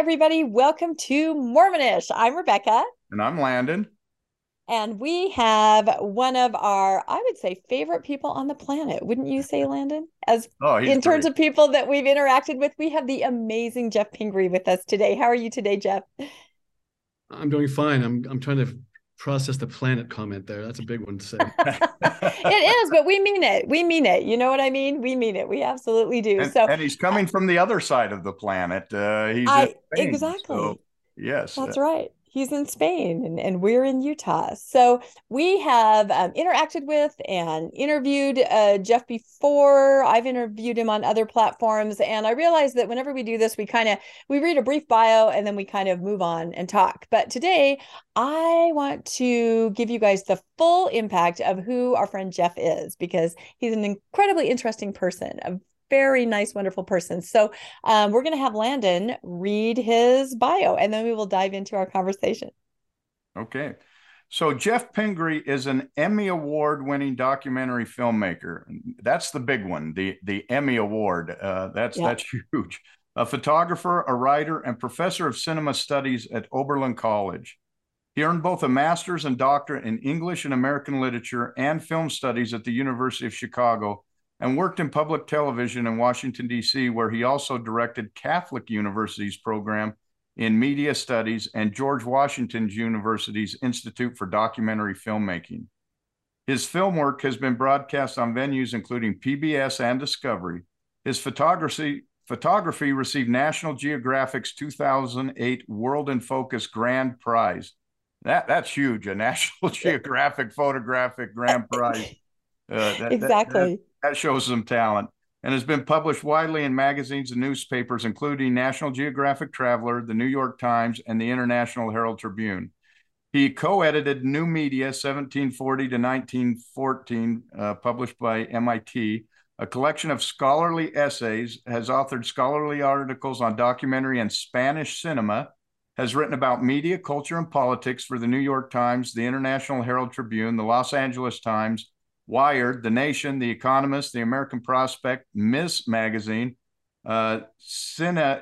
Hi, everybody. Welcome to Mormonish. I'm Rebecca. And I'm Landon. And we have one of our, I would say, favorite people on the planet. Wouldn't you say, Landon? As oh, in great. terms of people that we've interacted with, we have the amazing Geoff Pingree with us today. How are you today, Geoff? I'm doing fine. I'm I'm trying to process the planet comment there. That's a big one to say. it is, but we mean it. We mean it. You know what I mean? We mean it. We absolutely do. And, so, and he's coming from the other side of the planet. Uh, he's I, exactly. So, yes, that's right he's in Spain and, and we're in Utah. So we have um, interacted with and interviewed uh, Geoff before. I've interviewed him on other platforms, and I realized that whenever we do this, we kind of we read a brief bio and then we kind of move on and talk. But today, I want to give you guys the full impact of who our friend Geoff is because he's an incredibly interesting person, a very nice, wonderful person. So um, we're going to have Landon read his bio and then we will dive into our conversation. Okay. So Geoff Pingree is an Emmy Award winning documentary filmmaker. That's the big one, the, the Emmy Award. Uh, that's, yeah. that's huge. A photographer, a writer, and professor of cinema studies at Oberlin College. He earned both a master's and doctorate in English and American literature and film studies at the University of Chicago and worked in public television in Washington, D.C., where he also directed Catholic University's program in media studies and George Washington University's Institute for Documentary Filmmaking. His film work has been broadcast on venues including PBS and Discovery. His photography photography received National Geographic's 2008 World in Focus Grand Prize. That that's huge, a National Geographic photographic grand prize. Uh, that, exactly. That, that shows some talent and has been published widely in magazines and newspapers, including National Geographic Traveler, the New York Times, and the International Herald Tribune. He co edited New Media 1740 to 1914, uh, published by MIT, a collection of scholarly essays, has authored scholarly articles on documentary and Spanish cinema, has written about media, culture, and politics for the New York Times, the International Herald Tribune, the Los Angeles Times, Wired, The Nation, The Economist, The American Prospect, Ms. Magazine, uh, Cineaste,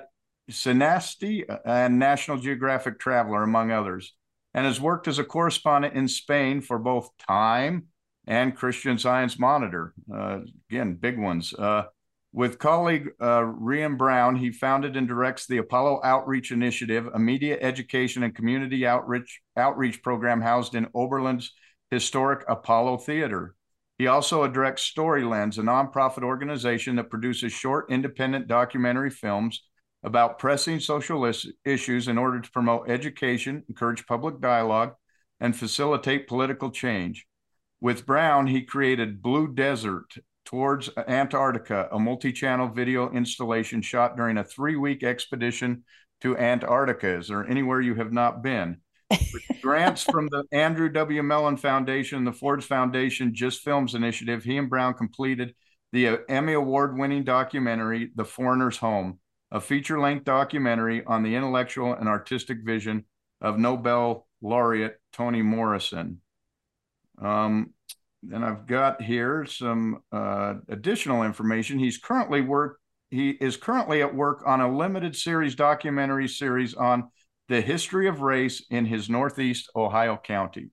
and National Geographic Traveler, among others, and has worked as a correspondent in Spain for both Time and Christian Science Monitor. Uh, again, big ones. Uh, with colleague uh, Rian Brown, he founded and directs the Apollo Outreach Initiative, a media education and community outreach outreach program housed in Oberlin's historic Apollo Theater. He also directs Storylens, a nonprofit organization that produces short, independent documentary films about pressing social is- issues in order to promote education, encourage public dialogue, and facilitate political change. With Brown, he created Blue Desert Towards Antarctica, a multi channel video installation shot during a three week expedition to Antarctica. Is there anywhere you have not been? Grants from the Andrew W. Mellon Foundation, the Ford's Foundation Just Films Initiative, he and Brown completed the uh, Emmy Award winning documentary, The Foreigner's Home, a feature length documentary on the intellectual and artistic vision of Nobel laureate Toni Morrison. Um, and I've got here some uh, additional information. He's currently work. He is currently at work on a limited series documentary series on the history of race in his Northeast Ohio county.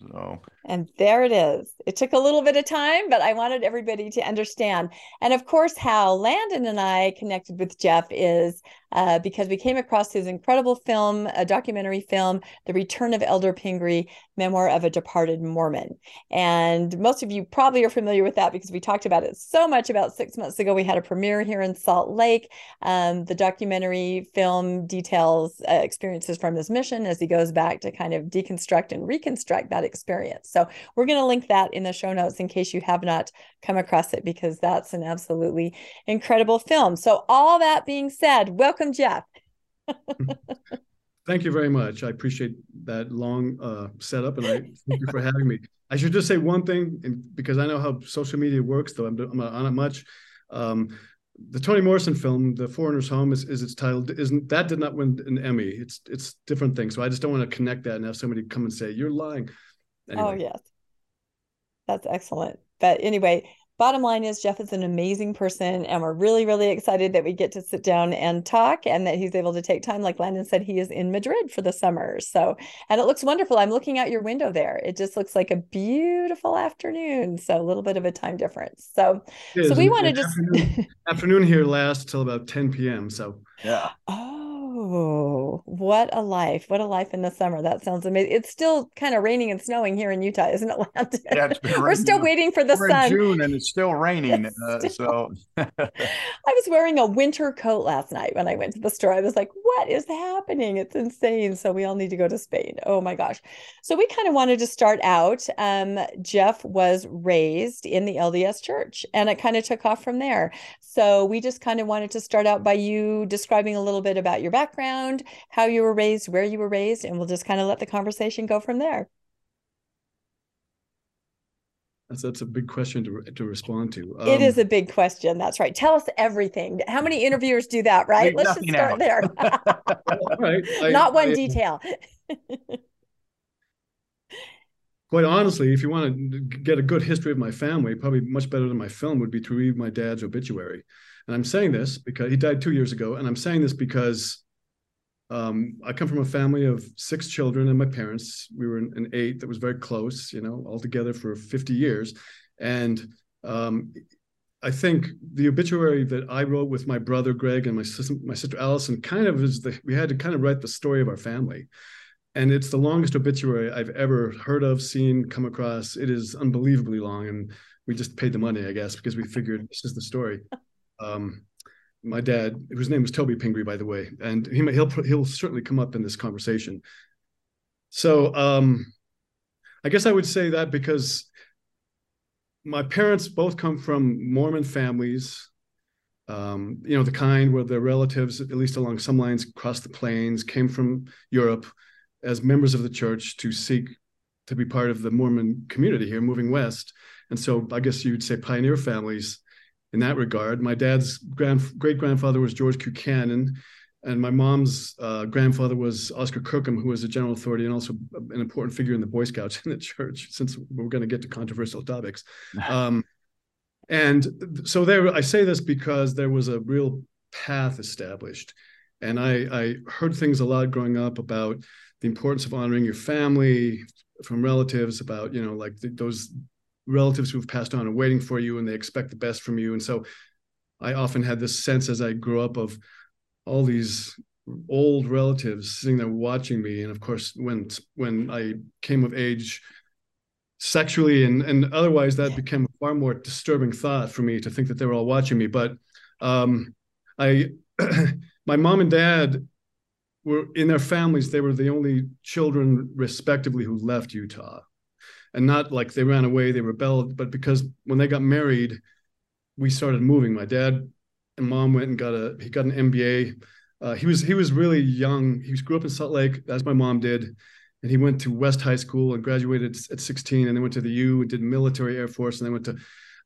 So, and there it is. It took a little bit of time, but I wanted everybody to understand. And of course, how Landon and I connected with Geoff is uh, because we came across his incredible film, a documentary film, The Return of Elder Pingree, Memoir of a Departed Mormon. And most of you probably are familiar with that because we talked about it so much about six months ago. We had a premiere here in Salt Lake. Um, the documentary film details uh, experiences from his mission as he goes back to kind of deconstruct and reconstruct that experience. So we're going to link that in the show notes in case you have not come across it because that's an absolutely incredible film. So, all that being said, welcome, Geoff. Thank you very much. I appreciate that long uh, setup, and I thank you for having me. I should just say one thing, and because I know how social media works, though I'm, I'm not on it much. Um, the Toni Morrison film, The Foreigner's Home, is, is its title. Isn't that did not win an Emmy? It's it's different thing. So I just don't want to connect that and have somebody come and say you're lying. Anyway. Oh yes, that's excellent. But anyway, bottom line is Geoff is an amazing person, and we're really, really excited that we get to sit down and talk and that he's able to take time. Like Landon said, he is in Madrid for the summer. So, and it looks wonderful. I'm looking out your window there. It just looks like a beautiful afternoon. So, a little bit of a time difference. So, so we wanted to. Afternoon, afternoon here lasts till about 10 p.m. So, yeah. Oh, Oh, what a life. What a life in the summer. That sounds amazing. It's still kind of raining and snowing here in Utah, isn't it, Landon? Yeah, it's been We're still waiting for the We're sun. in June and it's still raining. It's uh, still- so I was wearing a winter coat last night when I went to the store. I was like, what is happening? It's insane. So we all need to go to Spain. Oh my gosh. So we kind of wanted to start out. Um, Geoff was raised in the LDS church and it kind of took off from there. So we just kind of wanted to start out by you describing a little bit about your background, how you were raised, where you were raised, and we'll just kind of let the conversation go from there. that's, that's a big question to, to respond to. it Um, is a big question. That's right. Tell us everything. How many interviewers do that, right? Let's just start out. there. all right. I- Not one I- detail. quite honestly, if you want to get a good history of my family, probably much better than my film would be to read my dad's obituary. And I'm saying this because he died two years ago, and I'm saying this because um, I come from a family of six children, and my parents we were an eight that was very close, you know, all together for 50 years, and um, I think the obituary that I wrote with my brother Greg and my sister, my sister Allison kind of is the we had to kind of write the story of our family and it's the longest obituary I've ever heard of, seen, come across. It is unbelievably long, and we just paid the money, I guess, because we figured this is the story. Um, my dad, whose name was Toby Pingree, by the way, and he he'll he'll certainly come up in this conversation. So, um, I guess I would say that because my parents both come from Mormon families. Um, you know, the kind where their relatives, at least along some lines, crossed the plains, came from Europe as members of the church to seek to be part of the Mormon community here moving west. And so I guess you'd say pioneer families in that regard. My dad's grand great grandfather was George Buchanan, and my mom's uh, grandfather was Oscar Kirkham, who was a general authority and also an important figure in the Boy Scouts in the church, since we're going to get to controversial topics. Um, and so there, I say this because there was a real path established. And I, I heard things a lot growing up about the importance of honoring your family from relatives about you know like th- those relatives who've passed on are waiting for you and they expect the best from you. And so i often had this sense as i grew up of all these old relatives sitting there watching me. And of course when when i came of age sexually and and otherwise that became a far more disturbing thought for me to think that they were all watching me. But um i my mom and dad were in their families they were the only children respectively who left utah and not like they ran away they rebelled but because when they got married we started moving. My dad and mom went and got a he got an mba uh, he was he was really young. He grew up in salt lake as my mom did. And he went to west high school and graduated at 16 and then went to the u and did military air force and then went to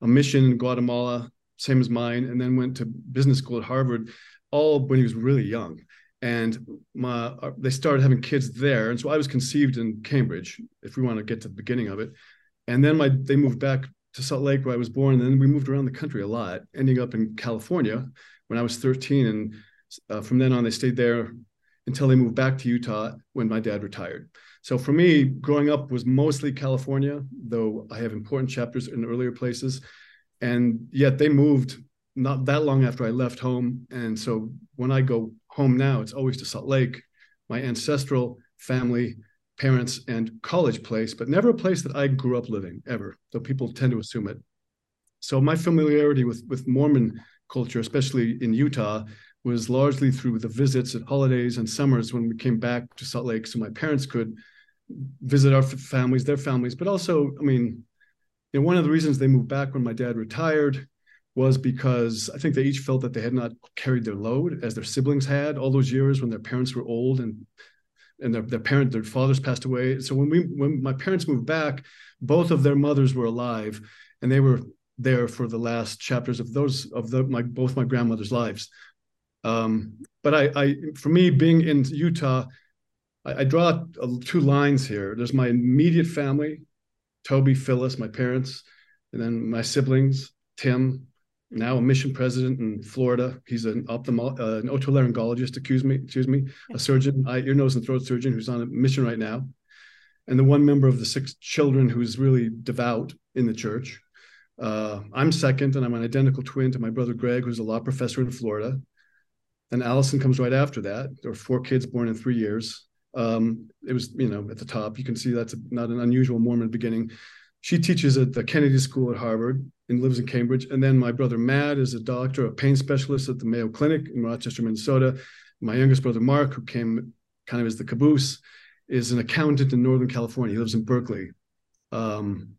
a mission in guatemala same as mine and then went to business school at harvard all when he was really young and my uh, they started having kids there and so i was conceived in cambridge if we want to get to the beginning of it. And then my they moved back to salt lake where i was born and then we moved around the country a lot ending up in california when i was 13 and uh, from then on they stayed there until they moved back to utah when my dad retired. So for me growing up was mostly california though i have important chapters in earlier places. And yet they moved not that long after i left home and so when i go home now, it's always to Salt Lake, my ancestral family, parents, and college place, but never a place that I grew up living ever, though people tend to assume it. So my familiarity with, with Mormon culture, especially in Utah, was largely through the visits at holidays and summers when we came back to Salt Lake so my parents could visit our families, their families, but also, I mean, you know, one of the reasons they moved back when my dad retired was because I think they each felt that they had not carried their load as their siblings had all those years when their parents were old and and their, their parent their fathers passed away. So when we when my parents moved back, both of their mothers were alive, and they were there for the last chapters of those of the my both my grandmother's lives. Um, but I, I for me being in Utah, I, I draw two lines here. There's my immediate family, Toby, Phyllis, my parents, and then my siblings Tim, now a mission president in Florida. He's an ophthalmo- uh, an otolaryngologist, excuse me, excuse me, a surgeon, eye, ear, nose, and throat surgeon who's on a mission right now. And the one member of the six children who's really devout in the church. Uh, I'm second, and I'm an identical twin to my brother Greg, who's a law professor in Florida. And Allison comes right after that. There are four kids born in three years. Um, it was, you know, at the top. You can see that's a, not an unusual Mormon beginning. She teaches at the Kennedy School at Harvard and lives in Cambridge. And then my brother Matt is a doctor, a pain specialist at the Mayo Clinic in Rochester, Minnesota. My youngest brother Mark, who came kind of as the caboose, is an accountant in Northern California. He lives in Berkeley. Um,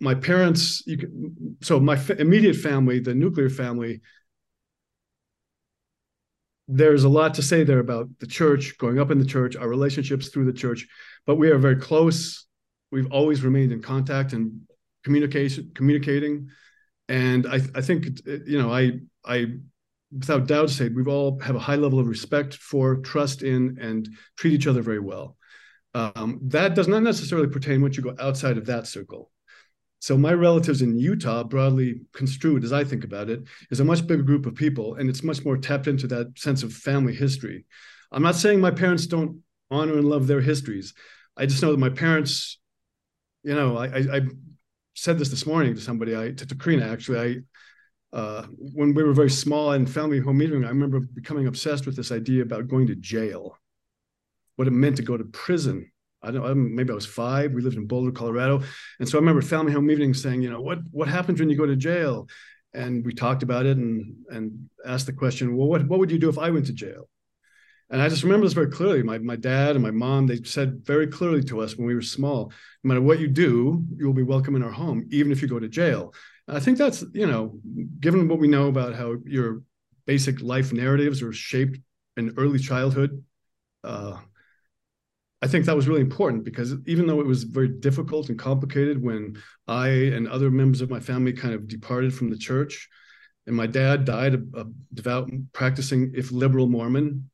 my parents, can, so my immediate family, the nuclear family, there's a lot to say there about the church, growing up in the church, our relationships through the church, but we are very close. We've always remained in contact and communication, communicating. And I, I think, you know, I, I, without doubt, say we've all have a high level of respect for, trust in, and treat each other very well. Um, that does not necessarily pertain once you go outside of that circle. So my relatives in Utah, broadly construed as I think about it, is a much bigger group of people, and it's much more tapped into that sense of family history. I'm not saying my parents don't honor and love their histories. I just know that my parents, you know, I, I, I said this this morning to somebody, I to, to Karina actually. I uh, when we were very small and family home meeting, I remember becoming obsessed with this idea about going to jail, what it meant to go to prison I don't know, maybe I was five. We lived in Boulder, Colorado, and so I remember family home meetings saying, you know, what what happens when you go to jail? And we talked about it and and asked the question, well, what what would you do if I went to jail? And I just remember this very clearly. My my dad and my mom they said very clearly to us when we were small, no matter what you do, you will be welcome in our home, even if you go to jail. And I think that's you know, given what we know about how your basic life narratives are shaped in early childhood. Uh, I think that was really important because even though it was very difficult and complicated when I and other members of my family kind of departed from the church, and my dad died a, a devout, practicing, if liberal Mormon.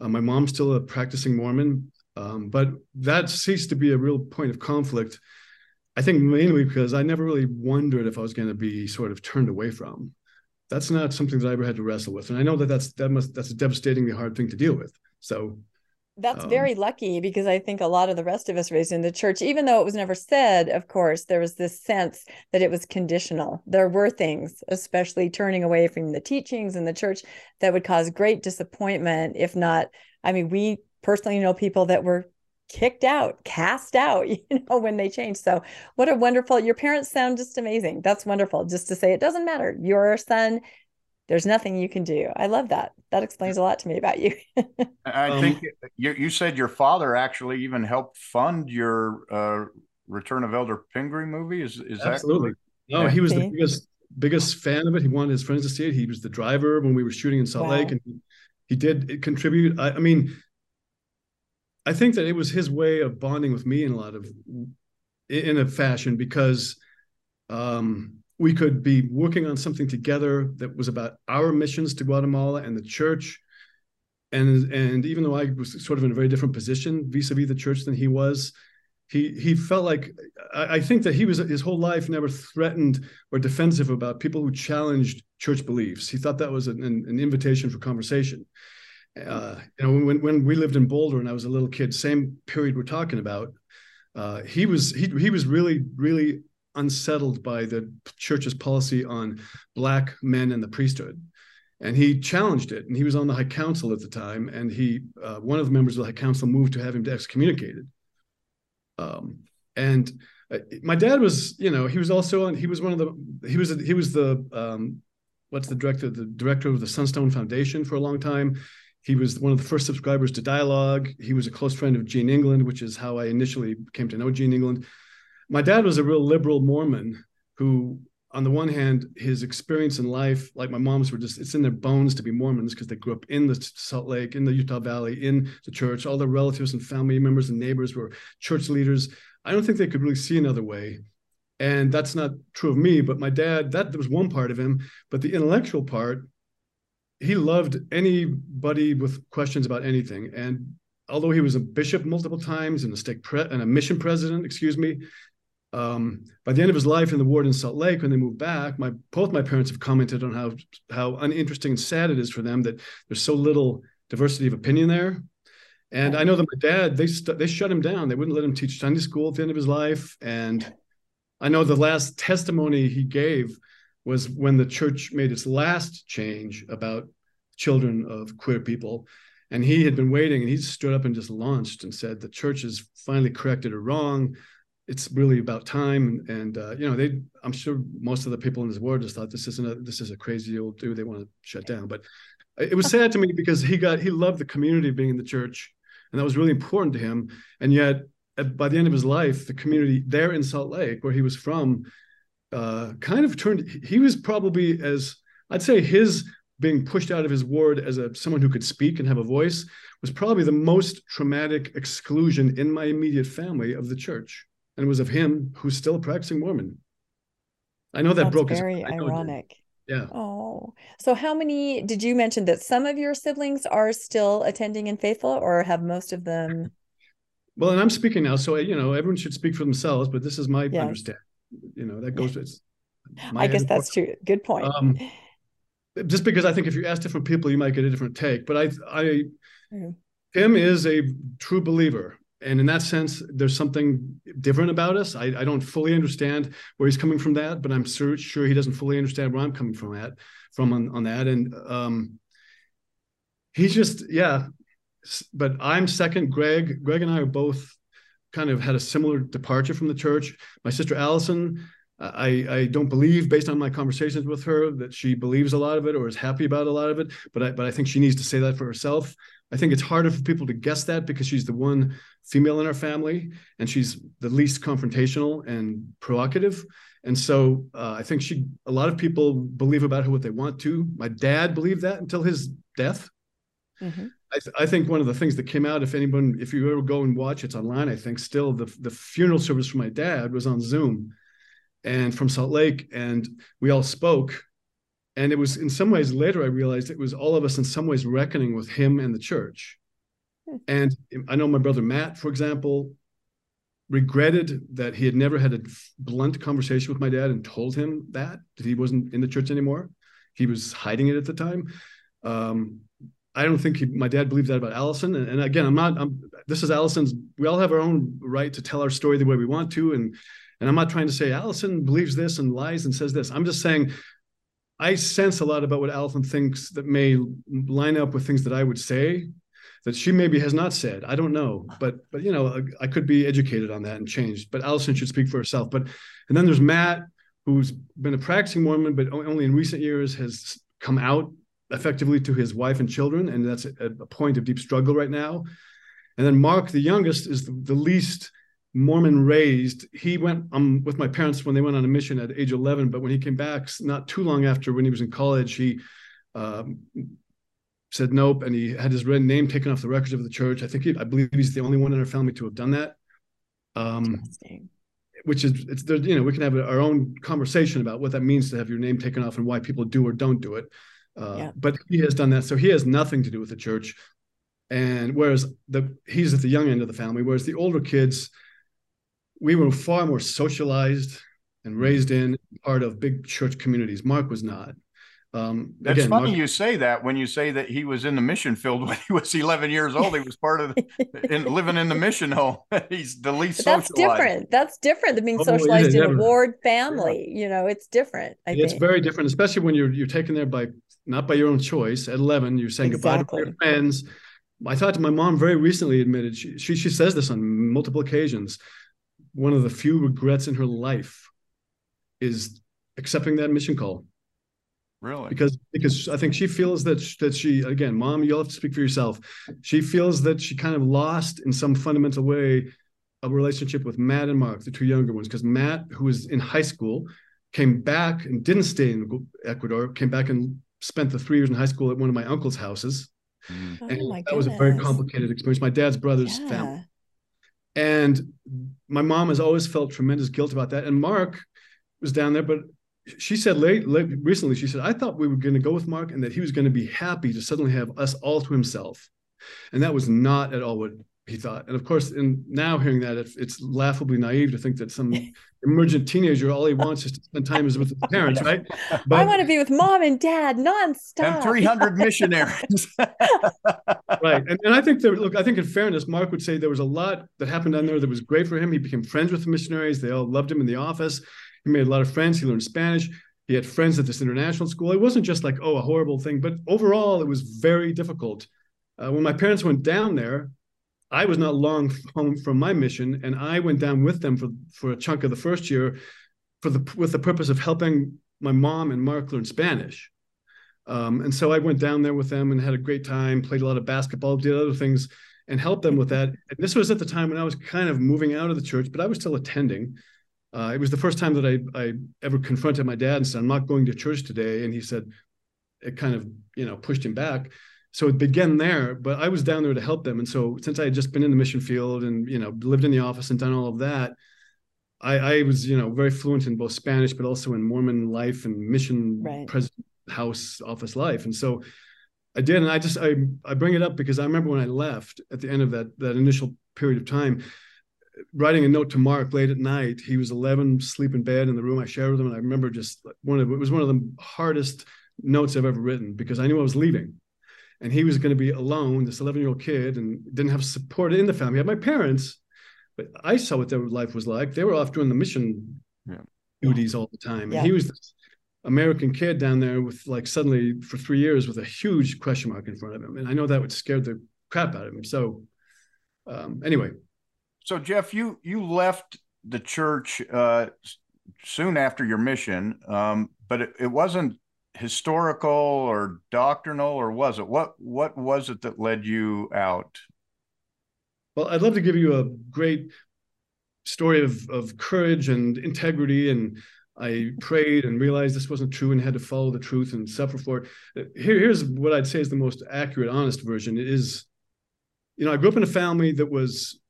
Uh, my mom's still a practicing Mormon, um, but that ceased to be a real point of conflict. I think mainly because I never really wondered if I was going to be sort of turned away from. That's not something that I ever had to wrestle with, and I know that that's that must that's a devastatingly hard thing to deal with. So that's um, very lucky because I think a lot of the rest of us raised in the church, even though it was never said, of course, there was this sense that it was conditional. There were things, especially turning away from the teachings in the church, that would cause great disappointment. If not, I mean, we personally know people that were kicked out, cast out, you know, when they changed. So, what a wonderful, your parents sound just amazing. That's wonderful. Just to say, it doesn't matter. Your son there's nothing you can do. I love that. That explains a lot to me about you. I um, think you, you said your father actually even helped fund your uh, Return of Elder Pingree movie. Is is that? absolutely? That no, he was the biggest biggest fan of it. He wanted his friends to see it. He was the driver when we were shooting in Salt wow. Lake, and he, he did contribute. I, I mean, I think that it was his way of bonding with me in a lot of in a fashion because um, we could be working on something together that was about our missions to Guatemala and the church. And and even though I was sort of in a very different position vis-a-vis the church than he was, he he felt like I, I think that he was his whole life never threatened or defensive about people who challenged church beliefs. He thought that was an, an invitation for conversation. Uh, you know, when when we lived in Boulder and I was a little kid, same period we're talking about, uh, he was he he was really really unsettled by the church's policy on black men in the priesthood. And he challenged it and he was on the high council at the time and he uh, one of the members of the high council moved to have him excommunicated. Um, and uh, my dad was you know he was also on he was one of the he was he was the um, what's the director the director of the sunstone foundation for a long time. He was one of the first subscribers to dialogue. He was a close friend of gene england which is how i initially came to know gene england my dad was a real liberal Mormon who, on the one hand, his experience in life, like my mom's, were just it's in their bones to be Mormons because they grew up in the Salt Lake, in the Utah Valley, in the church. All their relatives and family members and neighbors were church leaders. I don't think they could really see another way. And that's not true of me, but my dad, that was one part of him. But the intellectual part, he loved anybody with questions about anything. And although he was a bishop multiple times and a stake pre- and a mission president, excuse me, um, by the end of his life in the ward in Salt Lake, when they moved back, my both my parents have commented on how how uninteresting and sad it is for them that there's so little diversity of opinion there. And I know that my dad they st- they shut him down. They wouldn't let him teach Sunday school at the end of his life. And I know the last testimony he gave was when the church made its last change about children of queer people. And he had been waiting and he stood up and just launched and said, The church has finally corrected a wrong it's really about time and uh, you know they i'm sure most of the people in this world just thought this isn't a this is a crazy old dude they want to shut down. But it was sad to me because he got he loved the community of being in the church and that was really important to him. And yet at, by the end of his life the community there in salt lake where he was from uh, kind of turned he was probably as i'd say his being pushed out of his ward as a someone who could speak and have a voice was probably the most traumatic exclusion in my immediate family of the church and it was of him who's still a practicing Mormon. I know that That's broke very his ironic. Yeah. Oh, so how many did you mention that some of your siblings are still attending and faithful, or have most of them? Well, and I'm speaking now, so you know everyone should speak for themselves, but this is my Yes. understanding. You know that goes. It's I guess that's true. Good point. Um, just because I think if you ask different people, you might get a different take. But I, I, Mm. Tim is a true believer, and in that sense, there's something different about us. I, I don't fully understand where he's coming from that, but I'm sure, sure he doesn't fully understand where I'm coming from at from on, on that. And um, he's just yeah. But I'm second. Greg, Greg and I are both kind of had a similar departure from the church. My sister Allison, I, I don't believe, based on my conversations with her, that she believes a lot of it or is happy about a lot of it. But I, but I think she needs to say that for herself. I think it's harder for people to guess that because she's the one female in our family and she's the least confrontational and provocative. And so uh, I think she, a lot of people believe about her what they want to. My dad believed that until his death. Mhm. I, th- I think one of the things that came out, if anyone, if you ever go and watch, it's online. I think still the the funeral service for my dad was on Zoom, and from Salt Lake, and we all spoke, and it was in some ways later I realized it was all of us in some ways reckoning with him and the church, Hmm. and I know my brother Matt, for example, regretted that he had never had a blunt conversation with my dad and told him that that he wasn't in the church anymore. He was hiding it at the time. Um, I don't think he, my dad believed that about Allison. And, and again, I'm not. I'm, this is Allison's. We all have our own right to tell our story the way we want to, and and I'm not trying to say Allison believes this and lies and says this. I'm just saying I sense a lot about what Allison thinks that may line up with things that I would say that she maybe has not said. I don't know, but but you know, I, could be educated on that and changed. But Allison should speak for herself. But and then there's Matt, who's been a practicing Mormon, but only in recent years has come out effectively to his wife and children, and that's a, a point of deep struggle right now. And then Mark, the youngest, is the, the least Mormon raised. He went um, with my parents when they went on a mission at age 11, but when he came back, not too long after when he was in college, he um, said nope, and he had his red name taken off the records of the church. I think he, I believe he's the only one in our family to have done that. Um, which is it's there, you know we can have our own conversation about what that means to have your name taken off and why people do or don't do it. Uh, Yeah. But he has done that, so he has nothing to do with the church. And whereas the he's at the young end of the family, whereas the older kids, we were far more socialized and raised in part of big church communities. Mark was not. Um, That's again, funny Mark- you say that when you say that he was in the mission field when he was 11 years old. He was part of the, in, living in the mission home. He's the least But that's socialized. different. That's different than being Oh, it is, socialized in a ward family. You know, it's different. I it's think. very different, especially when you're you're taken there by not by your own choice. At 11, you're saying goodbye to your friends. I talked to my mom very recently. Admitted she, she she says this on multiple occasions. One of the few regrets in her life is accepting that mission call Really? because because I think she feels that sh- that she again, mom, you'll have to speak for yourself. She feels that she kind of lost in some fundamental way a relationship with Matt and Mark, the two younger ones, because Matt, who was in high school, came back and didn't stay in Ecuador, came back and spent the three years in high school at one of my uncle's houses. Mhm. Oh And my that was a very complicated experience. My dad's brother's Yeah. family. And my mom has always felt tremendous guilt about that. And Mark was down there, but she said late, late recently, she said, I thought we were going to go with Mark and that he was going to be happy to suddenly have us all to himself. And that was not at all what he thought. And of course, in now hearing that, it's, it's laughably naive to think that some emergent teenager all he wants is to spend time is with his parents, right? But, I want to be with mom and dad nonstop. And 300 missionaries. right. And, and I think there, look, I think in fairness, Mark would say there was a lot that happened down there that was great for him. He became friends with the missionaries. They all loved him in the office. He made a lot of friends. He learned Spanish. He had friends at this international school. It wasn't just like, oh, a horrible thing, but overall, it was very difficult. Uh, when my parents went down there, I was not long home from my mission, and I went down with them for for a chunk of the first year, for the with the purpose of helping my mom and Mark learn Spanish. Um, and so I went down there with them and had a great time. Played a lot of basketball, did other things, and helped them with that. And this was at the time when I was kind of moving out of the church, but I was still attending. Uh, it was the first time that I I ever confronted my dad and said, "I'm not going to church today," and he said, it kind of you know pushed him back so it began there but i was down there to help them. And so since i had just been in the mission field and you know lived in the office and done all of that i i was you know very fluent in both spanish but also in mormon life and mission right. president house office life. And so i did and i just i i bring it up because i remember when i left at the end of that that initial period of time writing a note to mark late at night. He was 11 sleep in bed in the room i shared with him. And i remember just one of it was one of the hardest notes i've ever written because i knew i was leaving and he was going to be alone, this 11 year old kid, and didn't have support in the family. He had my parents, but I saw what their life was like. They were off doing the mission yeah. duties all the time. Yeah. And he was this American kid down there with like suddenly for three years with a huge question mark in front of him. And I know that would scare the crap out of him. So um, anyway. So Geoff, you you left the church uh, soon after your mission, um, but it, it wasn't historical or doctrinal or was it? What what was it that led you out? Well i'd love to give you a great story of of courage and integrity and i prayed and realized this wasn't true and had to follow the truth and suffer for it. Here, here's what i'd say is the most accurate honest version. It is you know i grew up in a family that was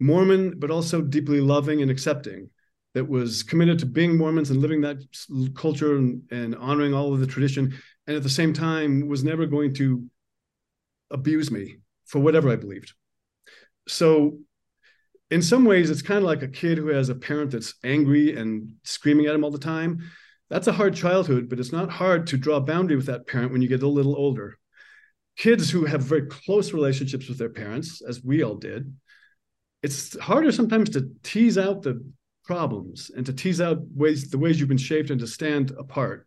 mormon but also deeply loving and accepting that was committed to being Mormons and living that culture and, and honoring all of the tradition, and at the same time was never going to abuse me for whatever I believed. So, in some ways, it's kind of like a kid who has a parent that's angry and screaming at him all the time. That's a hard childhood, but it's not hard to draw a boundary with that parent when you get a little older. Kids who have very close relationships with their parents, as we all did, it's harder sometimes to tease out the problems and to tease out ways the ways you've been shaped and to stand apart.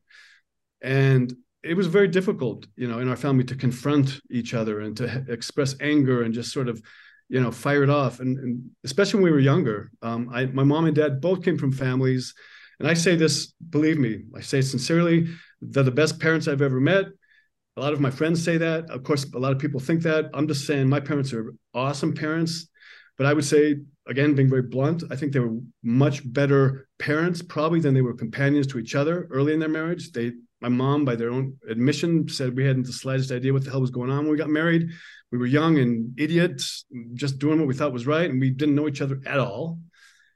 And it was very difficult you know in our family to confront each other and to express anger and just sort of you know fire it off. And, and especially when we were younger um, I, my mom and dad both came from families. And i say this believe me i say it sincerely they're the best parents i've ever met. A lot of my friends say that. Of course a lot of people think that. I'm just saying my parents are awesome parents. But i would say again, being very blunt, I think they were much better parents probably than they were companions to each other early in their marriage. They, my mom, by their own admission, said we hadn't the slightest idea what the hell was going on when we got married. We were young and idiots, just doing what we thought was right, and we didn't know each other at all.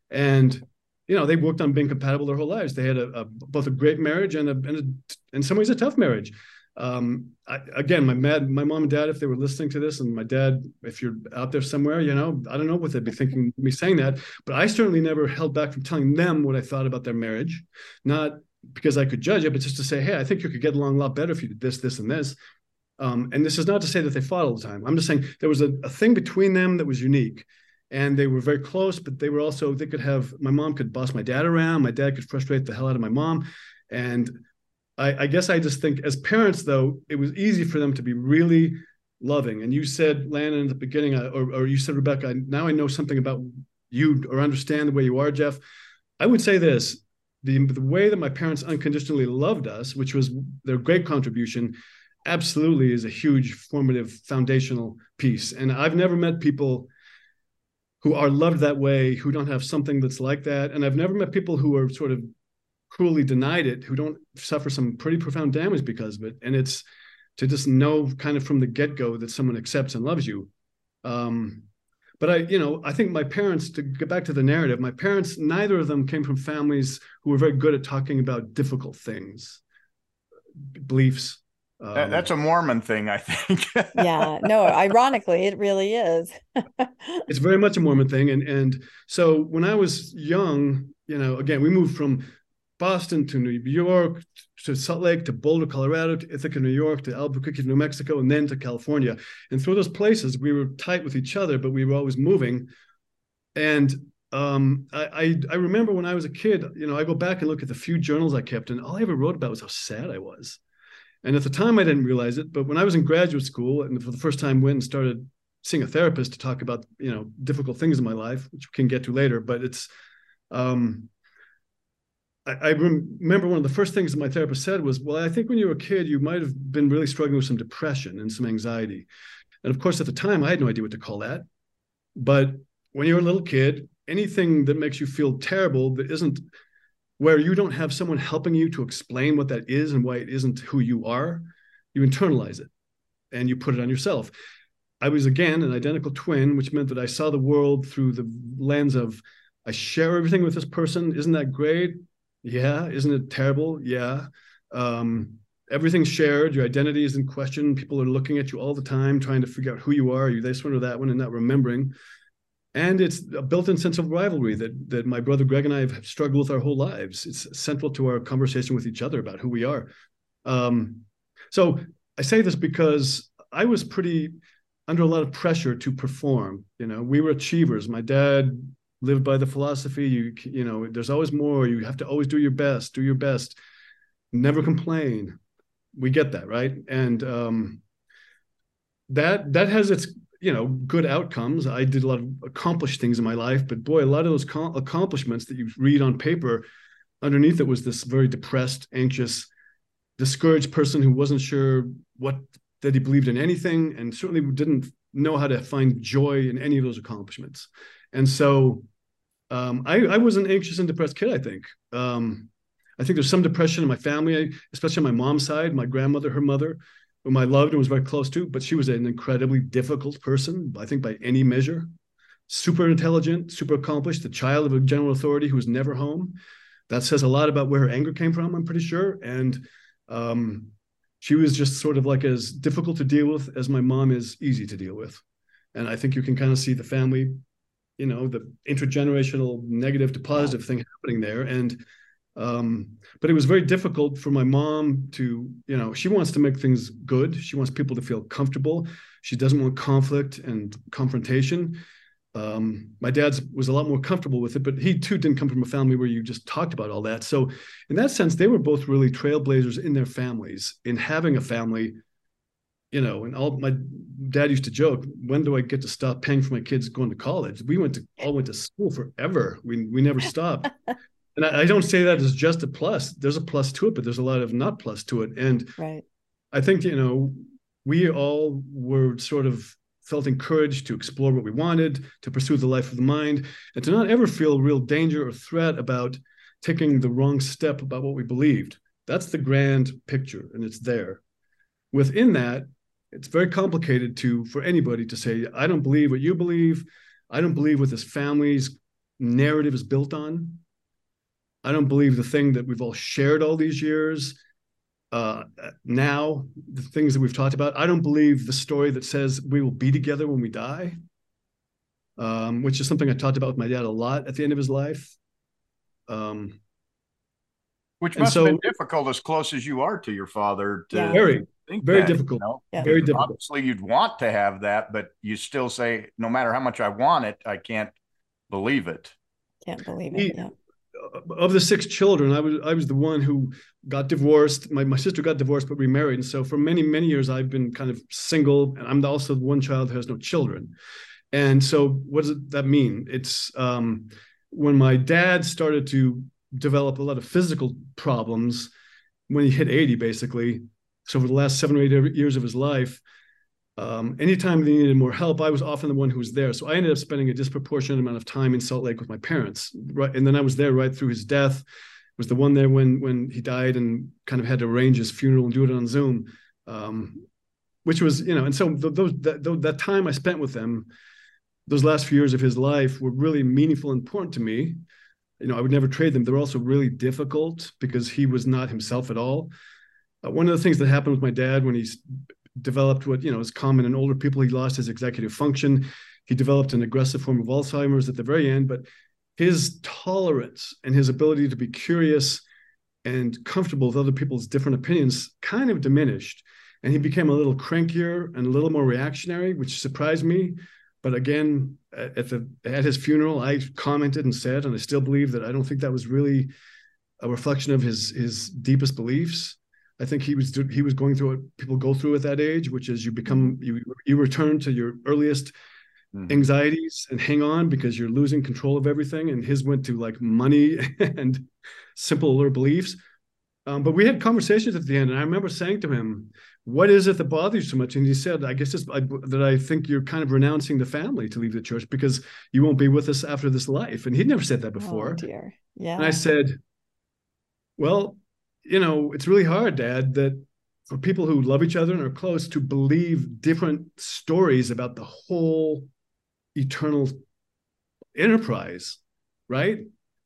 And you know, they worked on being compatible their whole lives. They had a, a both a great marriage and a, and a, in some ways a tough marriage um, I, again, my mad, my mom and dad, if they were listening to this, and my dad, if you're out there somewhere, you know, I don't know what they'd be thinking me saying that, but I certainly never held back from telling them what I thought about their marriage, not because I could judge it, but just to say, hey, I think you could get along a lot better if you did this, this, and this. Um, and this is not to say that they fought all the time. I'm just saying there was a, a thing between them that was unique and they were very close, but they were also, they could have, my mom could boss my dad around. My dad could frustrate the hell out of my mom. And I, I guess I just think as parents, though, it was easy for them to be really loving. And you said, Landon, in the beginning, or, or you said, Rebecca, now I know something about you or understand the way you are, Geoff. I would say this the, the way that my parents unconditionally loved us, which was their great contribution, absolutely is a huge formative foundational piece. And I've never met people who are loved that way who don't have something that's like that. And I've never met people who are sort of cruelly denied it who don't suffer some pretty profound damage because of it and it's to just know kind of from the get-go that someone accepts and loves you um, but i you know i think my parents to get back to the narrative my parents neither of them came from families who were very good at talking about difficult things beliefs Um, that, that's a Mormon thing, I think. yeah, no, ironically, it really is. it's very much a Mormon thing, and and so when I was young, you know, again, we moved from Boston to New York to Salt Lake to Boulder, Colorado to Ithaca, New York to Albuquerque, New Mexico, and then to California. And through those places, we were tight with each other, but we were always moving. And um, I, I, I remember when I was a kid, you know, I go back and look at the few journals I kept, and all I ever wrote about was how sad I was. And at the time, I didn't realize it. But when I was in graduate school and for the first time went and started seeing a therapist to talk about, you know, difficult things in my life, which we can get to later, but it's, um, I, remember one of the first things that my therapist said was, well, I think when you were a kid, you might have been really struggling with some depression and some anxiety. And of course, at the time, I had no idea what to call that. But when you're a little kid, anything that makes you feel terrible that isn't where you don't have someone helping you to explain what that is and why it isn't who you are, you internalize it and you put it on yourself. I was again an identical twin, which meant that I saw the world through the lens of I share everything with this person. Isn't that great? Yeah. Isn't it terrible? Yeah. Um, everything's shared. Your identity is in question. People are looking at you all the time, trying to figure out who you are. Are you this one or that one, and not remembering and it's a built-in sense of rivalry that that my brother Greg and I have struggled with our whole lives. It's central to our conversation with each other about who we are. Um, so I say this because I was pretty under a lot of pressure to perform. You know, we were achievers. My dad lived by the philosophy you you know there's always more. You have to always do your best. Do your best. Never complain. We get that right, and um, that that has its you know good outcomes i did a lot of accomplished things in my life but boy a lot of those accomplishments that you read on paper underneath it was this very depressed anxious discouraged person who wasn't sure what that he believed in anything and certainly didn't know how to find joy in any of those accomplishments and so um, I, I, was an anxious and depressed kid i think um, i think there's some depression in my family especially on my mom's side my grandmother her mother whom I loved and was very close to, but she was an incredibly difficult person, I think by any measure. Super intelligent, super accomplished, the child of a general authority who was never home. That says a lot about where her anger came from, I'm pretty sure. And um, she was just sort of like as difficult to deal with as my mom is easy to deal with. And I think you can kind of see the family, you know, the intergenerational negative to positive thing happening there. And um, but it was very difficult for my mom to, you know, she wants to make things good. She wants people to feel comfortable. She doesn't want conflict and confrontation. Um, my dad's was a lot more comfortable with it, but he too didn't come from a family where you just talked about all that. So, in that sense, they were both really trailblazers in their families, in having a family. You know, and all my dad used to joke, "When do I get to stop paying for my kids going to college?" We went to all went to school forever. We we never stopped. and I, I, don't say that as just a plus. There's a plus to it, but there's a lot of not plus to it. And right. I think you know we all were sort of felt encouraged to explore what we wanted, to pursue the life of the mind, and to not ever feel real danger or threat about taking the wrong step about what we believed. That's the grand picture, and it's there. Within that, it's very complicated to for anybody to say, "I don't believe what you believe. I don't believe what this family's narrative is built on." I don't believe the thing that we've all shared all these years. Uh, now, the things that we've talked about, I don't believe the story that says we will be together when we die, um, which is something I talked about with my dad a lot at the end of his life. Um, which must so, have been difficult as close as you are to your father. To yeah. Very, very that, difficult. You know? yeah. Very difficult. Obviously, you'd want to have that, but you still say, no matter how much I want it, I can't believe it. Can't believe it. He, yeah of the six children, I was I was the one who got divorced. My my sister got divorced but remarried, and so for many many years I've been kind of single, and I'm also the one child who has no children. And so, what does that mean? It's um, when my dad started to develop a lot of physical problems when he hit 80, basically. So for the last seven or eight years of his life, um, anytime they needed more help, I was often the one who was there. So I ended up spending a disproportionate amount of time in Salt Lake with my parents. Right, and then I was there right through his death. Was the one there when when he died and kind of had to arrange his funeral and do it on Zoom, um, which was you know. And so those that, that time I spent with them, those last few years of his life were really meaningful and important to me. You know, I would never trade them. They're also really difficult because he was not himself at all. Uh, one of the things that happened with my dad when he's developed what you know is common in older people, he lost his executive function. He developed an aggressive form of Alzheimer's at the very end, but his tolerance and his ability to be curious and comfortable with other people's different opinions kind of diminished. And he became a little crankier and a little more reactionary, which surprised me. But again, at the at his funeral, I commented and said, and I still believe that I don't think that was really a reflection of his his deepest beliefs. I think he was he was going through what people go through at that age, which is you become you you return to your earliest mm-hmm. anxieties and hang on because you're losing control of everything. And his went to like money and simpler beliefs. Um, but we had conversations at the end, and I remember saying to him, "What is it that bothers you so much?" And he said, "I guess I, that I think you're kind of renouncing the family to leave the church because you won't be with us after this life." And he'd never said that before. Oh dear, yeah. And I said, "Well, you know, it's really hard, Dad, that for people who love each other and are close to believe different stories about the whole eternal enterprise, right?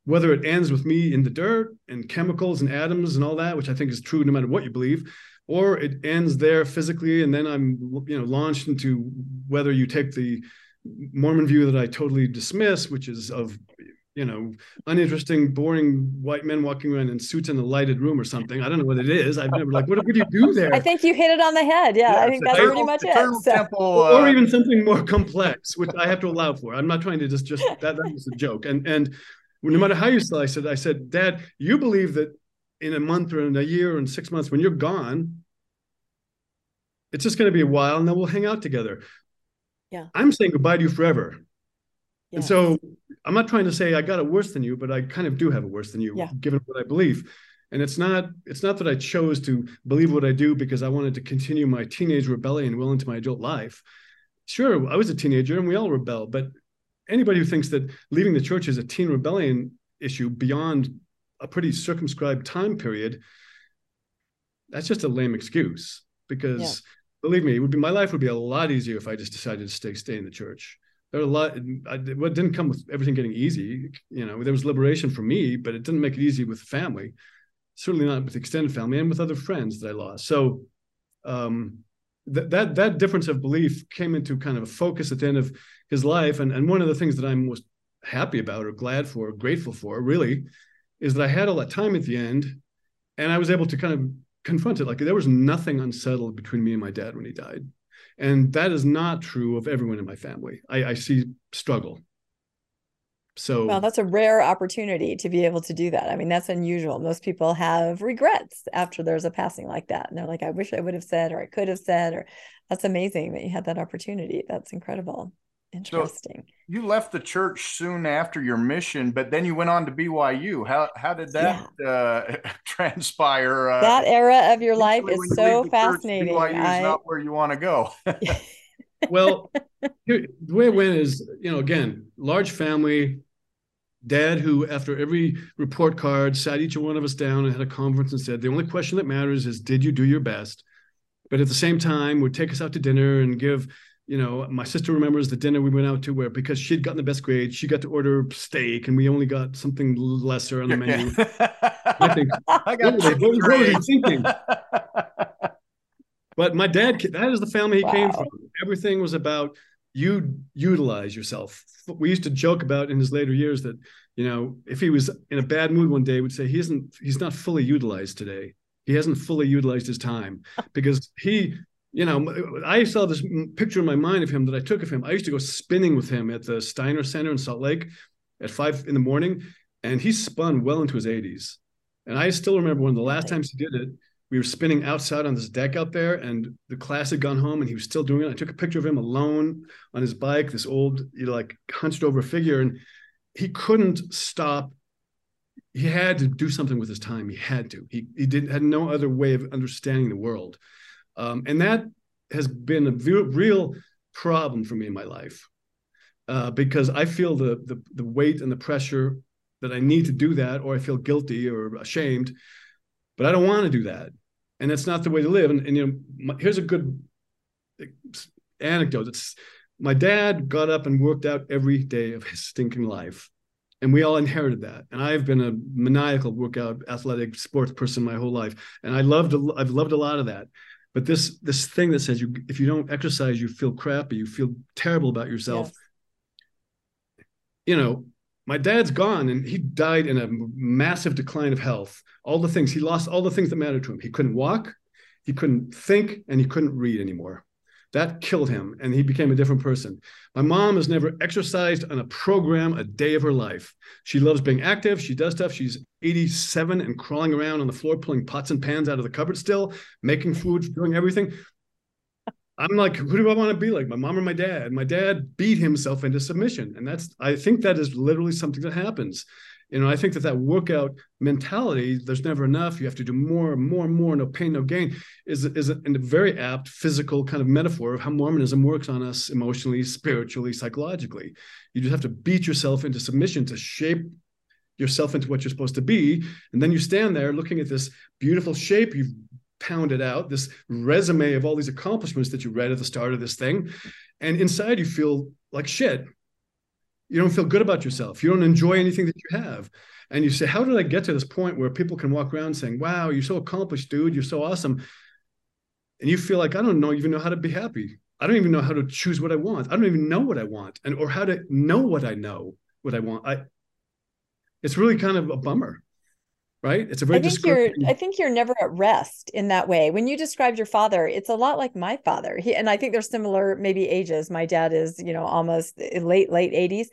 Whether it ends with me in the dirt and chemicals and atoms and all that, which I think is true no matter what you believe, or it ends there physically and then I'm you know launched into whether you take the Mormon view that I totally dismiss, which is of you know, uninteresting, boring white men walking around in suits in a lighted room or something. I don't know what it is. I've never like, what would you do there? I think you hit it on the head. Yeah, yeah I think that's pretty much it. So. Temple, uh... Or even something more complex, which I have to allow for. I'm not trying to just just that that was a joke. And and no matter how you slice it, I said, Dad, you believe that in a month or in a year or in six months, when you're gone, it's just going to be a while, and then we'll hang out together. Yeah. I'm saying goodbye to you forever. Yeah. And so I'm not trying to say I got it worse than you, but I kind of do have it worse than you, yeah. given what I believe. And it's not it's not that I chose to believe what I do because I wanted to continue my teenage rebellion well into my adult life. Sure, I was a teenager and we all rebel, but anybody who thinks that leaving the church is a teen rebellion issue beyond a pretty circumscribed time period, that's just a lame excuse. Because yeah. believe me, it would be my life would be a lot easier if I just decided to stay stay in the church there are a lot what didn't come with everything getting easy you know there was liberation for me but it didn't make it easy with family certainly not with extended family and with other friends that i lost. So um, that that that difference of belief came into kind of a focus at the end of his life and and one of the things that i'm most happy about or glad for or grateful for really is that i had all that time at the end and i was able to kind of confront it. Like there was nothing unsettled between me and my dad when he died and that is not true of everyone in my family. I, I see struggle. So well, that's a rare opportunity to be able to do that. I mean, that's unusual. Most people have regrets after there's a passing like that. And they're like, I wish I would have said, or I could have said, or that's amazing that you had that opportunity. That's incredible. Interesting. So you left the church soon after your mission, but then you went on to BYU. How how did that yeah. uh, transpire? Uh, that era of your life is so fascinating. Church, BYU I... is not where you want to go. well, the way it went is, you know, again, large family, dad who after every report card sat each one of us down and had a conference and said the only question that matters is did you do your best but at the same time would take us out to dinner and give you know, my sister remembers the dinner we went out to where because she'd gotten the best grade, she got to order steak and we only got something lesser on the menu. I think, I got what, what, what was he thinking? but my dad, that is the family he wow. came from. Everything was about you utilize yourself. We used to joke about in his later years that, you know, if he was in a bad mood one day, would say he isn't, he's not fully utilized today. He hasn't fully utilized his time because he you know, I saw this picture in my mind of him that I took of him. I used to go spinning with him at the Steiner Center in Salt Lake at five in the morning, and he spun well into his 80s. And I still remember one of the last times he did it. We were spinning outside on this deck out there, and the class had gone home, and he was still doing it. I took a picture of him alone on his bike, this old, you know, like hunched over figure, and he couldn't stop. He had to do something with his time. He had to. He he didn't had no other way of understanding the world. Um, and that has been a real problem for me in my life uh, because I feel the, the, the weight and the pressure that I need to do that, or I feel guilty or ashamed, but I don't want to do that, and that's not the way to live. And, and you know, my, here's a good anecdote. It's my dad got up and worked out every day of his stinking life, and we all inherited that. And I've been a maniacal workout, athletic, sports person my whole life, and I loved I've loved a lot of that. But this this thing that says you if you don't exercise, you feel crappy, you feel terrible about yourself. Yes. You know, my dad's gone and he died in a massive decline of health. All the things he lost, all the things that mattered to him. He couldn't walk, he couldn't think, and he couldn't read anymore. That killed him, and he became a different person. My mom has never exercised on a program a day of her life. She loves being active. She does stuff. She's 87 and crawling around on the floor, pulling pots and pans out of the cupboard still, making food, doing everything. I'm like, who do I want to be like? My mom or my dad? My dad beat himself into submission. And that's, I think that is literally something that happens. You know, I think that that workout mentality, there's never enough. You have to do more and more and more, no pain, no gain, is, is a, a very apt physical kind of metaphor of how Mormonism works on us emotionally, spiritually, psychologically. You just have to beat yourself into submission to shape yourself into what you're supposed to be. And then you stand there looking at this beautiful shape you've pounded out, this resume of all these accomplishments that you read at the start of this thing. And inside you feel like shit. You don't feel good about yourself. You don't enjoy anything that you have. And you say, How did I get to this point where people can walk around saying, Wow, you're so accomplished, dude. You're so awesome. And you feel like, I don't know, even know how to be happy. I don't even know how to choose what I want. I don't even know what I want and or how to know what I know, what I want. I it's really kind of a bummer right? It's a very i think you're i think you're never at rest in that way. When you described your father it's a lot like my father. He, and i think they're similar maybe ages. My dad is you know almost eh, late late 80s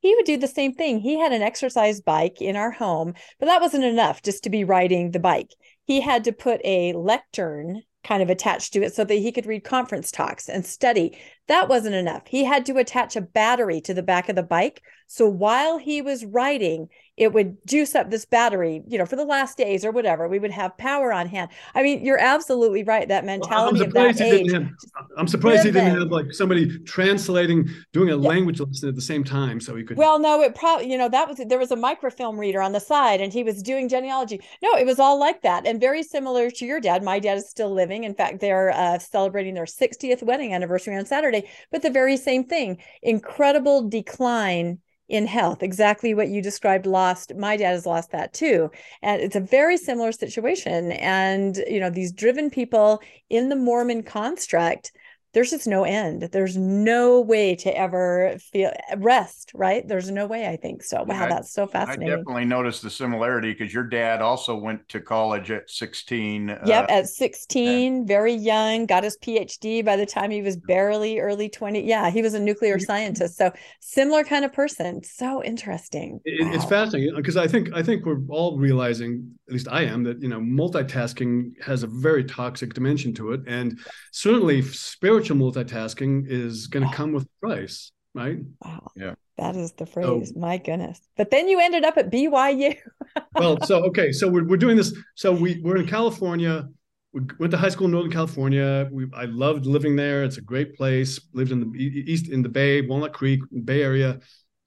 he would do the same thing. He had an exercise bike in our home but that wasn't enough just to be riding the bike. He had to put a lectern kind of attached to it so that he could read conference talks and study. That wasn't enough. He had to attach a battery to the back of the bike. So while he was riding, it would juice up this battery, you know, for the last days or whatever. We would have power on hand. I mean, you're absolutely right. That mentality of that age. Have, I'm surprised he didn't have like somebody translating, doing a yeah. language lesson at the same time, so he could. Well, no, it probably, you know, that was there was a microfilm reader on the side, and he was doing genealogy. No, it was all like that, and very similar to your dad. My dad is still living. In fact, they're uh, celebrating their 60th wedding anniversary on Saturday. But the very same thing: incredible decline in health exactly what you described lost my dad has lost that too. And it's a very similar situation and you know these driven people in the mormon construct there's just no end. There's no way to ever feel rest, right? There's no way, I think. So, wow, I, that's so fascinating. I definitely noticed the similarity because your dad also went to college at 16. Yep, uh, at 16, and, very young, got his PhD by the time he was barely early 20. Yeah, he was a nuclear scientist. So, similar kind of person. So interesting. It, wow. It's fascinating because I think I think we're all realizing, at least I am, that you know, multitasking has a very toxic dimension to it, and certainly spiritual spiritual multitasking is going to come with price, right? Wow. Yeah. That is the phrase. So, My goodness. But then you ended up at BYU. well, so okay, so we're, we're doing this. So we we're in California. We went to high school in Northern California. We I loved living there. It's a great place. Lived in the east in the Bay, Walnut Creek, Bay Area.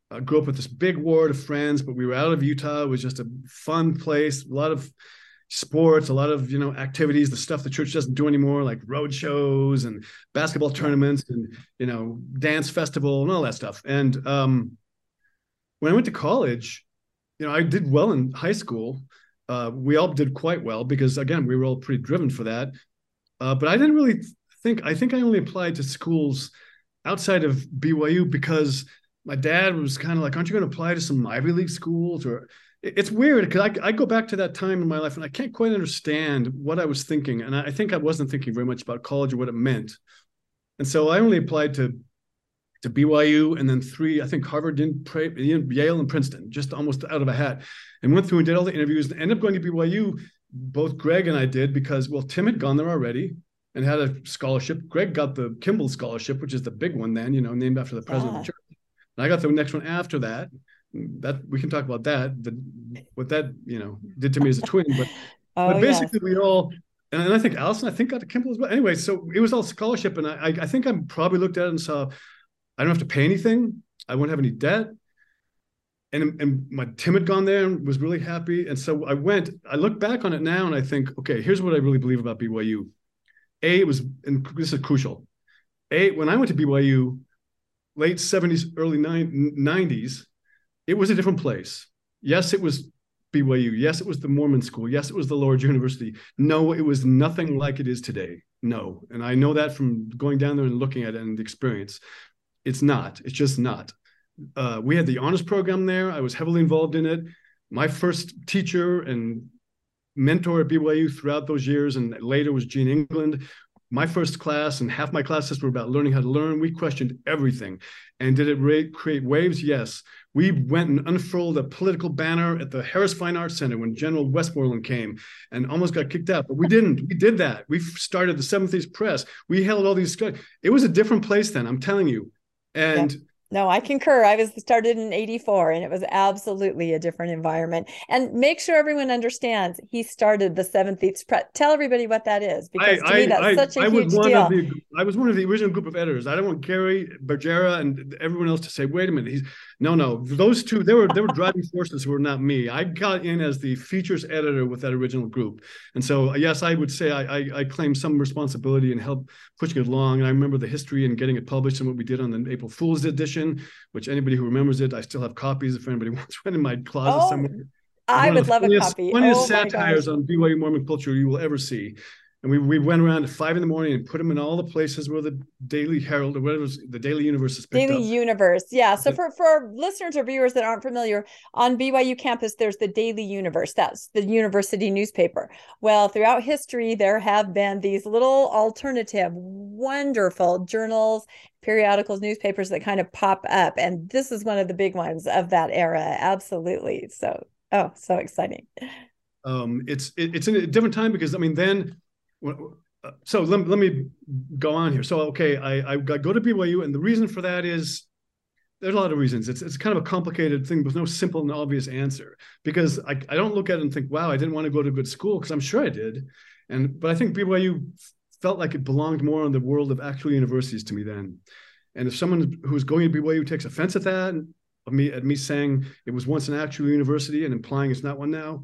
I grew up with this big ward of friends, but we were out of Utah. It was just a fun place. A lot of sports, a lot of you know activities, the stuff the church doesn't do anymore, like road shows and basketball tournaments and you know dance festival and all that stuff. And um, when I went to college, you know, I did well in high school. Uh, we all did quite well because again, we were all pretty driven for that. Uh, but I didn't really think. I think I only applied to schools outside of BYU because my dad was kind of like, "Aren't you going to apply to some Ivy League schools?" Or it's weird because I, I go back to that time in my life and I can't quite understand what I was thinking. And I think I wasn't thinking very much about college or what it meant. And so I only applied to to BYU and then three, I think Harvard, didn't pray, Yale, and Princeton, just almost out of a hat. And went through and did all the interviews and ended up going to BYU. Both Greg and I did because, well, Tim had gone there already and had a scholarship. Greg got the Kimball Scholarship, which is the big one then, you know, named after the president of the church. And I got the next one after that that we can talk about that the, what that you know did to me as a twin but oh, but basically yes. we all and I think Allison I think got to Kimball as well. Anyway so it was all scholarship and I I think I probably looked at it and saw I don't have to pay anything I won't have any debt and and my Tim had gone there and was really happy and so I went I look back on it now and I think okay here's what I really believe about BYU a it was and this is crucial. A when I went to BYU late 70s early 90s it was a different place. Yes, it was BYU. Yes, it was the Mormon school. Yes, it was the Lord's University. No, it was nothing like it is today. No. And I know that from going down there and looking at it and the experience. It's not. It's just not. Uh, we had the honors program there. I was heavily involved in it. My first teacher and mentor at BYU throughout those years, and later was Gene England. My first class and half my classes were about learning how to learn. We questioned everything. And did it create waves? Yes. We went and unfurled a political banner at the Harris Fine Arts Center when General Westmoreland came and almost got kicked out. But we didn't. We did that. We started the Seventh East Press. We held all these. It was a different place then. I'm telling you. And. No, I concur. I was started in 84 and it was absolutely a different environment. And make sure everyone understands he started the seventh East Press. Tell everybody what that is because I, to I, me that's I, such a huge deal. The, I was one of the original group of editors. I don't want Gary Bergera and everyone else to say, wait a minute, he's no, no. Those two, they were they were driving forces who were not me. I got in as the features editor with that original group. And so yes, I would say I I, I claim some responsibility and help pushing it along. And I remember the history and getting it published and what we did on the April Fool's edition which anybody who remembers it, I still have copies if anybody wants one in my closet oh, somewhere. I would love funniest, a copy. One of Funniest oh satires on BYU Mormon culture you will ever see. And we, we went around at five in the morning and put them in all the places where the Daily Herald or whatever was, the Daily Universe is Daily up. Universe, yeah. So for for listeners or viewers that aren't familiar, on BYU campus there's the Daily Universe. That's the university newspaper. Well, throughout history there have been these little alternative, wonderful journals, periodicals, newspapers that kind of pop up, and this is one of the big ones of that era. Absolutely. So, oh, so exciting. Um, it's it, it's in a different time because I mean then Uh, so let, let me go on here. So, okay, I, I go to BYU, and the reason for that is there's a lot of reasons. It's, it's kind of a complicated thing with no simple and obvious answer because I, I don't look at it and think, wow, I didn't want to go to a good school because I'm sure I did. And, but I think BYU felt like it belonged more in the world of actual universities to me then. And if someone who's going to BYU takes offense at that, of me at me saying it was once an actual university and implying it's not one now,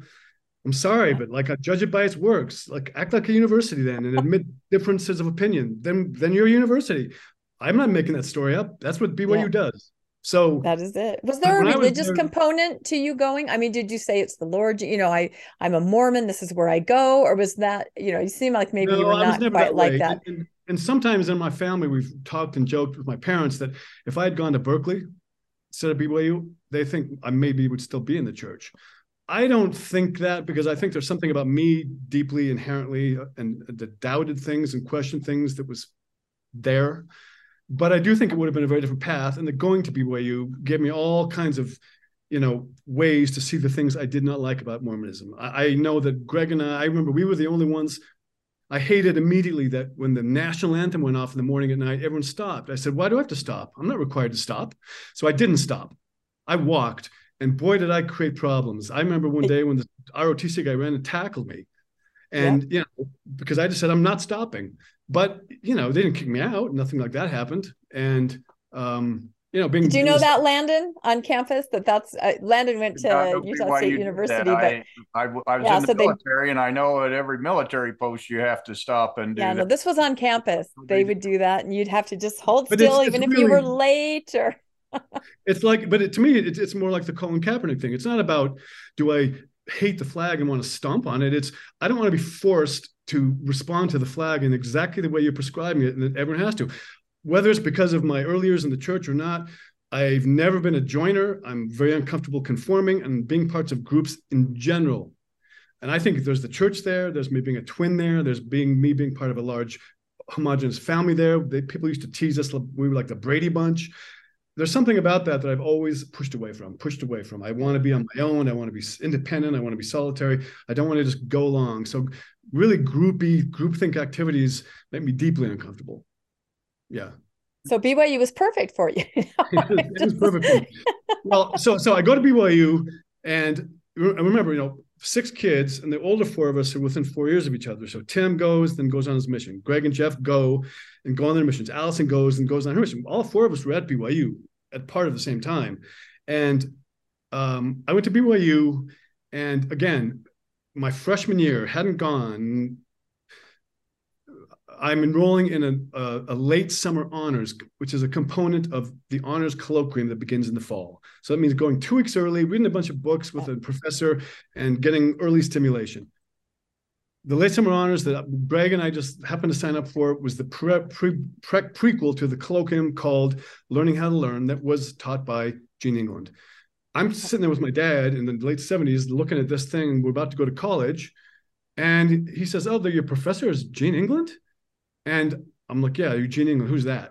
I'm sorry, but like I judge it by its works. Like act like a university then and admit differences of opinion. Then then you're a university. I'm not making that story up. That's what BYU yeah. does. So that is it. Was there a religious was, component to you going? I mean, did you say it's the Lord? You know, I I'm a Mormon. This is where I go, or was that you know? You seem like maybe no, you were not quite that like that. And, and sometimes in my family, we've talked and joked with my parents that if I had gone to Berkeley instead of BYU, they think I maybe would still be in the church. I don't think that because I think there's something about me deeply inherently uh, and that doubted things and questioned things that was there. But I do think it would have been a very different path. And the going to BYU gave me all kinds of, you know, ways to see the things I did not like about Mormonism. I, I know that Greg and I, I remember we were the only ones I hated immediately that when the national anthem went off in the morning at night, everyone stopped. I said, Why do I have to stop? I'm not required to stop. So I didn't stop. I walked and boy, did I create problems. I remember one day when the ROTC guy ran and tackled me. And, yeah. you know, because I just said, I'm not stopping. But, you know, they didn't kick me out. Nothing like that happened. And, um, you know, being. Did you know that Landon on campus? That that's uh, Landon went to Utah State University, but I, I, I was yeah, in the so military, they, and I know at every military post you have to stop and do. Yeah, that. no, this was on campus. They would do that, and you'd have to just hold but still, it's, even it's if really, you were late or it's like, but it, to me, it's, it's more like the Colin Kaepernick thing. It's not about do I hate the flag and want to stomp on it. It's I don't want to be forced to respond to the flag in exactly the way you're prescribing it, and that everyone has to. Whether it's because of my early years in the church or not, I've never been a joiner. I'm very uncomfortable conforming and being parts of groups in general. And I think there's the church there. There's me being a twin there. There's being me being part of a large homogenous family there. They, people used to tease us. We were like the Brady Bunch there's something about that that I've always pushed away from, pushed away from. I want to be on my own. I want to be independent. I want to be solitary. I don't want to just go along. So really groupy, groupthink activities make me deeply uncomfortable. Yeah. So BYU was perfect for you. it was perfect. well, so so I go to BYU and remember, you know, six kids, and the older four of us are within four years of each other. So Tim goes, then goes on his mission. Greg and Geoff go and go on their missions. Allison goes and goes on her mission. All four of us were at BYU at part of the same time. And um, I went to BYU, and again, my freshman year hadn't gone. I'm enrolling in a, a, a, late summer honors, which is a component of the honors colloquium that begins in the fall. So that means going two weeks early, reading a bunch of books with a professor, and getting early stimulation. The late summer honors that Greg and I just happened to sign up for was the pre, pre, pre, prequel to the colloquium called Learning How to Learn that was taught by Gene England. I'm sitting there with my dad in the late 70s looking at this thing. We're about to go to college. And he says, Oh, your professor is Gene England? And I'm like, yeah, Eugene England, who's that?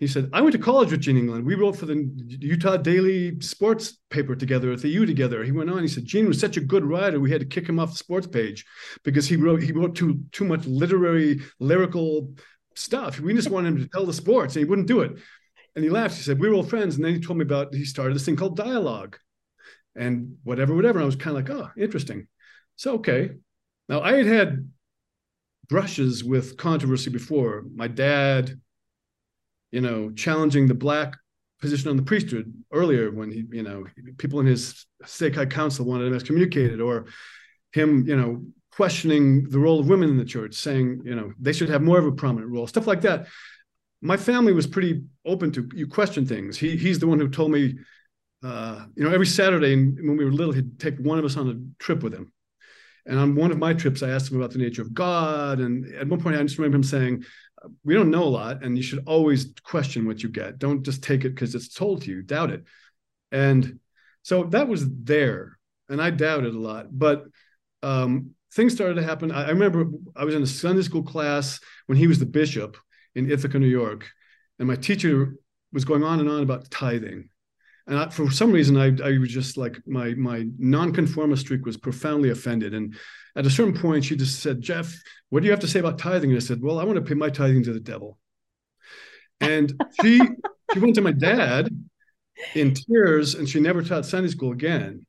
He said, I went to college with Gene England. We wrote for the Utah Daily Sports paper together at the U together. He went on. He said, Gene was such a good writer. We had to kick him off the sports page because he wrote he wrote too too much literary lyrical stuff. We just wanted him to tell the sports, and he wouldn't do it. And he laughed. He said, "We were all friends." And then he told me about he started this thing called dialogue, and whatever, whatever. And I was kind of like, "Oh, interesting." So okay. Now I had had brushes with controversy before. My dad, you know, challenging the black position on the priesthood earlier when he, you know, people in his high council wanted him excommunicated, or him, you know, questioning the role of women in the church, saying, you know, they should have more of a prominent role, stuff like that. My family was pretty open to you question things. He he's the one who told me, uh, you know, every Saturday when we were little, he'd take one of us on a trip with him and on one of my trips, I asked him about the nature of God. And at one point, I just remember him saying, We don't know a lot, and you should always question what you get. Don't just take it because it's told to you, doubt it. And so that was there. And I doubted a lot. But um, things started to happen. I, I remember I was in a Sunday school class when he was the bishop in Ithaca, New York. And my teacher was going on and on about tithing and I, for some reason I, I was just like my my nonconformist streak was profoundly offended and at a certain point she just said Geoff what do you have to say about tithing? And i said well i want to pay my tithing to the devil. And she she went to my dad in tears and she never taught sunday school again.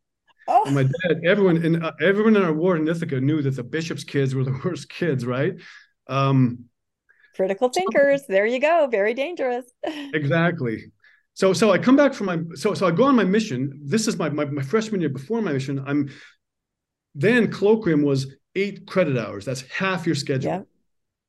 Oh. and my dad everyone in uh, everyone in our ward in ithaca knew that the bishop's kids were the worst kids right? Um, critical thinkers. There you go. Very dangerous. Exactly. So so I come back from my so so I go on my mission. This is my my, my freshman year before my mission. I'm then colloquium was eight credit hours. That's half your schedule. Yeah.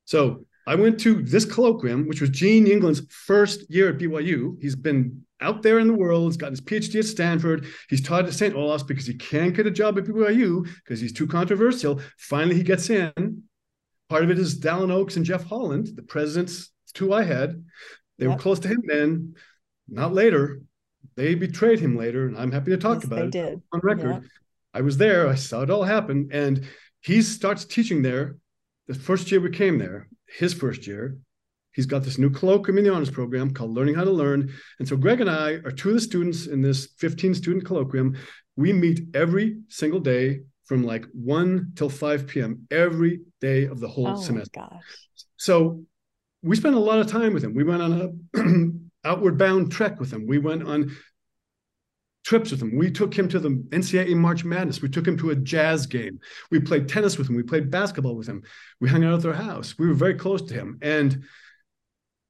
So I went to this colloquium, which was Gene England's first year at BYU. He's been out there in the world. He's got his PhD at Stanford. He's taught at St. Olaf's because he can't get a job at BYU because he's too controversial. Finally, he gets in. Part of it is Dallin Oaks and Jeff Holland, the presidents, two I had. They yep. were close to him then not later. They betrayed him later, and I'm happy to talk yes, about it did. on record. Yeah. I was there. I saw it all happen, and he starts teaching there. The first year we came there, his first year, he's got this new colloquium in the honors program called Learning How to Learn. And so Greg and I are two of the students in this 15 student colloquium. We meet every single day from like 1 till 5 p.m. every day of the whole oh semester. So we spent a lot of time with him. We went on a outward bound trek with him. We went on trips with him. We took him to the NCAA March Madness. We took him to a jazz game. We played tennis with him. We played basketball with him. We hung out at their house. We were very close to him. And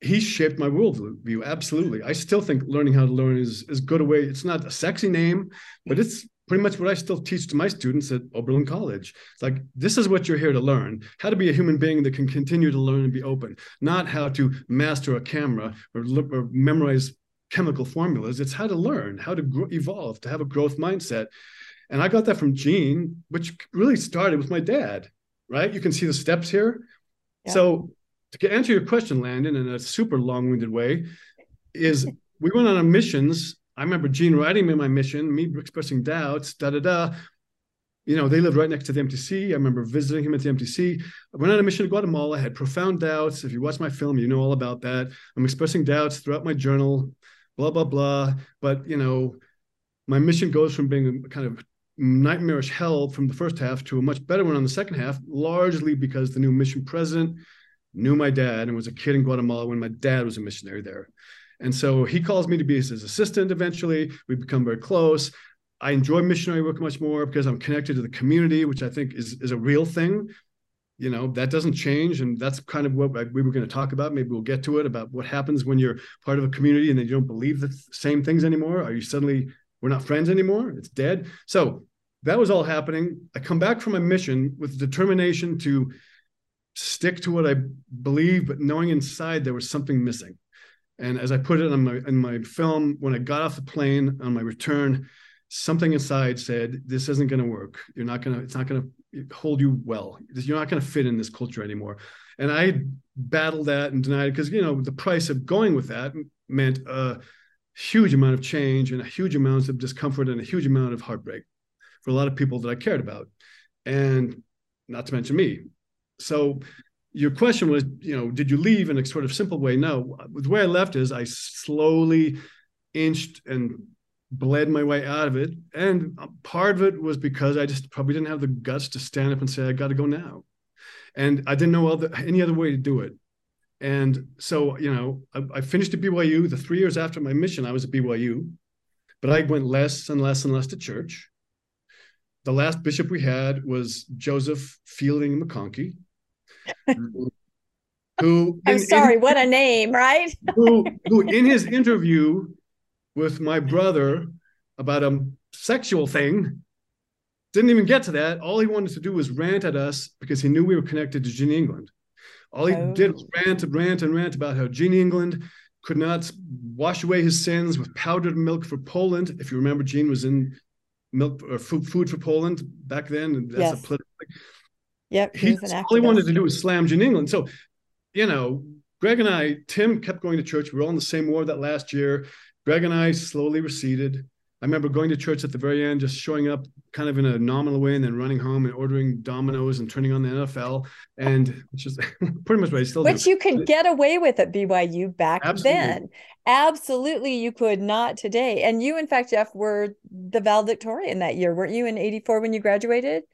he shaped my worldview. Absolutely. I still think learning how to learn is, is good a way. It's not a sexy name, but it's pretty much what I still teach to my students at Oberlin College. It's like, this is what you're here to learn how to be a human being that can continue to learn and be open, not how to master a camera or, or memorize chemical formulas. It's how to learn, how to grow, evolve, to have a growth mindset. And I got that from Gene, which really started with my dad, right? You can see the steps here. Yeah. So, to answer your question, Landon, in a super long winded way, is we went on a missions I remember Gene writing me my mission, me expressing doubts, da da da. You know, they lived right next to the MTC. I remember visiting him at the MTC. I went on a mission to Guatemala. I had profound doubts. If you watch my film, you know all about that. I'm expressing doubts throughout my journal, blah, blah, blah. But, you know, my mission goes from being a kind of nightmarish hell from the first half to a much better one on the second half, largely because the new mission president knew my dad and was a kid in Guatemala when my dad was a missionary there. And so he calls me to be his assistant eventually. We become very close. I enjoy missionary work much more because I'm connected to the community, which I think is, is a real thing. You know, that doesn't change. And that's kind of what we were going to talk about. Maybe we'll get to it about what happens when you're part of a community and then you don't believe the same things anymore. Are you suddenly, we're not friends anymore? It's dead. So that was all happening. I come back from my mission with determination to stick to what I believe, but knowing inside there was something missing. And as I put it in my in my film, when I got off the plane on my return, something inside said, "This isn't going to work. You're not going to. It's not going to hold you well. You're not going to fit in this culture anymore." And I battled that and denied it because you know the price of going with that meant a huge amount of change and a huge amount of discomfort and a huge amount of heartbreak for a lot of people that I cared about, and not to mention me. So your question was, you know, did you leave in a sort of simple way? No. The way I left is I slowly inched and bled my way out of it. And part of it was because I just probably didn't have the guts to stand up and say, I got to go now. And I didn't know other, any other way to do it. And so, you know, I, I finished at BYU. The three years after my mission, I was at BYU, but I went less and less and less to church. The last bishop we had was Joseph Fielding McConkie, who I'm in, sorry, in, what a name, right? who, who in his interview with my brother about a sexual thing didn't even get to that. All he wanted to do was rant at us because he knew we were connected to Gene England. All he oh. did was rant and rant and rant about how Gene England could not wash away his sins with powdered milk for Poland. If you remember, Gene was in milk uh, or food, for Poland back then. And that's yes. a political Yep. He, all he wanted to do was slam Gene England. So, you know, Greg and I, Tim kept going to church. We were all in the same ward that last year. Greg and I slowly receded. I remember going to church at the very end, just showing up kind of in a nominal way and then running home and ordering Domino's and turning on the NFL. And which is pretty much what I still which do. you could get away with at BYU back Absolutely. then. Absolutely, you could not today. And you, in fact, Geoff, were the valedictorian that year, weren't you in 84 when you graduated?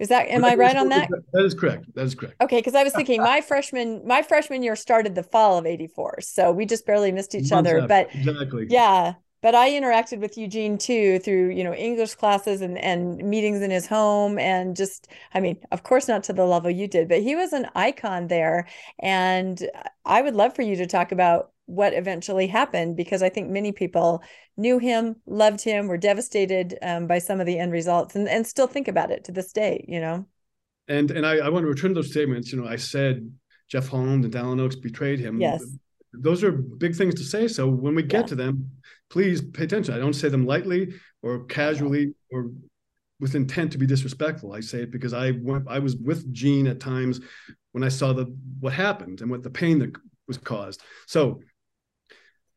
Is that am I right on that? That is correct. That is correct. Okay, because I was thinking my freshman my freshman year started the fall of '84, so we just barely missed each Months other. After. But exactly, yeah. But I interacted with Eugene too through you know English classes and and meetings in his home, and just I mean, of course, not to the level you did, but he was an icon there, and I would love for you to talk about what eventually happened because I think many people knew him, loved him, were devastated um, by some of the end results, and, and still think about it to this day. You know. And and I, I want to return those statements. You know, I said Jeff Holland and Dallin Oaks betrayed him. Yes. Those are big things to say. So when we get yeah. to them, please pay attention. I don't say them lightly or casually or with intent to be disrespectful. I say it because I went, I was with Gene at times when I saw the what happened and what the pain that was caused. So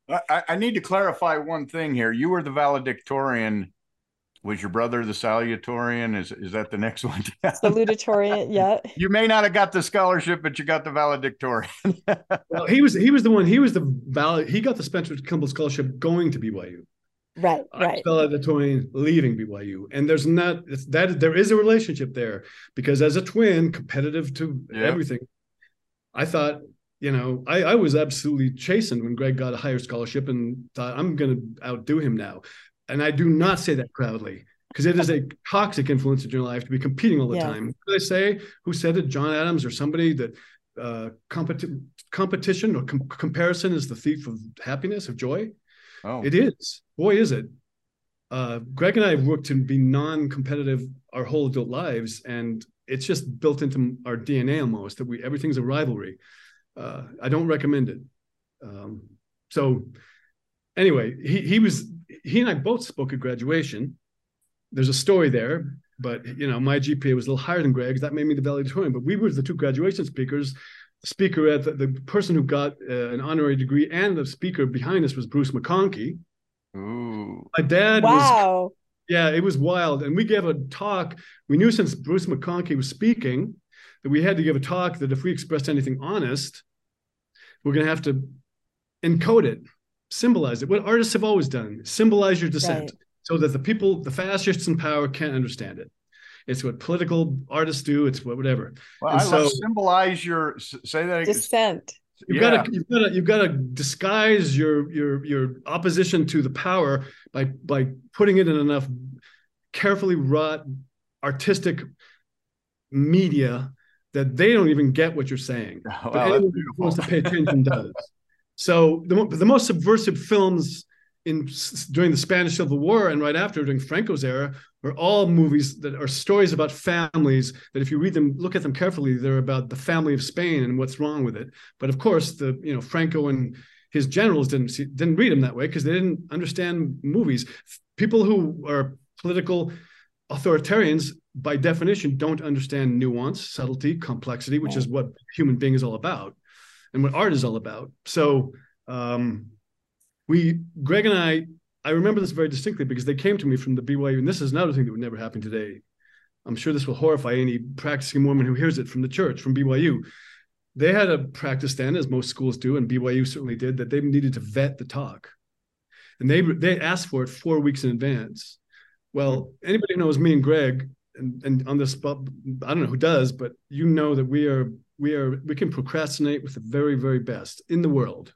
I, I need to clarify one thing here. You were the valedictorian. Was your brother the salutatorian? Is is that the next one? salutatorian, yeah. You may not have got the scholarship, but you got the valedictorian. well, he was he was the one. He was the valid. He got the Spencer Kimball scholarship going to BYU. Right, right. Valedictorian leaving BYU, and there's not that there is a relationship there because as a twin, competitive to yeah. everything. I thought you know, I, I was absolutely chastened when Greg got a higher scholarship and thought I'm going to outdo him now. And I do not say that proudly because it is a toxic influence in your life to be competing all the yeah. time. Who did I say? Who said it? John Adams or somebody that uh, competi- competition or com- comparison is the thief of happiness, of joy? Oh. It is. Boy, is it. Uh, Greg and I have worked to be non-competitive our whole adult lives, and it's just built into our DNA almost that we everything's a rivalry uh, I don't recommend it. Um, so anyway, he he was he and I both spoke at graduation. There's a story there, but you know my GPA was a little higher than Greg's. That made me the valedictorian. But we were the two graduation speakers. The speaker at the, the person who got uh, an honorary degree and the speaker behind us was Bruce McConkie. Ooh. My dad wow. was yeah, it was wild. And we gave a talk. We knew since Bruce McConkie was speaking that we had to give a talk that if we expressed anything honest, we're going to have to encode it, symbolize it. What artists have always done: symbolize your dissent, right. so that the people, the fascists in power, can't understand it. It's what political artists do. It's what whatever. Well, and I so, symbolize your say that dissent. You've yeah. got to you've got to you've got to disguise your your your opposition to the power by by putting it in enough carefully wrought artistic media that they don't even get what you're saying. Oh, but anyone who wants to pay attention does. So the, the most subversive films in during the Spanish Civil War and right after during Franco's era are all movies that are stories about families that if you read them look at them carefully they're about the family of Spain and what's wrong with it. But of course the you know Franco and his generals didn't see, didn't read them that way because they didn't understand movies. People who are political authoritarians by definition don't understand nuance subtlety complexity which is what human being is all about and what art is all about so um, we Greg and I I remember this very distinctly because they came to me from the BYU, and this is another thing that would never happen today. I'm sure this will horrify any practicing Mormon who hears it from the church, from BYU. They had a practice then, as most schools do, and BYU certainly did, that they needed to vet the talk. And they they asked for it four weeks in advance. Well, anybody who knows me and Greg, and, and on this I don't know who does, but you know that we are we are we can procrastinate with the very, very best in the world.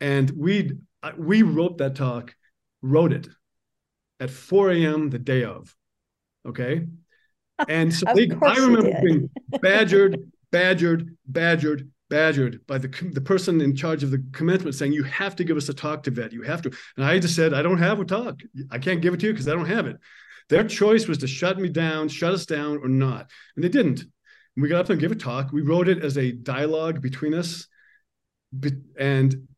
And we uh, we wrote that talk wrote it at 4 a.m. the day of. Okay. And so they, I remember being badgered, badgered, badgered, badgered by the, the person in charge of the commencement saying, You have to give us a talk to vet. You have to. And I just said, I don't have a talk. I can't give it to you because I don't have it. Their choice was to shut me down, shut us down, or not. And they didn't. We got up there and gave a talk. We wrote it as a dialogue between us. And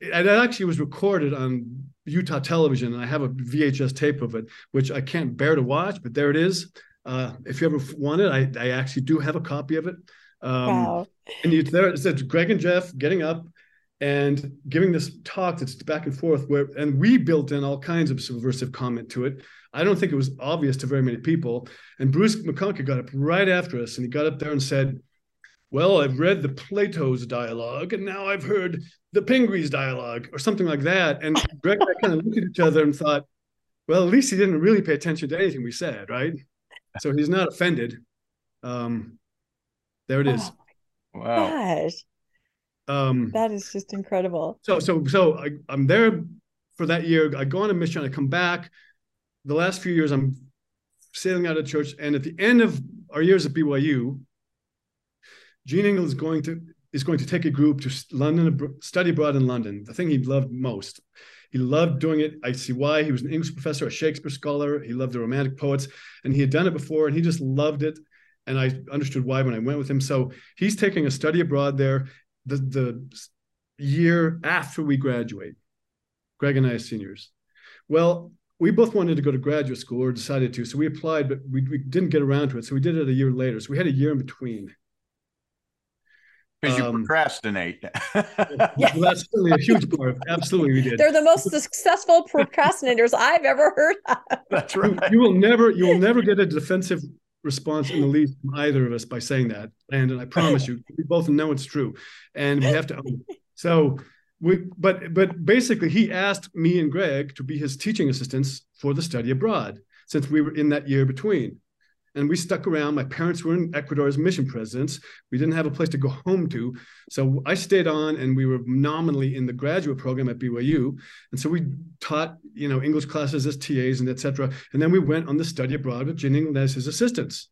it actually was recorded on Utah television, and I have a VHS tape of it, which I can't bear to watch, but there it is. Uh, if you ever want it, I, I actually do have a copy of it. Um, wow. And you, there it says Greg and Geoff getting up and giving this talk that's back and forth, where and we built in all kinds of subversive comment to it. I don't think it was obvious to very many people. And Bruce McConkie got up right after us, and he got up there and said, well, I've read the Plato's dialogue, and now I've heard the Pingree's dialogue, or something like that. And Greg and I kind of looked at each other and thought, well, at least he didn't really pay attention to anything we said, right? So he's not offended. Um, there it is. Oh, wow. Gosh. Um, that is just incredible. So, so, so I, I'm there for that year. I go on a mission. I come back. The last few years, I'm sailing out of church, and at the end of our years at BYU, Gene England is going to is going to take a group to London study abroad in London. The thing he loved most. He loved doing it. I see why. He was an English professor, a Shakespeare scholar. He loved the Romantic poets, and he had done it before, and he just loved it. And I understood why when I went with him. So he's taking a study abroad there. The the year after we graduate, Greg and I as seniors. Well, we both wanted to go to graduate school or decided to, so we applied, but we, we didn't get around to it. So we did it a year later. So we had a year in between. Because you um, procrastinate. yeah. Well, that's certainly a huge part. Absolutely, we did. They're the most successful procrastinators I've ever heard of. That's right. You, you, will never, you will never get a defensive response in the least from either of us by saying that. And, and I promise you, we both know it's true, and we have to. own it. So we, but but basically, he asked me and Greg to be his teaching assistants for the study abroad, since we were in that year between and we stuck around. My parents were in Ecuador as mission presidents. We didn't have a place to go home to. So I stayed on and we were nominally in the graduate program at BYU. And so we taught, you know, English classes as TAs and etc. And then we went on the study abroad with Gene England as his assistants.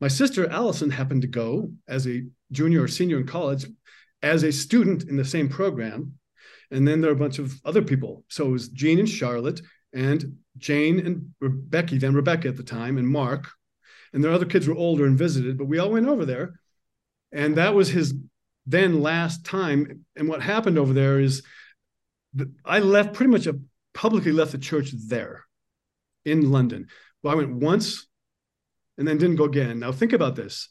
My sister Allison happened to go as a junior or senior in college as a student in the same program. And then there are a bunch of other people. So it was Gene and Charlotte and Jane and Rebecca, then Rebecca at the time, and Mark, and their other kids were older and visited, but we all went over there. And that was his then last time. And what happened over there is I left pretty much a publicly left the church there in London. Well, I went once and then didn't go again. Now think about this.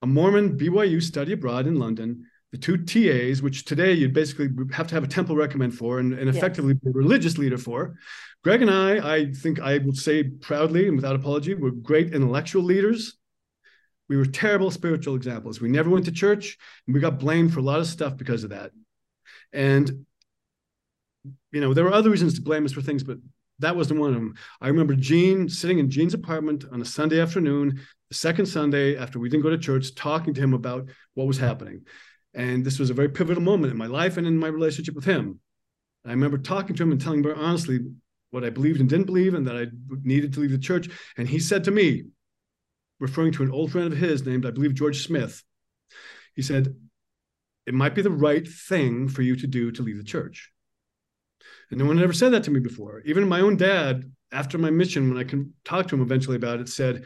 A Mormon BYU study abroad in London, the two TAs, which today you'd basically have to have a temple recommend for and, and effectively yes. be a religious leader for, Greg and I, I think I would say proudly and without apology, were great intellectual leaders. We were terrible spiritual examples. We never went to church and we got blamed for a lot of stuff because of that. And, you know, there were other reasons to blame us for things, but that wasn't one of them. I remember Gene sitting in Gene's apartment on a Sunday afternoon, the second Sunday after we didn't go to church, talking to him about what was happening. And this was a very pivotal moment in my life and in my relationship with him. I remember talking to him and telling him very honestly what I believed and didn't believe, and that I needed to leave the church. And he said to me, referring to an old friend of his named, I believe, George Smith, he said, It might be the right thing for you to do to leave the church. And no one had ever said that to me before. Even my own dad, after my mission, when I can talk to him eventually about it, said,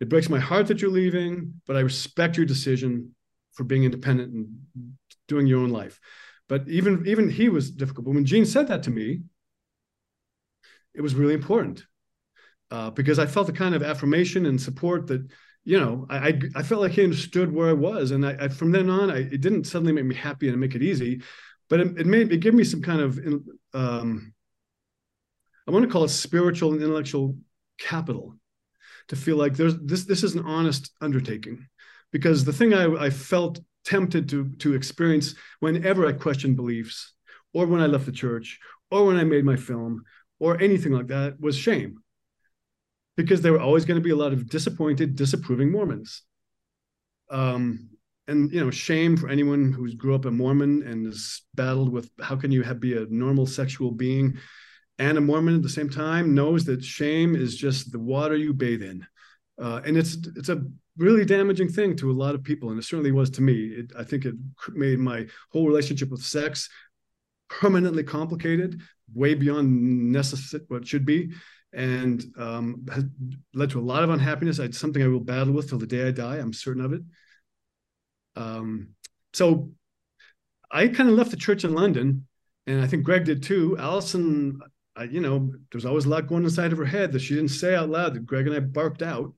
It breaks my heart that you're leaving, but I respect your decision for being independent and doing your own life. But even even he was difficult. But when Gene said that to me, it was really important uh, because I felt the kind of affirmation and support that you know I I, I felt like he understood where I was, and I, I from then on I, it didn't suddenly make me happy and make it easy, but it, it made it gave me some kind of um, I want to call it spiritual and intellectual capital to feel like there's this this is an honest undertaking because the thing I, I felt tempted to to experience whenever I questioned beliefs or when I left the church or when I made my film or anything like that was shame. Because there were always going to be a lot of disappointed disapproving Mormons. Um, and you know shame for anyone who's grew up a Mormon and has battled with how can you have be a normal sexual being and a Mormon at the same time knows that shame is just the water you bathe in uh, and it's it's a really damaging thing to a lot of people, and it certainly was to me. It, I think it made my whole relationship with sex permanently complicated, way beyond necessary what should be, and um, led to a lot of unhappiness. It's something I will battle with till the day I die. I'm certain of it. Um, so I kind of left the church in London, and I think Greg did too. Allison, I, you know, there's always a lot going inside of her head that she didn't say out loud that Greg and I barked out.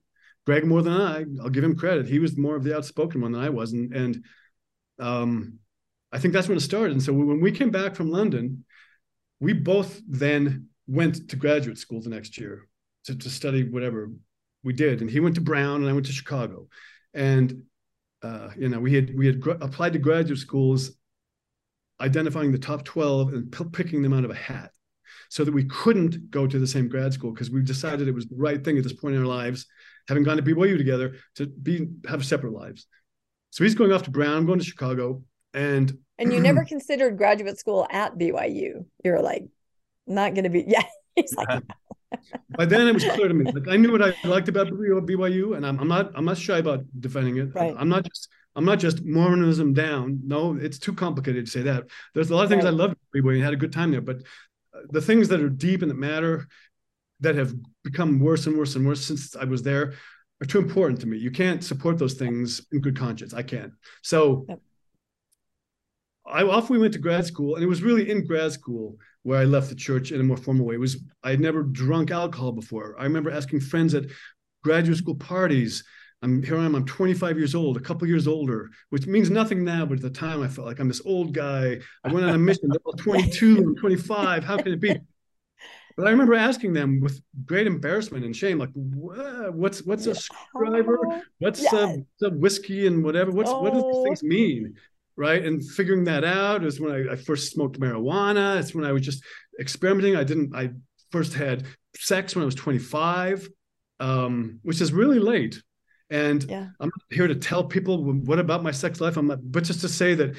Greg more than I. I'll give him credit. He was more of the outspoken one than I was, and and um, I think that's when it started. And so when we came back from London, we both then went to graduate school the next year to, to study whatever we did. And he went to Brown, and I went to Chicago, and uh, you know we had we had gr- applied to graduate schools, identifying the top twelve and p- picking them out of a hat so that we couldn't go to the same grad school because we decided it was the right thing at this point in our lives having gone to BYU together, to be have separate lives. So he's going off to Brown. I'm going to Chicago, and and you never considered graduate school at BYU. You're like, not going to be. Yeah, he's like. Yeah. By then, it was clear to me. Like I knew what I liked about BYU, and I'm, I'm not I'm not shy about defending it. Right. I'm not just I'm not just Mormonism down. No, it's too complicated to say that. There's a lot of things right. I loved BYU and had a good time there, but uh, the things that are deep and that matter that have become worse and worse and worse since I was there are too important to me. You can't support those things in good conscience. I can't. So yep. I off we went to grad school, and it was really in grad school where I left the church in a more formal way. It was I had never drunk alcohol before. I remember asking friends at graduate school parties. I'm here I am, I'm 25 years old, a couple years older, which means nothing now, but at the time I felt like I'm this old guy. I went on a mission, they're all 22 and 25. How can it be? But I remember asking them with great embarrassment and shame, like, "What's what's a screwdriver? What's yes. a, a, whiskey and whatever? What's oh. what do these oh. things mean?" Right, and figuring that out is when I, I first smoked marijuana. It's when I was just experimenting. I didn't. I first had sex when I was 25, um, which is really late. And yeah. I'm not here to tell people what about my sex life. I'm not, but just to say that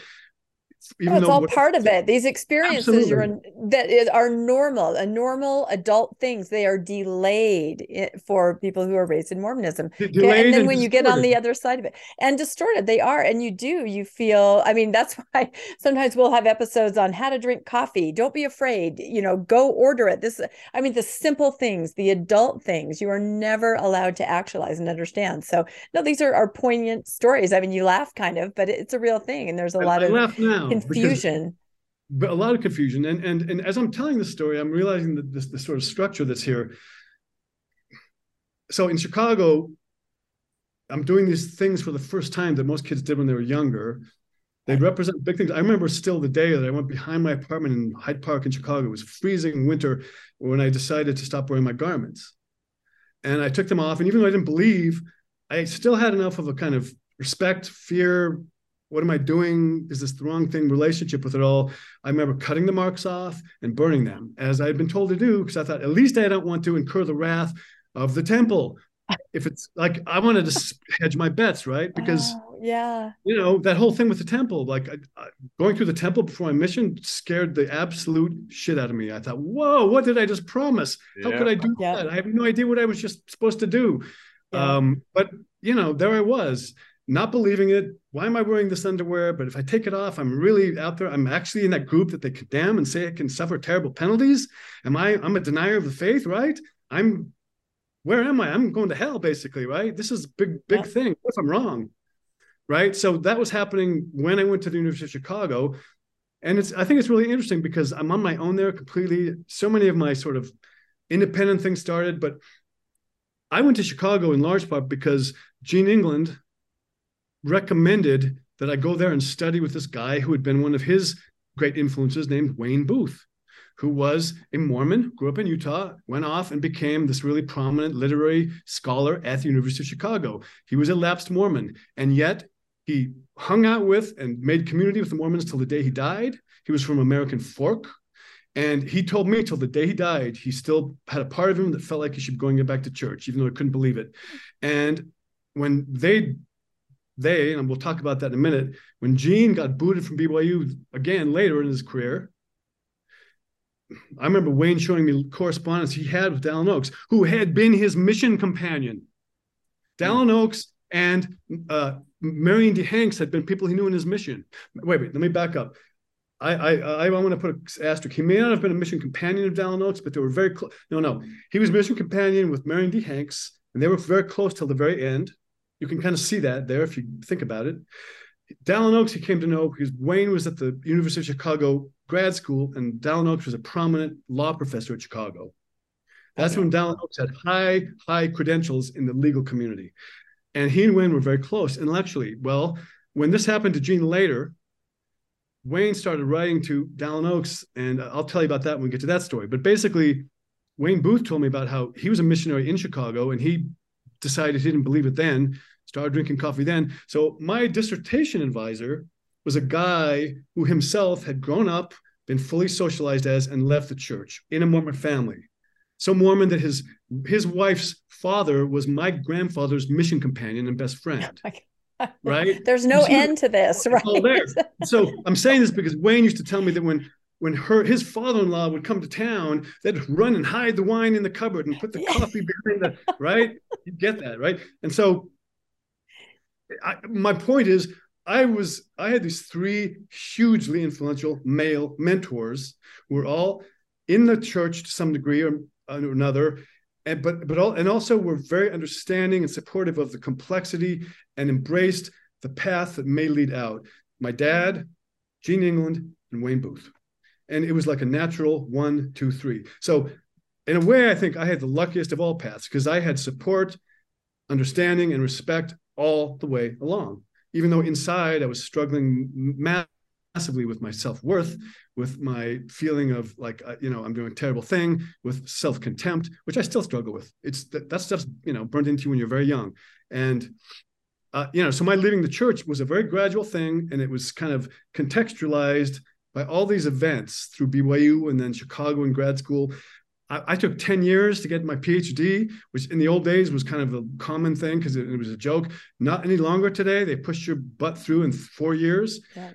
even it's all part of it. These experiences are, that is, are normal, a normal adult things. They are delayed eh, for people who are raised in Mormonism. And then and when distorted. you get on the other side of it and distorted, they are. And you do, you feel, I mean, that's why sometimes we'll have episodes on how to drink coffee. Don't be afraid, you know, go order it. This, I mean, the simple things, the adult things you are never allowed to actualize and understand. So no, these are, are poignant stories. I mean, you laugh kind of, but it's a real thing. And there's a lot I of laugh now confusion. But a lot of confusion. And and and as i'm telling the story i'm realizing that this the sort of structure that's here. So in chicago i'm doing these things for the first time that most kids did when they were younger. They represent big things. I remember still the day that i went behind my apartment in hyde park in chicago. It was freezing winter when i decided to stop wearing my garments. And i took them off. And even though i didn't believe i still had enough of a kind of respect fear what am I doing? Is this the wrong thing? Relationship with it all. I remember cutting the marks off and burning them as I had been told to do because I thought at least I don't want to incur the wrath of the temple. If it's like I wanted to hedge my bets, right? Because oh, yeah, you know that whole thing with the temple, like I, I, going through the temple before my mission, scared the absolute shit out of me. I thought, whoa, what did I just promise? Yeah. How could I do yeah. that? I have no idea what I was just supposed to do. Yeah. Um, but you know, there I was not believing it. Why am I wearing this underwear? But if I take it off, I'm really out there. I'm actually in that group that they condemn and say it can suffer terrible penalties. Am I? I'm a denier of the faith, right? I'm. Where am I? I'm going to hell, basically, right? This is a big, big yeah. thing. What if I'm wrong? Right. So that was happening when I went to the University of Chicago. And it's I think it's really interesting because I'm on my own there completely. So many of my sort of independent things started, but I went to Chicago in large part because Gene England recommended that I go there and study with this guy who had been one of his great influences named Wayne Booth, who was a Mormon, grew up in Utah, went off and became this really prominent literary scholar at the University of Chicago. He was a lapsed Mormon, and yet he hung out with and made community with the Mormons till the day he died. He was from American Fork. And he told me till the day he died, he still had a part of him that felt like he should be going back to church, even though I couldn't believe it. And when they they, and we'll talk about that in a minute, when Gene got booted from BYU again later in his career, I remember Wayne showing me correspondence he had with Dallin Oaks, who had been his mission companion. Dallin Oaks and uh, Marion D. Hanks had been people he knew in his mission. Wait, wait, let me back up. I, I, I want to put an asterisk. He may not have been a mission companion of Dallin Oaks, but they were very close. No, no. He was mission companion with Marion D. Hanks, and they were very close till the very end. You can kind of see that there if you think about it. Dallin Oaks, he came to know because Wayne was at the University of Chicago grad school, and Dallin Oaks was a prominent law professor at Chicago. That's okay. when Dallin Oaks had high, high credentials in the legal community. And he and Wayne were very close intellectually. Well, when this happened to Gene later, Wayne started writing to Dallin Oaks, and I'll tell you about that when we get to that story. But basically, Wayne Booth told me about how he was a missionary in Chicago and he decided he didn't believe it then started drinking coffee then. So my dissertation advisor was a guy who himself had grown up, been fully socialized as, and left the church in a Mormon family. So Mormon that his his wife's father was my grandfather's mission companion and best friend. right? There's no so, end to this, right? There. So I'm saying this because Wayne used to tell me that when when her his father-in-law would come to town, they'd run and hide the wine in the cupboard and put the coffee behind the right. You get that, right? And so I, my point is, I was I had these three hugely influential male mentors who were all in the church to some degree or, or another, and but but all and also were very understanding and supportive of the complexity and embraced the path that may lead out. My dad, Gene England, and Wayne Booth, and it was like a natural one, two, three. So, in a way, I think I had the luckiest of all paths because I had support, understanding, and respect all the way along. Even though inside I was struggling massively with my self worth, with my feeling of like uh, you know I'm doing a terrible thing, with self contempt, which I still struggle with. It's that, that stuff's you know burned into you when you're very young, and uh, you know so my leaving the church was a very gradual thing, and it was kind of contextualized by all these events through BYU and then Chicago and grad school I, I, took 10 years to get my PhD, which in the old days was kind of a common thing because it, it, was a joke. Not any longer today. They push your butt through in four years. Yeah.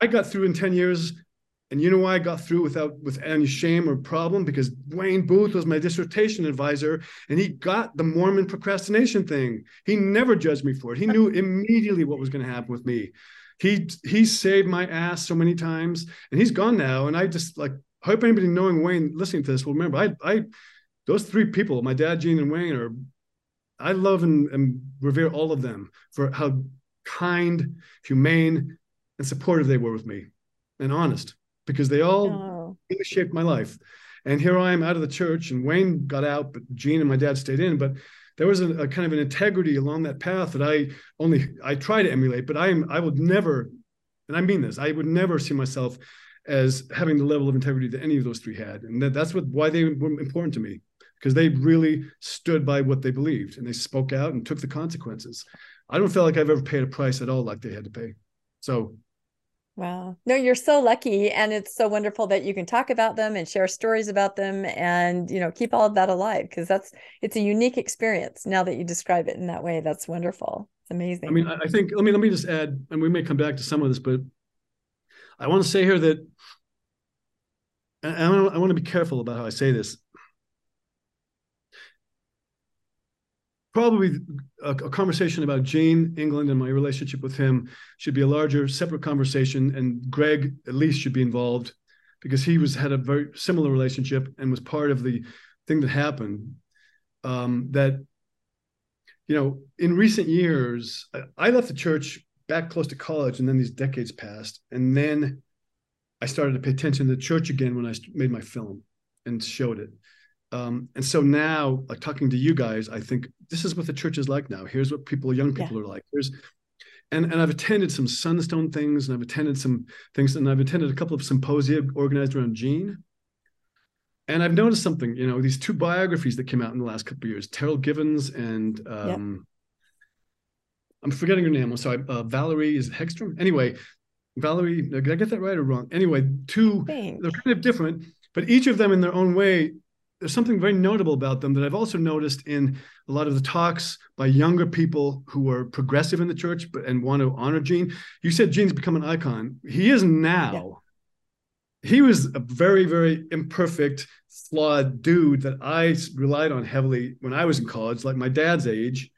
I got through in 10 years. And you know why I got through without with any shame or problem? Because Wayne Booth was my dissertation advisor and he got the Mormon procrastination thing. He never judged me for it. He knew immediately what was going to happen with me. He he saved my ass so many times and he's gone now. And I just like hope anybody knowing Wayne listening to this will remember I I those three people, my dad, Gene, and Wayne, are I love and, and revere all of them for how kind, humane, and supportive they were with me, and honest, because they all oh. really shaped my life. And here I am out of the church, and Wayne got out, but Gene and my dad stayed in. But there was a, a kind of an integrity along that path that I only I try to emulate, but I am I would never, and I mean this, I would never see myself as having the level of integrity that any of those three had. And that, that's what why they were important to me because they really stood by what they believed and they spoke out and took the consequences. I don't feel like I've ever paid a price at all like they had to pay. So Wow. No, you're so lucky and it's so wonderful that you can talk about them and share stories about them and, you know, keep all of that alive because that's it's a unique experience now that you describe it in that way. That's wonderful. It's amazing. I mean, I think let me let me just add and we may come back to some of this, but I want to say here that I want, to, I want to be careful about how I say this. probably a, a, conversation about Gene England and my relationship with him should be a larger, separate conversation, and Greg at least should be involved because he was had a very similar relationship and was part of the thing that happened. Um, that you know, in recent years, I, I left the church back close to college, and then these decades passed, and then I started to pay attention to the church again when I made my film and showed it. Um, and so now, like talking to you guys, I think this is what the church is like now. Here's what people, young people, yeah. are like. Here's, and and I've attended some Sunstone things, and I've attended some things, and I've attended a couple of symposia organized around Gene. And I've noticed something. You know, these two biographies that came out in the last couple of years, Terryl Givens and um, I'm forgetting her name. I'm sorry, uh, Valerie is Hextrom. Anyway, Valerie, did I get that right or wrong? Anyway, two they're kind of different, but each of them in their own way there's something very notable about them that I've also noticed in a lot of the talks by younger people who are progressive in the church but and want to honor Gene. You said Gene's become an icon. He is now. Yeah. He was a very, very imperfect, flawed dude that I relied on heavily when I was in college, like my dad's age.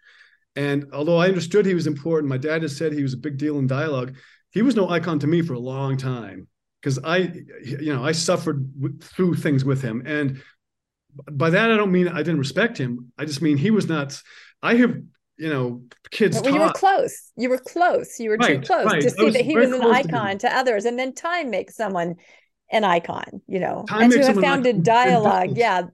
And although I understood he was important, my dad has said he was a big deal in dialogue. He was no icon to me for a long time because I, you know, I suffered through things with him. And by that I don't mean I didn't respect him. I just mean he was not. I have you know kids. Well, you were close. You were close. You were right, too close right. to see that he was an icon to, to, others, and then time makes someone an icon. You know, time and to have founded dialogue. Yeah,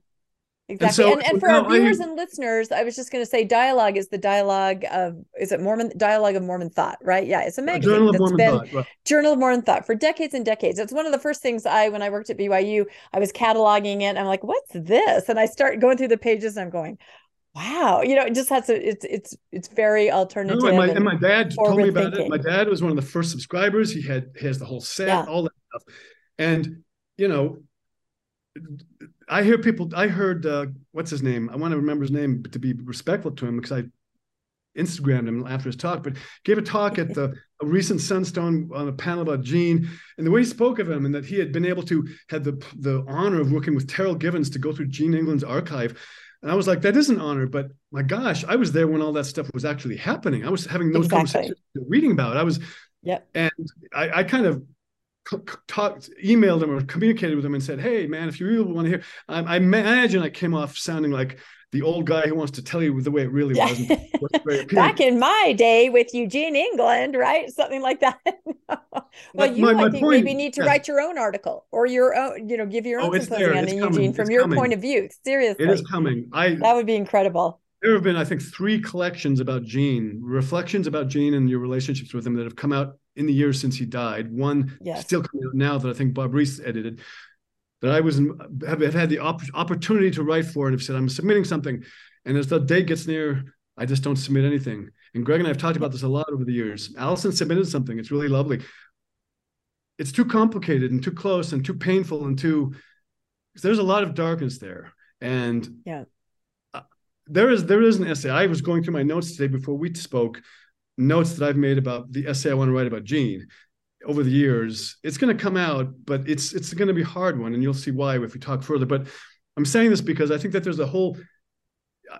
Exactly. And, so, and, and for our viewers I, and listeners, I was just going to say dialogue is the dialogue of, is it Mormon, dialogue of Mormon thought, right? Yeah. It's a magazine Journal of Mormon been thought, right. Journal of Mormon Thought for decades and decades. It's one of the first things I, when I worked at BYU, I was cataloging it. I'm like, what's this? And I start going through the pages and I'm going, wow, you know, it just has to, it's, it's, it's very alternative. No, and, my, and, and, my dad told me about thinking. it. My dad was one of the first subscribers. He had, he has the whole set, yeah. all that stuff. And, you know, I hear people. I heard uh, what's his name. I want to remember his name to be respectful to him because I Instagrammed him after his talk. But gave a talk at the a recent Sunstone on a panel about Gene and the way he spoke of him, and that he had been able to had the the honor of working with Terryl Givens to go through Gene England's archive. And I was like, that is an honor, but my gosh, I was there when all that stuff was actually happening. I was having those exactly. conversations, reading about. It. I was, yeah, and I, I kind of talked, emailed him or communicated with him and said, "Hey, man, if you really want to hear," I, I imagine I came off sounding like the old guy who wants to tell you the way it really was. Back in my day with Eugene England, right? Something like that. well, you, my, my think, point, maybe need to write your own article or your own, you know, give your own oh, symposium on Eugene from it's your coming. point of view. Seriously, it is coming. I that would be incredible. There have been, I think, three collections about Gene, reflections about Gene and your relationships with him that have come out in the years since he died. One yes. still coming out now that I think Bob Rees edited. That I was have, have had the op- opportunity to write for and have said I'm submitting something, and as the date gets near, I just don't submit anything. And Greg and I have talked about this a lot over the years. Allison submitted something; it's really lovely. It's too complicated and too close and too painful and too. There's a lot of darkness there, and yeah there is there is an essay. I was going through my notes today before we spoke, notes that I've made about the essay I want to write about Gene over the years. It's going to come out, but it's it's going to be a hard one, and you'll see why if we talk further. But I'm saying this because I think that there's a whole.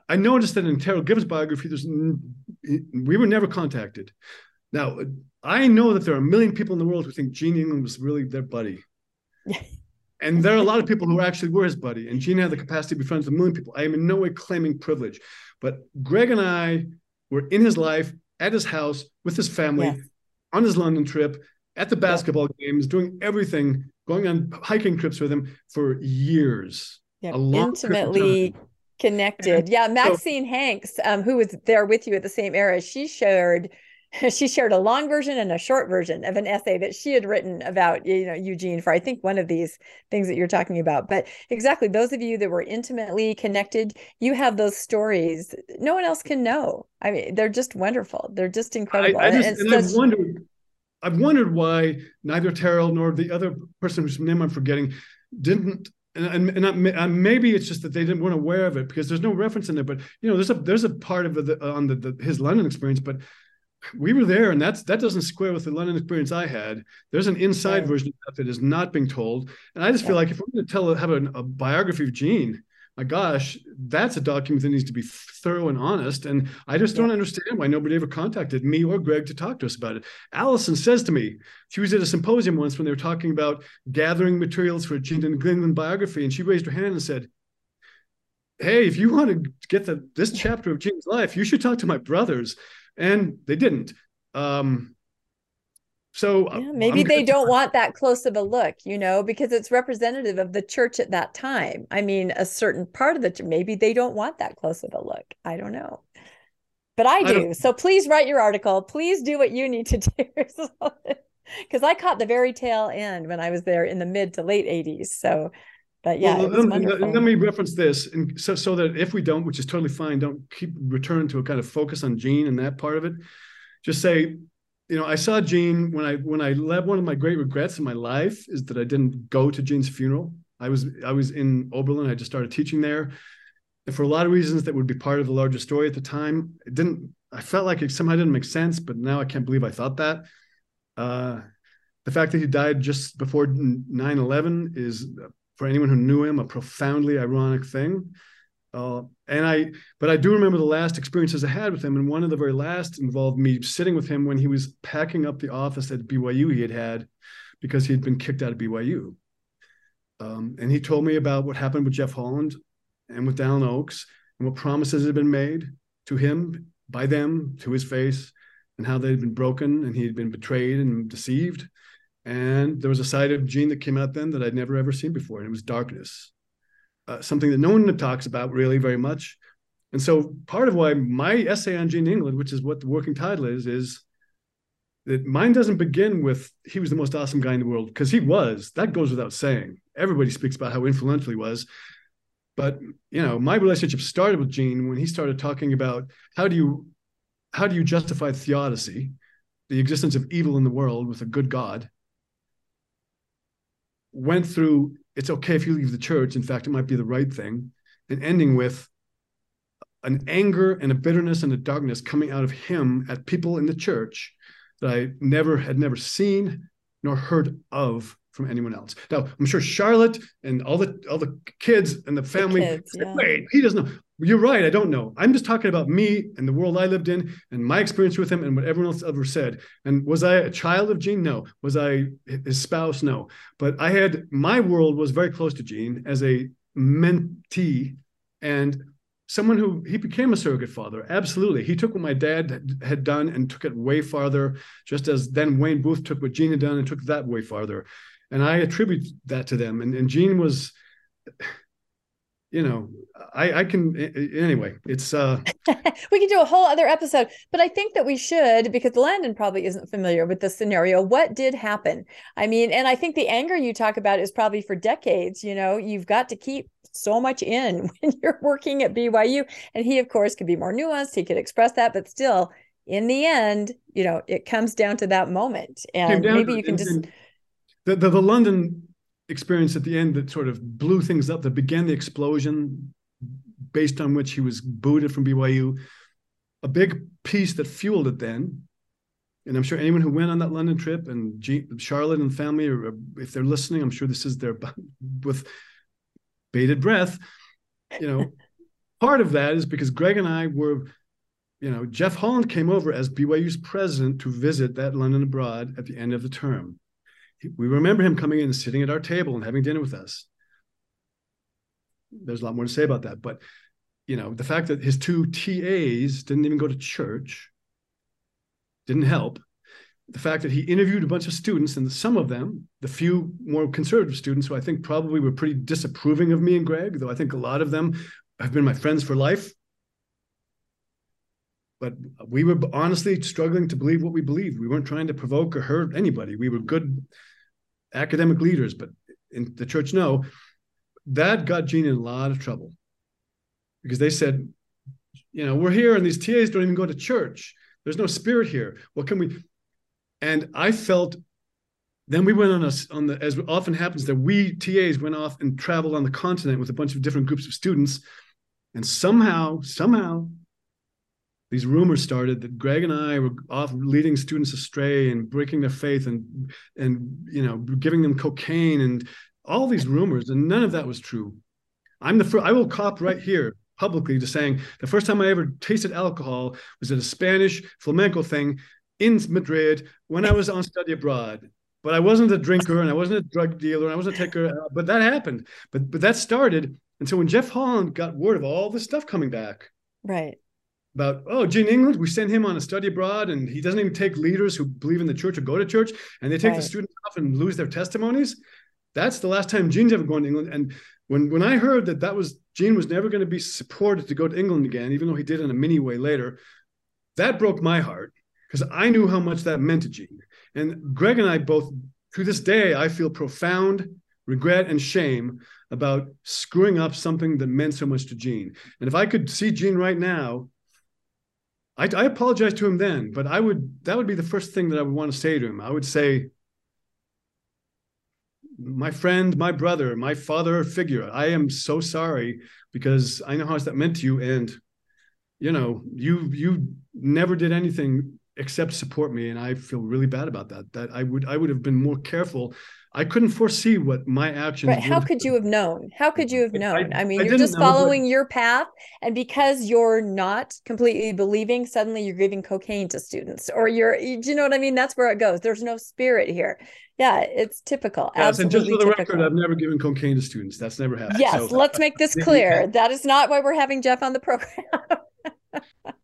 I noticed that in Terryl Gibbs' biography, there's we were never contacted. Now I know that there are a million people in the world who think Gene England was really their buddy. And there are a lot of people who actually were his buddy. And Gene had the capacity to be friends with a million people. I am in no way claiming privilege. But Greg and I were in his life, at his house, with his family, yes. on his London trip, at the basketball games, doing everything, going on hiking trips with him for years. Yeah, intimately connected. Yeah, Maxine so, Hanks, um, who was there with you at the same era, she shared she shared a long version and a short version of an essay that she had written about you know Eugene for I think one of these things that you're talking about. But exactly those of you that were intimately connected you have those stories. No one else can know. I mean they're just wonderful. They're just incredible I, I just, and, and I've wondered I've wondered why neither Terryl nor the other person whose name I'm forgetting didn't and, and, and, maybe it's just that they didn't weren't aware of it because there's no reference in there. But you know, there's a there's a part of the uh, on the, the his London experience, but we were there, and that's that doesn't square with the London experience I had. There's an inside version of that that is not being told, and I just feel like if we're going to tell have a, a, biography of Gene, my gosh, that's a document that needs to be thorough and honest. And I just don't understand why nobody ever contacted me or Greg to talk to us about it. Allison says to me, she was at a symposium once when they were talking about gathering materials for a Gene England biography, and she raised her hand and said, Hey, if you want to get the, this chapter of Gene's life, you should talk to my brothers. And they didn't. Um, so uh, yeah, maybe they don't want that close of a look, you know, because it's representative of the church at that time. I mean, a certain part of the maybe they don't want that close of a look. I don't know. But I do. I so please write your article. Please do what you need to do. Because I caught the very tail end when I was there in the mid to late 80s. So but yeah, well, let, let, me reference this, and so so that if we don't, which is totally fine, don't keep return to a kind of focus on Gene and that part of it. Just say you know, I saw Gene when I when I left. One of my great regrets in my life is that I didn't go to Gene's funeral. I was I was in Oberlin. I just started teaching there, and for a lot of reasons that would be part of the larger story at the time, it didn't. I felt like it somehow didn't make sense, but now I can't believe I thought that. Uh, the fact that he died just before 9-11 is, for anyone who knew him, a profoundly ironic thing. Uh, and I, but I do remember the last experiences I had with him, and one of the very last involved me sitting with him when he was packing up the office at BYU he had had because he had been kicked out of BYU. Um, and he told me about what happened with Jeff Holland and with Dallin Oaks and what promises had been made to him by them to his face and how they had been broken and he had been betrayed and deceived. And there was a side of Gene that came out then that I'd never ever seen before, and it was darkness uh, something that no one talks about really very much. And so part of why my essay on Gene England, which is what the working title is, is that mine doesn't begin with he was the most awesome guy in the world because he was. That goes without saying. Everybody speaks about how influential he was. But you know, my relationship started with Gene when he started talking about how do you how do you justify theodicy, the existence of evil in the world with a good God. Went through it's okay if you leave the church. In fact, it might be the right thing. And ending with an anger and a bitterness and a darkness coming out of him at people in the church that I never had never seen nor heard of from anyone else. Now, I'm sure Charlotte and all the all the kids and the family. The kids, yeah. Wait, he doesn't know. You're right. I don't know. I'm just talking about me and the world I lived in and my experience with him and what everyone else ever said. And was I a child of Gene? No. Was I his spouse? No. But I had my world was very close to Gene as a mentee and someone who he became a surrogate father. Absolutely. He took what my dad had done and took it way farther, just as then Wayne Booth took what Gene had done and took that way farther. And I attribute that to them. And, and Gene was you know i i can anyway it's uh we can do a whole other episode but i think that we should because landon probably isn't familiar with the scenario what did happen? I mean and i think the anger you talk about is probably for decades you know you've got to keep so much in when you're working at byu and he of course could be more nuanced he could express that but still in the end you know it comes down to that moment and maybe you can just the, the, the london experience at the end that sort of blew things up, that began the explosion based on which he was booted from BYU. A big piece that fueled it then, and I'm sure anyone who went on that London trip and G- Charlotte and family, or if they're listening, I'm sure this is their with bated breath. You know, part of that is because Greg and I were, you know, Jeff Holland came over as BYU's president to visit that London abroad at the end of the term we remember him coming in and sitting at our table and having dinner with us. There's a lot more to say about that, but you know, the fact that his two TAs didn't even go to church didn't help. The fact that he interviewed a bunch of students, and some of them, the few more conservative students who I think probably were pretty disapproving of me and Greg, though I think a lot of them have been my friends for life. But we were honestly struggling to believe what we believed. We weren't trying to provoke or hurt anybody. We were good academic leaders, but in the church, no. That got Gene in a lot of trouble because they said, you know, we're here and these TAs don't even go to church. There's no spirit here. What can we? And I felt then we went on a on the as often happens that we TAs went off and traveled on the continent with a bunch of different groups of students, and somehow somehow these rumors started that Greg and I were off leading students astray and breaking their faith and and you know giving them cocaine and all these rumors and none of that was true. I'm the first, I will cop right here publicly to saying the first time I ever tasted alcohol was at a Spanish flamenco thing in Madrid when I was on study abroad. But I wasn't a drinker and I wasn't a drug dealer and I wasn't a taker. Uh, but that happened. But but that started. And so when Jeff Holland got word of all this stuff coming back, right, about oh Gene England, we send him on a study abroad, and he doesn't even take leaders who believe in the church or go to church, and they take right. the students off and lose their testimonies. That's the last time Gene's ever gone to England. And when when I heard that that was Gene was never going to be supported to go to England again, even though he did in a mini way later, that broke my heart because I knew how much that meant to Gene. And Greg and I both, to this day, I feel profound regret and shame about screwing up something that meant so much to Gene. And if I could see Gene right now, I, I apologize to him then, but I would that would be the first thing that I would want to say to him. I would say, my friend, my brother, my father figure, I am so sorry because I know how that meant to you. And you know, you you never did anything except support me. And I feel really bad about that. That I would I would have been more careful I couldn't foresee what my actions. Right. How could you have known? How could you have known? I, I mean, I you're just following your path, and because you're not completely believing, suddenly you're giving cocaine to students, or you're. Do you know what I mean? That's where it goes. There's no spirit here. Yeah, it's typical. Yes, Absolutely and just for the typical. record, I've never given cocaine to students. That's never happened. Yes, so. let's make this clear. that is not why we're having Geoff on the program.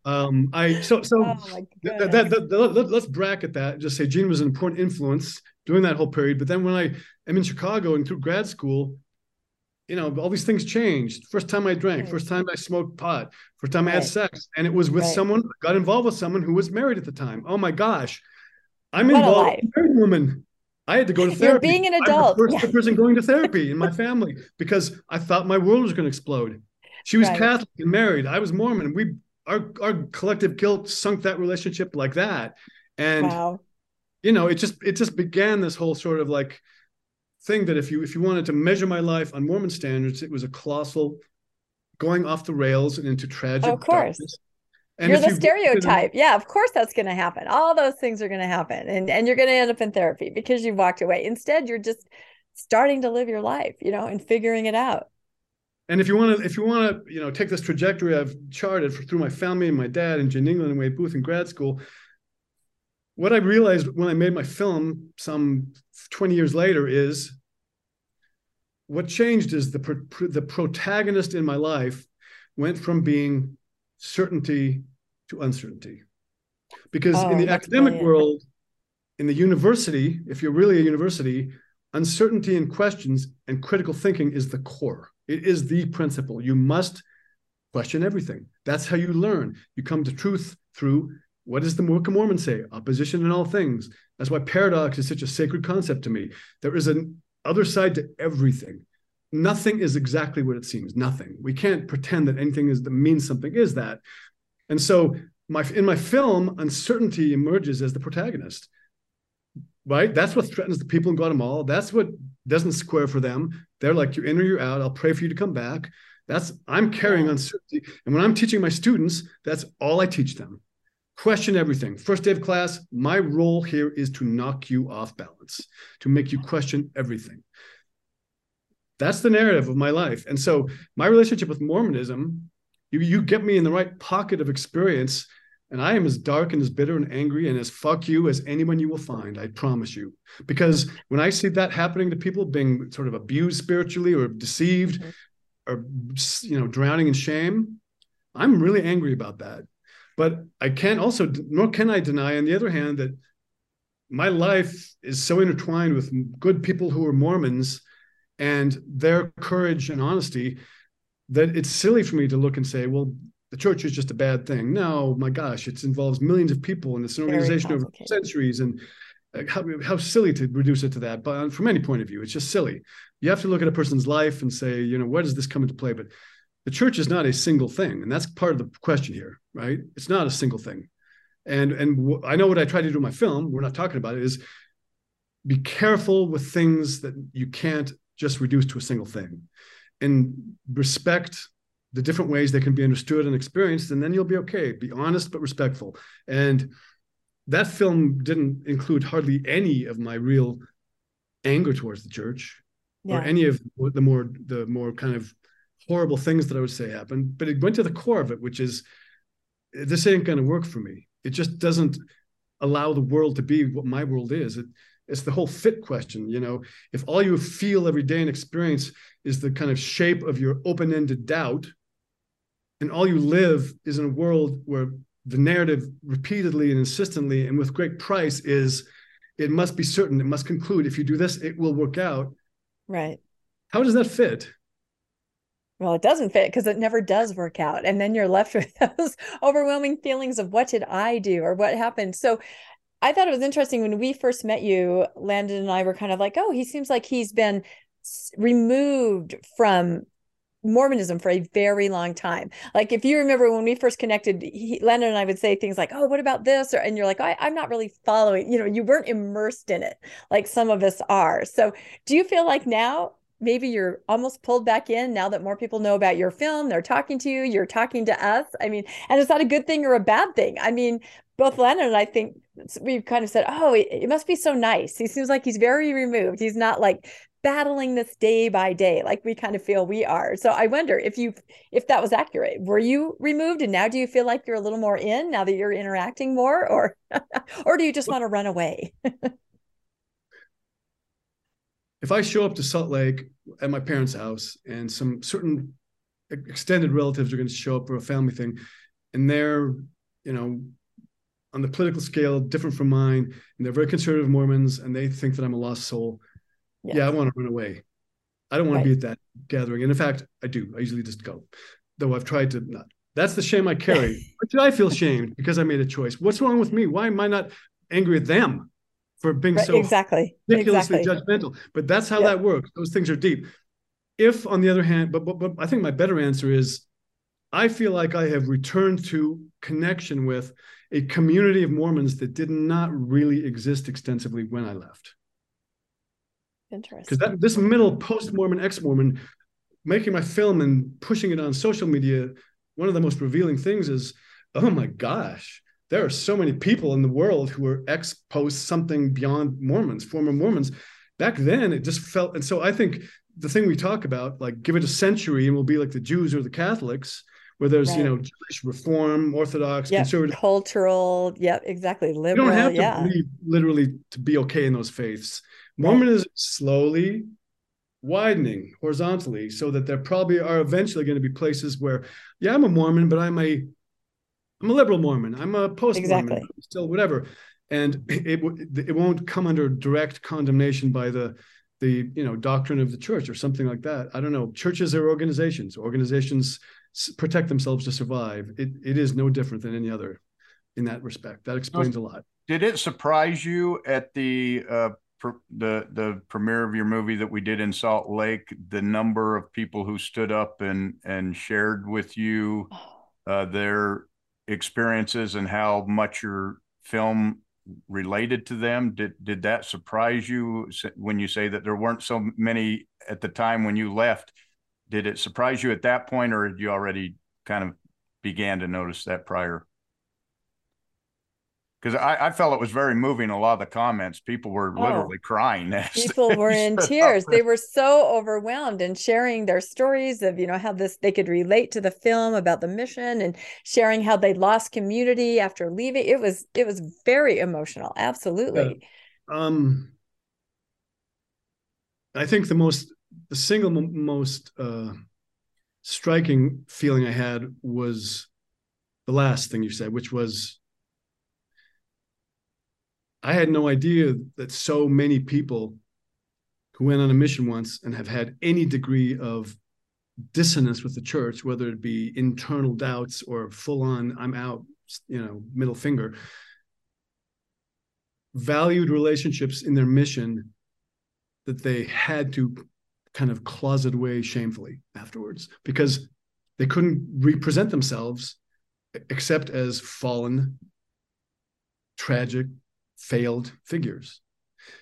um, I so so oh that, that, that, let, us bracket that. Just say Gene was an important influence during that whole period. But then when I am in Chicago and through grad school, you know, all these things changed. First time I drank, right. first time I smoked pot, first time right. I had sex, and it was with right. someone. Got involved with someone who was married at the time. Oh my gosh, I'm what involved with a married woman. I had to go to therapy. You're being an adult. I'm the first yeah. person going to therapy in my family because I thought my world was going to explode. She was Catholic and married. I was Mormon. We our our collective guilt sunk that relationship like that. And wow you know, it just it just began this whole sort of like thing that if you if you wanted to measure my life on Mormon standards, it was a colossal going off the rails and into tragic. Of course. Darkness. And you're the you stereotype. yeah, of course that's going to happen. All those things are going to happen, and and you're going to end up in therapy because you walked away. Instead, you're just starting to live your life, you know, and figuring it out. And if you want to, if you want to, you know, take this trajectory I've charted for, through my family and my dad and Gene England and Wayne Booth in grad school, what I realized when I made my film some 20 years later is what changed is the the protagonist in my life went from being certainty to uncertainty. Because oh, in the academic brilliant. world, in the university, if you're really a university, uncertainty and questions and critical thinking is the core. It is the principle. You must question everything. That's how you learn. You come to truth through what does the Book of Mormon say? Opposition in all things. That's why paradox is such a sacred concept to me. There is an other side to everything. Nothing is exactly what it seems. Nothing. We can't pretend that anything is that means something is that. And so my in my film, uncertainty emerges as the protagonist. Right? That's what threatens the people in Guatemala. That's what doesn't square for them. They're like, you're in or you're out. I'll pray for you to come back. That's I'm carrying uncertainty. And when I'm teaching my students, that's all I teach them question everything. First day of class, my role here is to knock you off balance, to make you question everything. That's the narrative of my life. And so my relationship with Mormonism, you, you get me in the right pocket of experience, and I am as dark and as bitter and angry and as fuck you as anyone you will find, I promise you. Because when I see that happening to people being sort of abused spiritually or deceived mm-hmm. or you know drowning in shame, I'm really angry about that. But I can't also, nor can I deny, on the other hand, that my life is so intertwined with good people who are Mormons and their courage and honesty that it's silly for me to look and say, well, the church is just a bad thing. No, my gosh, it involves millions of people and it's an organization over centuries. And uh, how, how silly to reduce it to that. But from any point of view, it's just silly. You have to look at a person's life and say, you know, where does this come into play? But the church is not a single thing and that's part of the question here right it's not a single thing and and w- I know what i try to do in my film we're not talking about it is be careful with things that you can't just reduce to a single thing and respect the different ways they can be understood and experienced and then you'll be okay be honest but respectful and that film didn't include hardly any of my real anger towards the church yeah. or any of the more the more kind of horrible things that I would say happened, but it went to the core of it, which is this ain't going to work for me. It just doesn't allow the world to be what my world is. It, it's the whole fit question. You know, if all you feel every day and experience is the kind of shape of your open-ended doubt, and all you live is in a world where the narrative repeatedly and insistently and with great price is it must be certain, it must conclude. If you do this, it will work out. Right. How does that fit? Well, it doesn't fit because it never does work out. And then you're left with those overwhelming feelings of what did I do or what happened. So I thought it was interesting when we first met you, Landon and I were kind of like, oh, he seems like he's been removed from Mormonism for a very long time. Like if you remember when we first connected, he, Landon and I would say things like, "Oh, what about this?" Or, and you're like, I, "I'm not really following." You know, you weren't immersed in it like some of us are. So, do you feel like now maybe you're almost pulled back in now that more people know about your film? They're talking to you. You're talking to us. I mean, and it's not a good thing or a bad thing. I mean, both Landon and I think we've kind of said, "Oh, it, it must be so nice." He seems like he's very removed. He's not like battling this day by day like we kind of feel we are. So i wonder if you if that was accurate. Were you removed and now do you feel like you're a little more in now that you're interacting more or or do you just want to run away? If i show up to salt lake at my parents house and some certain extended relatives are going to show up for a family thing and they're you know on the political scale different from mine and they're very conservative mormons and they think that i'm a lost soul Yes. Yeah, I want to run away. I don't want right. to be at that gathering. And in fact, I do. I usually just go, though I've tried to not. That's the shame I carry. did I feel shamed because I made a choice? What's wrong with me? Why am I not angry at them for being right, so exactly ridiculously exactly. judgmental? But that's how that works. Those things are deep. If, on the other hand, but, but but I think my better answer is, I feel like I have returned to connection with a community of Mormons that did not really exist extensively when I left. Interesting. Because this middle post-Mormon, ex-Mormon, making my film and pushing it on social media, one of the most revealing things is, oh my gosh, there are so many people in the world who are ex-post something beyond Mormons, former Mormons. Back then, it just felt, and so I think the thing we talk about, like give it a century and we'll be like the Jews or the Catholics, where there's right. you know Jewish Reform, Orthodox, yep. conservative, cultural, yeah, exactly, liberal. You don't have to yeah. believe literally to be okay in those faiths. Mormonism is slowly widening horizontally so that there probably are eventually going to be places where, yeah, I'm a Mormon, but I'm a I'm a liberal Mormon. I'm a post Mormon, exactly. still whatever, and it it won't come under direct condemnation by the the you know doctrine of the church or something like that. I don't know. Churches are organizations. Organizations protect themselves to survive. It it is no different than any other in that respect. That explains a lot. Did it surprise you at the uh, the the premiere of your movie that we did in Salt Lake, the number of people who stood up and and shared with you uh, their experiences and how much your film related to them did did that surprise you? When you say that there weren't so many at the time when you left did it surprise you at that point or did you already kind of began to notice that prior because I, I, felt it was very moving. A lot of the comments, people were oh, literally crying. People were in tears. They were so overwhelmed and sharing their stories of, you know, how this they could relate to the film about the mission and sharing how they lost community after leaving. It was it was very emotional. Absolutely. um, I think the most the single most uh, striking feeling I had was the last thing you said, which was I had no idea that so many people who went on a mission once and have had any degree of dissonance with the church, whether it be internal doubts or full on, I'm out, you know, middle finger, valued relationships in their mission that they had to kind of closet away shamefully afterwards because they couldn't represent themselves except as fallen, tragic, failed figures.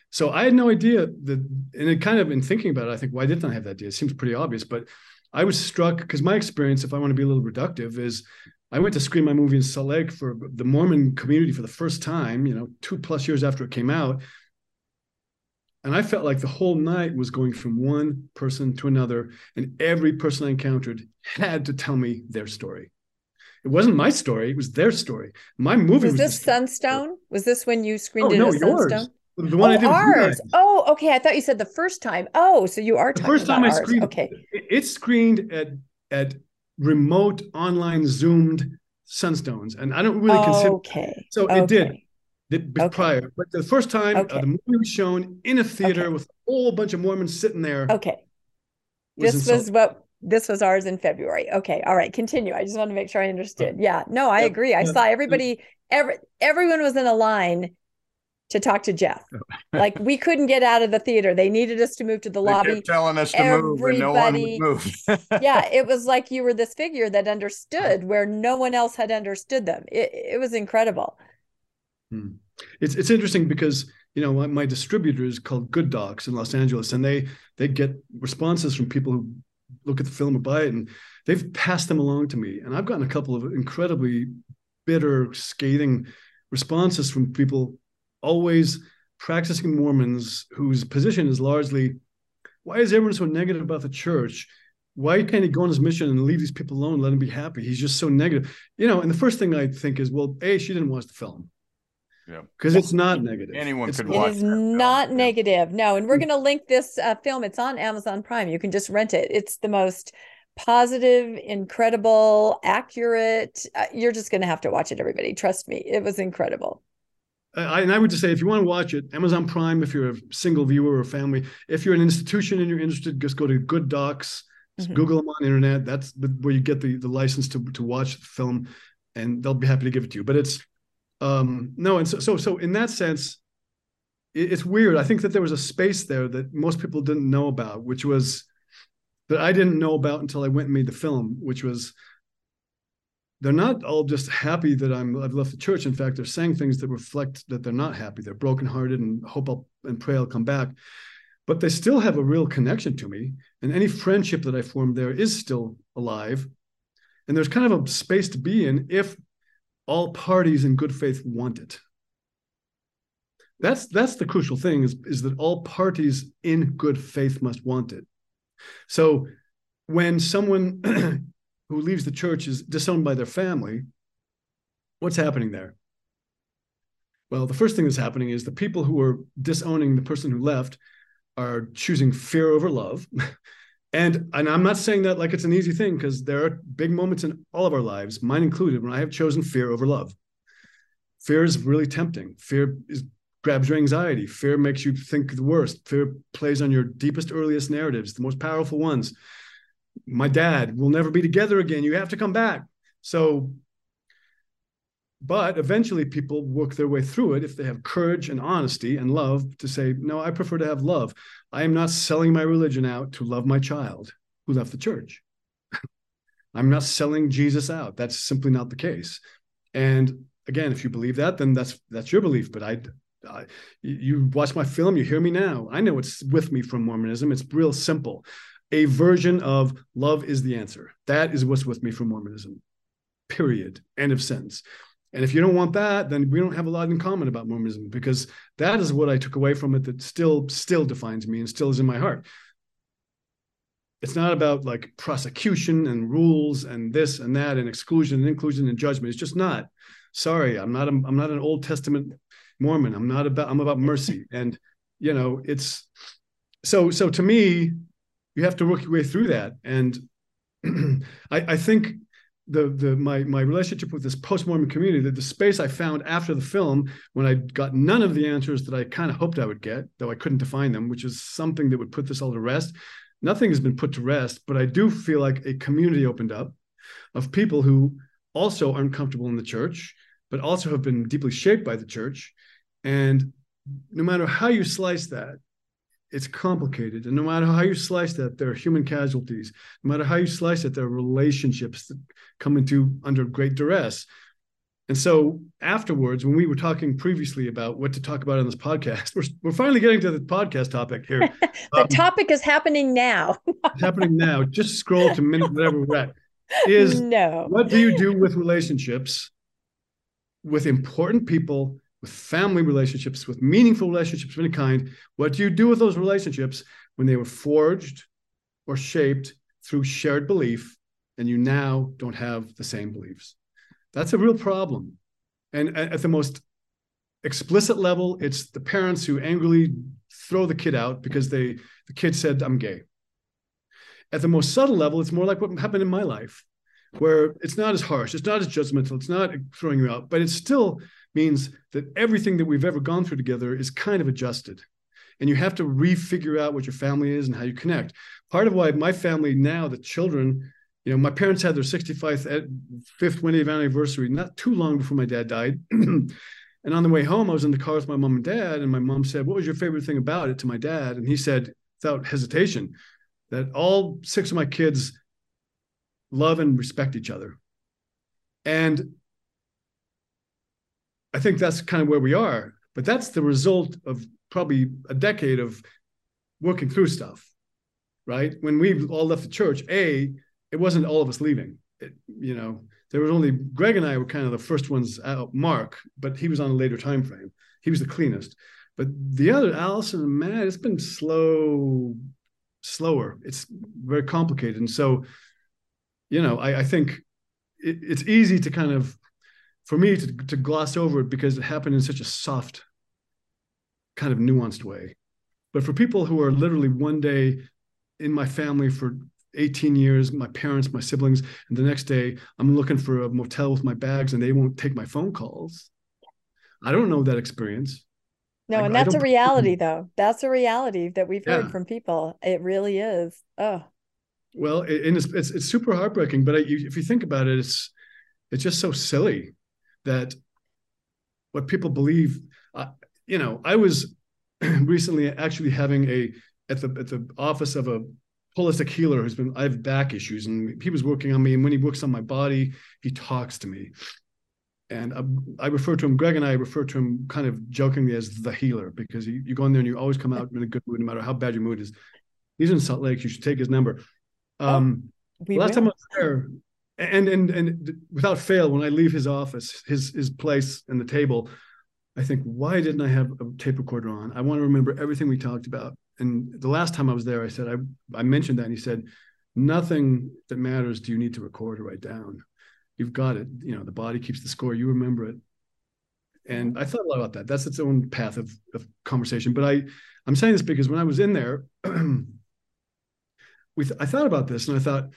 So I had no idea that, and it kind of in thinking about it, I think, why didn't I have that idea? It seems pretty obvious, but I was struck because my experience, if I want to be a little reductive, is I went to screen my movie in Salt Lake for the Mormon community for the first time, you know, two plus years after it came out. And I felt like the whole night was going from one person to another, and every person I encountered had to tell me their story. It wasn't my story; it was their story. My movie was, was this Sunstone. Was this when you screened oh, it no, yours. Sunstone? The one oh, I did ours. Oh, okay. I thought you said the first time. Oh, so you are the talking first time about I ours. screened Okay. it, it screened at at remote online zoomed sunstones and i don't really consider Okay. so it did Okay. the, Okay. prior but the first time uh, the movie was shown in a theater Okay. with a whole bunch of mormons sitting there Okay. was this insulting. was what this was ours in February. Okay. All right. Continue. I just want to make sure I understood. Yeah. No, I agree. I saw everybody, every everyone was in a line to talk to Geoff. Like we couldn't get out of the theater. They needed us to move to the They lobby. telling us to move, and no one would Everybody- move. yeah, it was like you were this figure that understood where no one else had understood them. It, it was incredible. Hmm. it's it's interesting because you know my, my distributor is called good docs in los angeles and they they get responses from people who look at the film or buy it and they've passed them along to me. And i've gotten a couple of incredibly bitter scathing responses from people always practicing mormons whose position is largely why is everyone so negative about the church? Why can't he go on his mission and leave these people alone let him be happy? He's just so negative. You know and the first thing i think is well a she didn't watch the film Yeah. because it's not negative. Anyone It's- could watch is that film, not yeah. negative. No, and we're going to link this uh, film. It's on Amazon Prime. You can just rent it. It's the most positive, incredible, accurate. Uh, you're just going to have to watch it, everybody. Trust me. It was incredible. I, and I would just say if you want to watch it, Amazon Prime. If you're a single viewer or family, if you're an institution and you're interested, just go to Good Docs. Just Mhm. Google them on the internet. That's the, where you get the the license to to watch the film, and they'll be happy to give it to you. But it's um no, and so so so in that sense, it, it's weird. I think that there was a space there that most people didn't know about, which was that I didn't know about until I went and made the film, which was they're not all just happy that I'm I've left the church. In fact, they're saying things that reflect that they're not happy. They're brokenhearted and hope I'll and pray I'll come back. But they still have a real connection to me. And any friendship that I formed there is still alive. And there's kind of a space to be in if all parties in good faith want it. That's that's the crucial thing is, is that all parties in good faith must want it. So when someone who leaves the church is disowned by their family, what's happening there? Well, the first thing that's happening is the people who are disowning the person who left are choosing fear over love. And and I'm not saying that like it's an easy thing because there are big moments in all of our lives, mine included, when I have chosen fear over love. Fear is really tempting. Fear is grabs your anxiety. Fear makes you think the worst. Fear plays on your deepest, earliest narratives, the most powerful ones. My dad, we'll never be together again. You have to come back. So, but eventually people work their way through it if they have courage and honesty and love to say, no, I prefer to have love. I am not selling my religion out to love my child who left the church. I'm not selling Jesus out. That's simply not the case. And again, if you believe that, then that's that's your belief. But I, I you watch my film, you hear me now. I know it's with me from Mormonism. It's real simple. A version of love is the answer. That is what's with me from Mormonism. Period. End of sentence. And if you don't want that, then we don't have a lot in common about Mormonism because that is what I took away from it that still still defines me and still is in my heart. It's not about like prosecution and rules and this and that and exclusion and inclusion and judgment. It's just not. Sorry, I'm not. A, I'm not an Old Testament Mormon. I'm not about. I'm about mercy. And you know, it's so. So to me, you have to work your way through that. And I, I think the the my my relationship with this post Mormon community, that the space I found after the film, when I got none of the answers that I kind of hoped I would get, though I couldn't define them, which is something that would put this all to rest. Nothing has been put to rest, but I do feel like a community opened up of people who also aren't comfortable in the church, but also have been deeply shaped by the church. And no matter how you slice that, it's complicated. And no matter how you slice that, there are human casualties. No matter how you slice it, there are relationships that come into under great duress. And so afterwards, when we were talking previously about what to talk about on this podcast, we're, we're finally getting to the podcast topic here. The Um, topic is happening now. It's happening now. Just scroll to minute whatever we're at. Is no. what do you do with relationships with important people with family relationships, with meaningful relationships of any kind. What do you do with those relationships when they were forged or shaped through shared belief and you now don't have the same beliefs? That's a real problem. And at the most explicit level, it's the parents who angrily throw the kid out because they the kid said, I'm gay. At the most subtle level, it's more like what happened in my life, where it's not as harsh, it's not as judgmental, it's not throwing you out, but it's still means that everything that we've ever gone through together is kind of adjusted. And you have to refigure out what your family is and how you connect. Part of why my family now, the children, you know, my parents had their 65th, eh, fifth wedding anniversary not too long before my dad died. and on the way home, I was in the car with my mom and dad, and my mom said, What was your favorite thing about it to my dad? And he said, without hesitation, that all six of my kids love and respect each other. And I think that's kind of where we are. But that's the result of probably a decade of working through stuff, right? When we all left the church, A, it wasn't all of us leaving. It, you know, there was only Greg and I were kind of the first ones out. Mark, but he was on a later time frame. He was the cleanest. But the other, Allison and Matt, it's been slow, slower. It's very complicated, and so, you know, I, I think it, it's easy to kind of for me to, to gloss over it because it happened in such a soft, kind of nuanced way. But for people who are literally one day in my family for 18 years, my parents, my siblings, and the next day I'm looking for a motel with my bags and they won't take my phone calls. I don't know that experience. No, I, and that's a reality though. That's a reality that we've heard yeah. from people. It really is. Oh. Well, and it's it's, it's super heartbreaking, but if you think about it, it's it's just so silly that what people believe. Uh, you know, I was recently actually having a at the at the office of a holistic healer who's been I have back issues and he was working on me and when he works on my body he talks to me and I, I, refer to him Greg and I refer to him kind of jokingly as the healer because you, you go in there and you always come out in a good mood no matter how bad your mood is he's in Salt Lake you should take his number oh, um oh, last will. time I was there and and and without fail, when I leave his office, his his place and the table, I think, why didn't I have a tape recorder on? I want to remember everything we talked about. And the last time I was there, I said I I mentioned that, and he said, nothing that matters do you need to record or write down. You've got it. You know, the body keeps the score. You remember it. And I thought a lot about that. That's its own path of, of conversation. But I, I'm saying this because when I was in there, we I thought about this and I thought,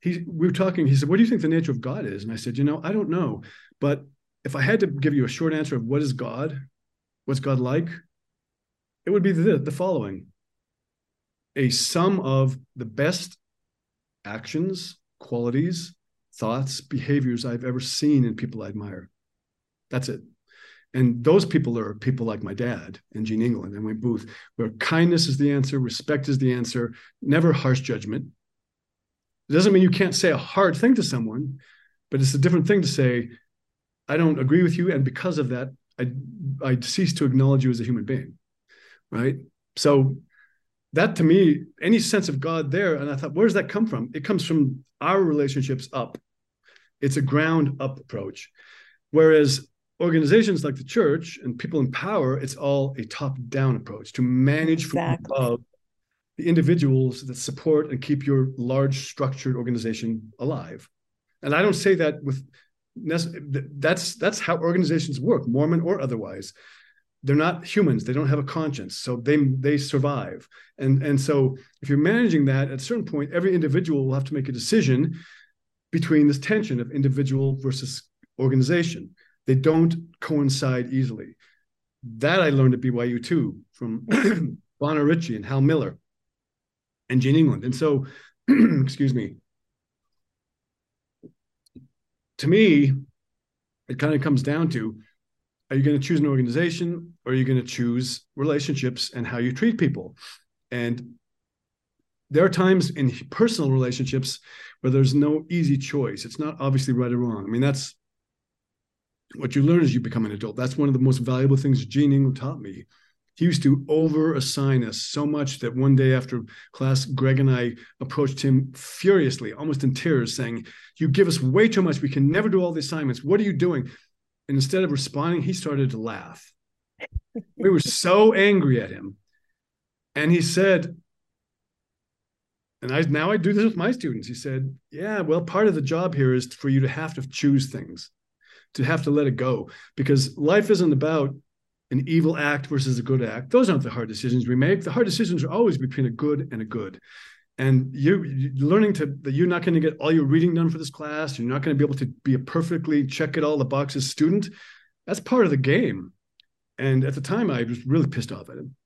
he we were talking he said what do you think the nature of god is? And i said you know i don't know but if i had to give you a short answer of what is god what's god like it would be the, the following. A sum of the best actions qualities thoughts behaviors i've ever seen in people i admire. That's it. And those people are people like my dad and Gene England and Wayne Booth, where kindness is the answer, respect is the answer, never harsh judgment, it doesn't mean you can't say a hard thing to someone, but it's a different thing to say, I don't agree with you. And because of that, I, I cease to acknowledge you as a human being. Right. So that to me, any sense of God there, and I thought, where does that come from? It comes from our relationships up. It's a ground up approach. Whereas organizations like the church and people in power, it's all a top down approach to manage exactly. from above the individuals that support and keep your large structured organization alive. And I don't say that with that's that's how organizations work, Mormon or otherwise. They're not humans; they don't have a conscience, so they they survive. And and so if you're managing that, at a certain point, every individual will have to make a decision between this tension of individual versus organization. They don't coincide easily. That I learned at BYU too from Bonner Ritchie and Hal Miller and Gene England. And so, excuse me, to me, it kind of comes down to are you going to choose an organization or are you going to choose relationships and how you treat people? And there are times in personal relationships where there's no easy choice. It's not obviously right or wrong. I mean, that's what you learn as you become an adult. That's one of the most valuable things Gene England taught me he used to over assign us so much that one day after class, Greg and I approached him furiously, almost in tears, saying, You give us way too much. We can never do all the assignments. What are you doing? And instead of responding, he started to laugh. we were so angry at him. And he said, and I now I do this with my students. He said, Yeah, well, part of the job here is for you to have to choose things, to have to let it go, because life isn't about an evil act versus a good act. Those aren't the hard decisions we make. The hard decisions are always between a good and a good. And you learning to that you're not going to get all your reading done for this class. You're not going to be able to be a perfectly check it all the boxes student. That's part of the game. And at the time, I was really pissed off at him.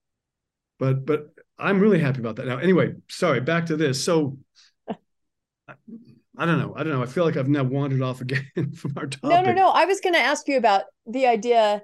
But but I'm really happy about that now. Anyway, sorry, back to this. So I don't know. I don't know. I feel like I've now wandered off again from our topic. No, no, no. I was going to ask you about the idea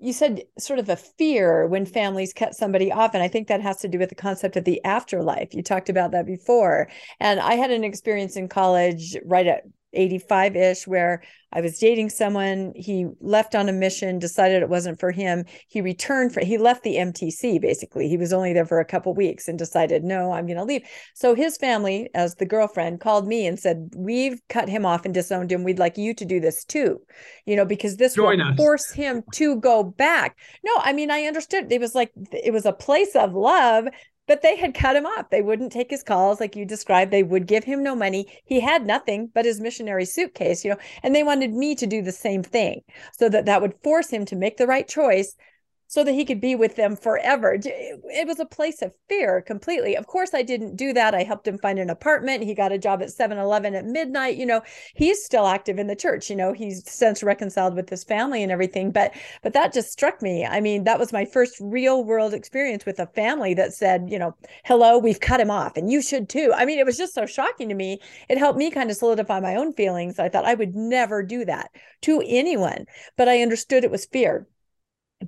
you said sort of a fear when families cut somebody off and i think that has to do with the concept of the afterlife. You talked about that before and i had an experience in college right at 85 ish, where I was dating someone. He left on a mission, decided it wasn't for him. He returned for, he left the MTC basically. He was only there for a couple weeks and decided, no, I'm going to leave. So his family, as the girlfriend, called me and said, We've cut him off and disowned him. We'd like you to do this too, you know, because this Join will us. force him to go back. No, I mean, I understood. It was like, it was a place of love but they had cut him off. They wouldn't take his calls, like you described. They would give him no money. He had nothing but his missionary suitcase, you know, and they wanted me to do the same thing so that that would force him to make the right choice so that he could be with them forever. It was a place of fear completely. Of course, I didn't do that. I helped him find an apartment. He got a job at 7 Eleven at midnight. You know, he's still active in the church. You know, he's since reconciled with his family and everything. But, but that just struck me. I mean, that was my first real world experience with a family that said, you know, hello, we've cut him off and you should too. I mean, it was just so shocking to me. It helped me kind of solidify my own feelings. I thought I would never do that to anyone, but I understood it was fear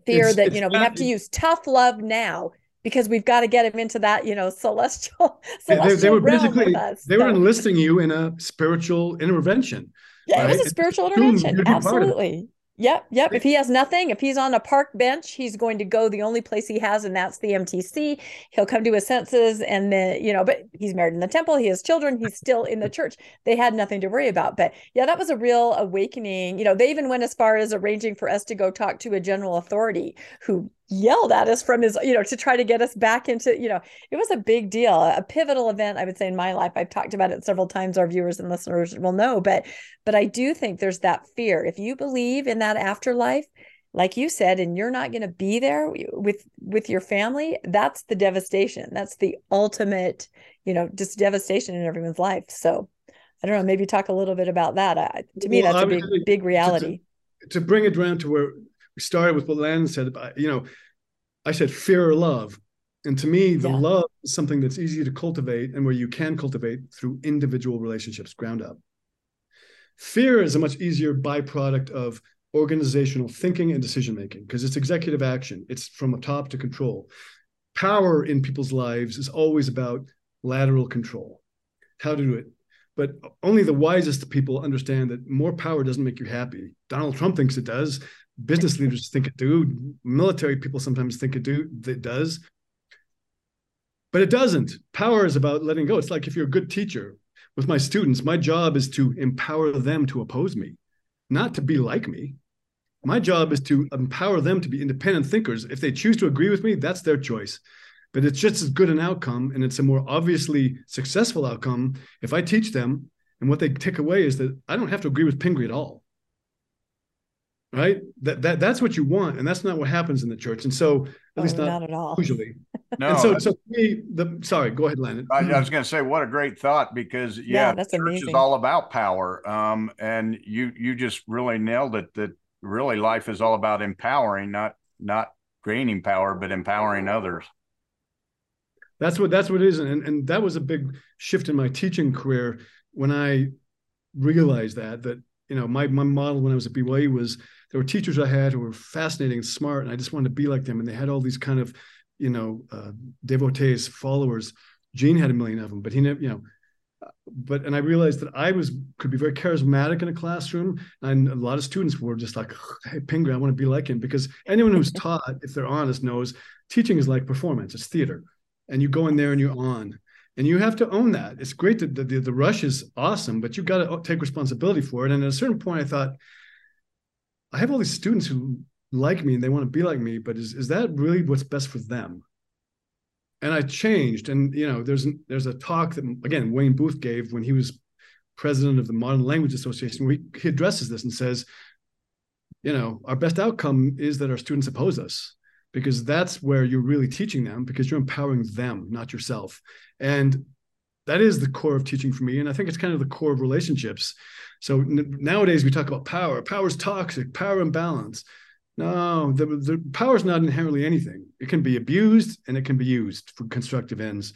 fear it's, that it's you know we have to use tough love now because we've got to get him into that you know celestial celestial they, they were basically they were enlisting you in a spiritual intervention yeah right? it was a spiritual intervention. absolutely Yep, yep. If he has nothing, if he's on a park bench, he's going to go the only place he has, and that's the MTC. He'll come to his senses, and then you know, but he's married in the temple. He has children. He's still in the church. They had nothing to worry about. But yeah, that was a real awakening. You know, they even went as far as arranging for us to go talk to a general authority who yelled at us from his, you know, to try to get us back into, you know, it was a big deal, a pivotal event, I would say, in my life. I've talked about it several times. Our viewers and listeners will know, but, but I do think there's that fear. If you believe in that afterlife, like you said, and you're not going to be there with with your family, that's the devastation. That's the ultimate, you know, just devastation in everyone's life. So, I don't know. Maybe talk a little bit about that. I, to me, well, that's a big, big reality. To, to, bring it around to where we started with what Landon said about, you know, I said fear or love. And to me, the yeah. love is something that's easy to cultivate and where you can cultivate through individual relationships, ground up. Fear is a much easier byproduct of organizational thinking and decision making because it's executive action, it's from a top to control. Power in people's lives is always about lateral control, how to do it. But only the wisest people understand that more power doesn't make you happy. Donald Trump thinks it does business leaders think it do. Military people sometimes think it do it does. But it doesn't. Power is about letting go. It's like if you're a good teacher with my students my job is to empower them to oppose me not to be like me. My job is to empower them to be independent thinkers. If they choose to agree with me that's their choice. But it's just as good an outcome and it's a more obviously successful outcome if i teach them. And what they take away is that i don't have to agree with pingree at all right? That that that's what you want, and that's not what happens in the church. And so, at oh, least not, not, at all. Usually, no. And so, so me, the sorry, go ahead, Landon. I, I was going to say, what a great thought, because yeah, yeah that's church amazing. is all about power. Um, and you you just really nailed it. That really life is all about empowering, not not gaining power, but empowering others. That's what that's what it is, and and that was a big shift in my teaching career when I realized that that you know my my model when I was at BYU was there were teachers I had who were fascinating and smart, and I just wanted to be like them. And they had all these kind of, you know, uh, devotees, followers. Gene had a million of them, but he never, you know, but and I realized that I was could be very charismatic in a classroom, and a lot of students were just like, "Hey, Pingree, I want to be like him." Because anyone who's taught, if they're honest, knows teaching is like performance; it's theater, and you go in there and you're on, and you have to own that. It's great that the, the, the rush is awesome, but you've got to take responsibility for it. And at a certain point, I thought, I have all these students who like me and they want to be like me, but is is that really what's best for them? And I changed, and you know, there's there's a talk that again Wayne Booth gave when he was president of the Modern Language Association, he addresses this and says, you know, our best outcome is that our students oppose us because that's where you're really teaching them because you're empowering them, not yourself. And that is the core of teaching for me. And I think it's kind of the core of relationships. So n- nowadays we talk about power. Power is toxic, power imbalance. No, the, the power is not inherently anything. It can be abused and it can be used for constructive ends.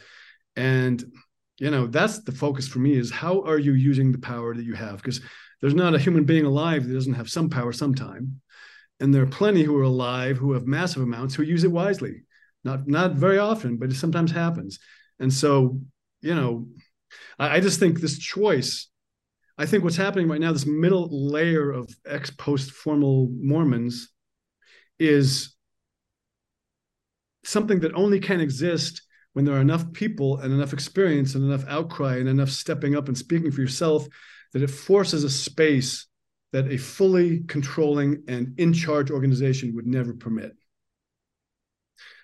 And you know, that's the focus for me is how are you using the power that you have? Because there's not a human being alive that doesn't have some power sometime. And there are plenty who are alive who have massive amounts who use it wisely. Not not very often, but it sometimes happens. And so, you know, I, I just think this choice, I think what's happening right now, this middle layer of ex post formal Mormons is something that only can exist when there are enough people and enough experience and enough outcry and enough stepping up and speaking for yourself that it forces a space that a fully controlling and in charge organization would never permit.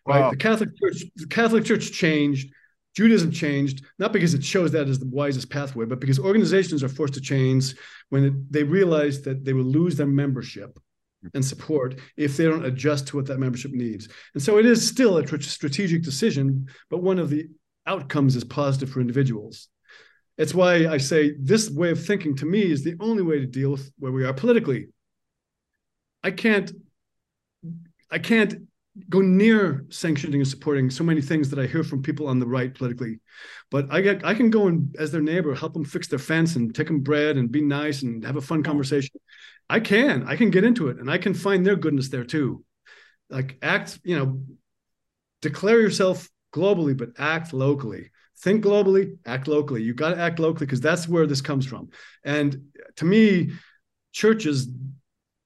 Right? The Catholic Church, the Catholic Church changed. Judaism changed, not because it shows that as the wisest pathway, but because organizations are forced to change when it, they realize that they will lose their membership and support if they don't adjust to what that membership needs. And so it is still a strategic decision, but one of the outcomes is positive for individuals. It's why I say this way of thinking to me is the only way to deal with where we are politically. I can't I can't go near sanctioning and supporting so many things that I hear from people on the right politically. But I get I can go and as their neighbor help them fix their fence and take them bread and be nice and have a fun conversation. I can I can get into it and I can find their goodness there too. Like act, you know, declare yourself globally, but act locally think globally, act locally. You got to act locally because that's where this comes from. And to me, churches,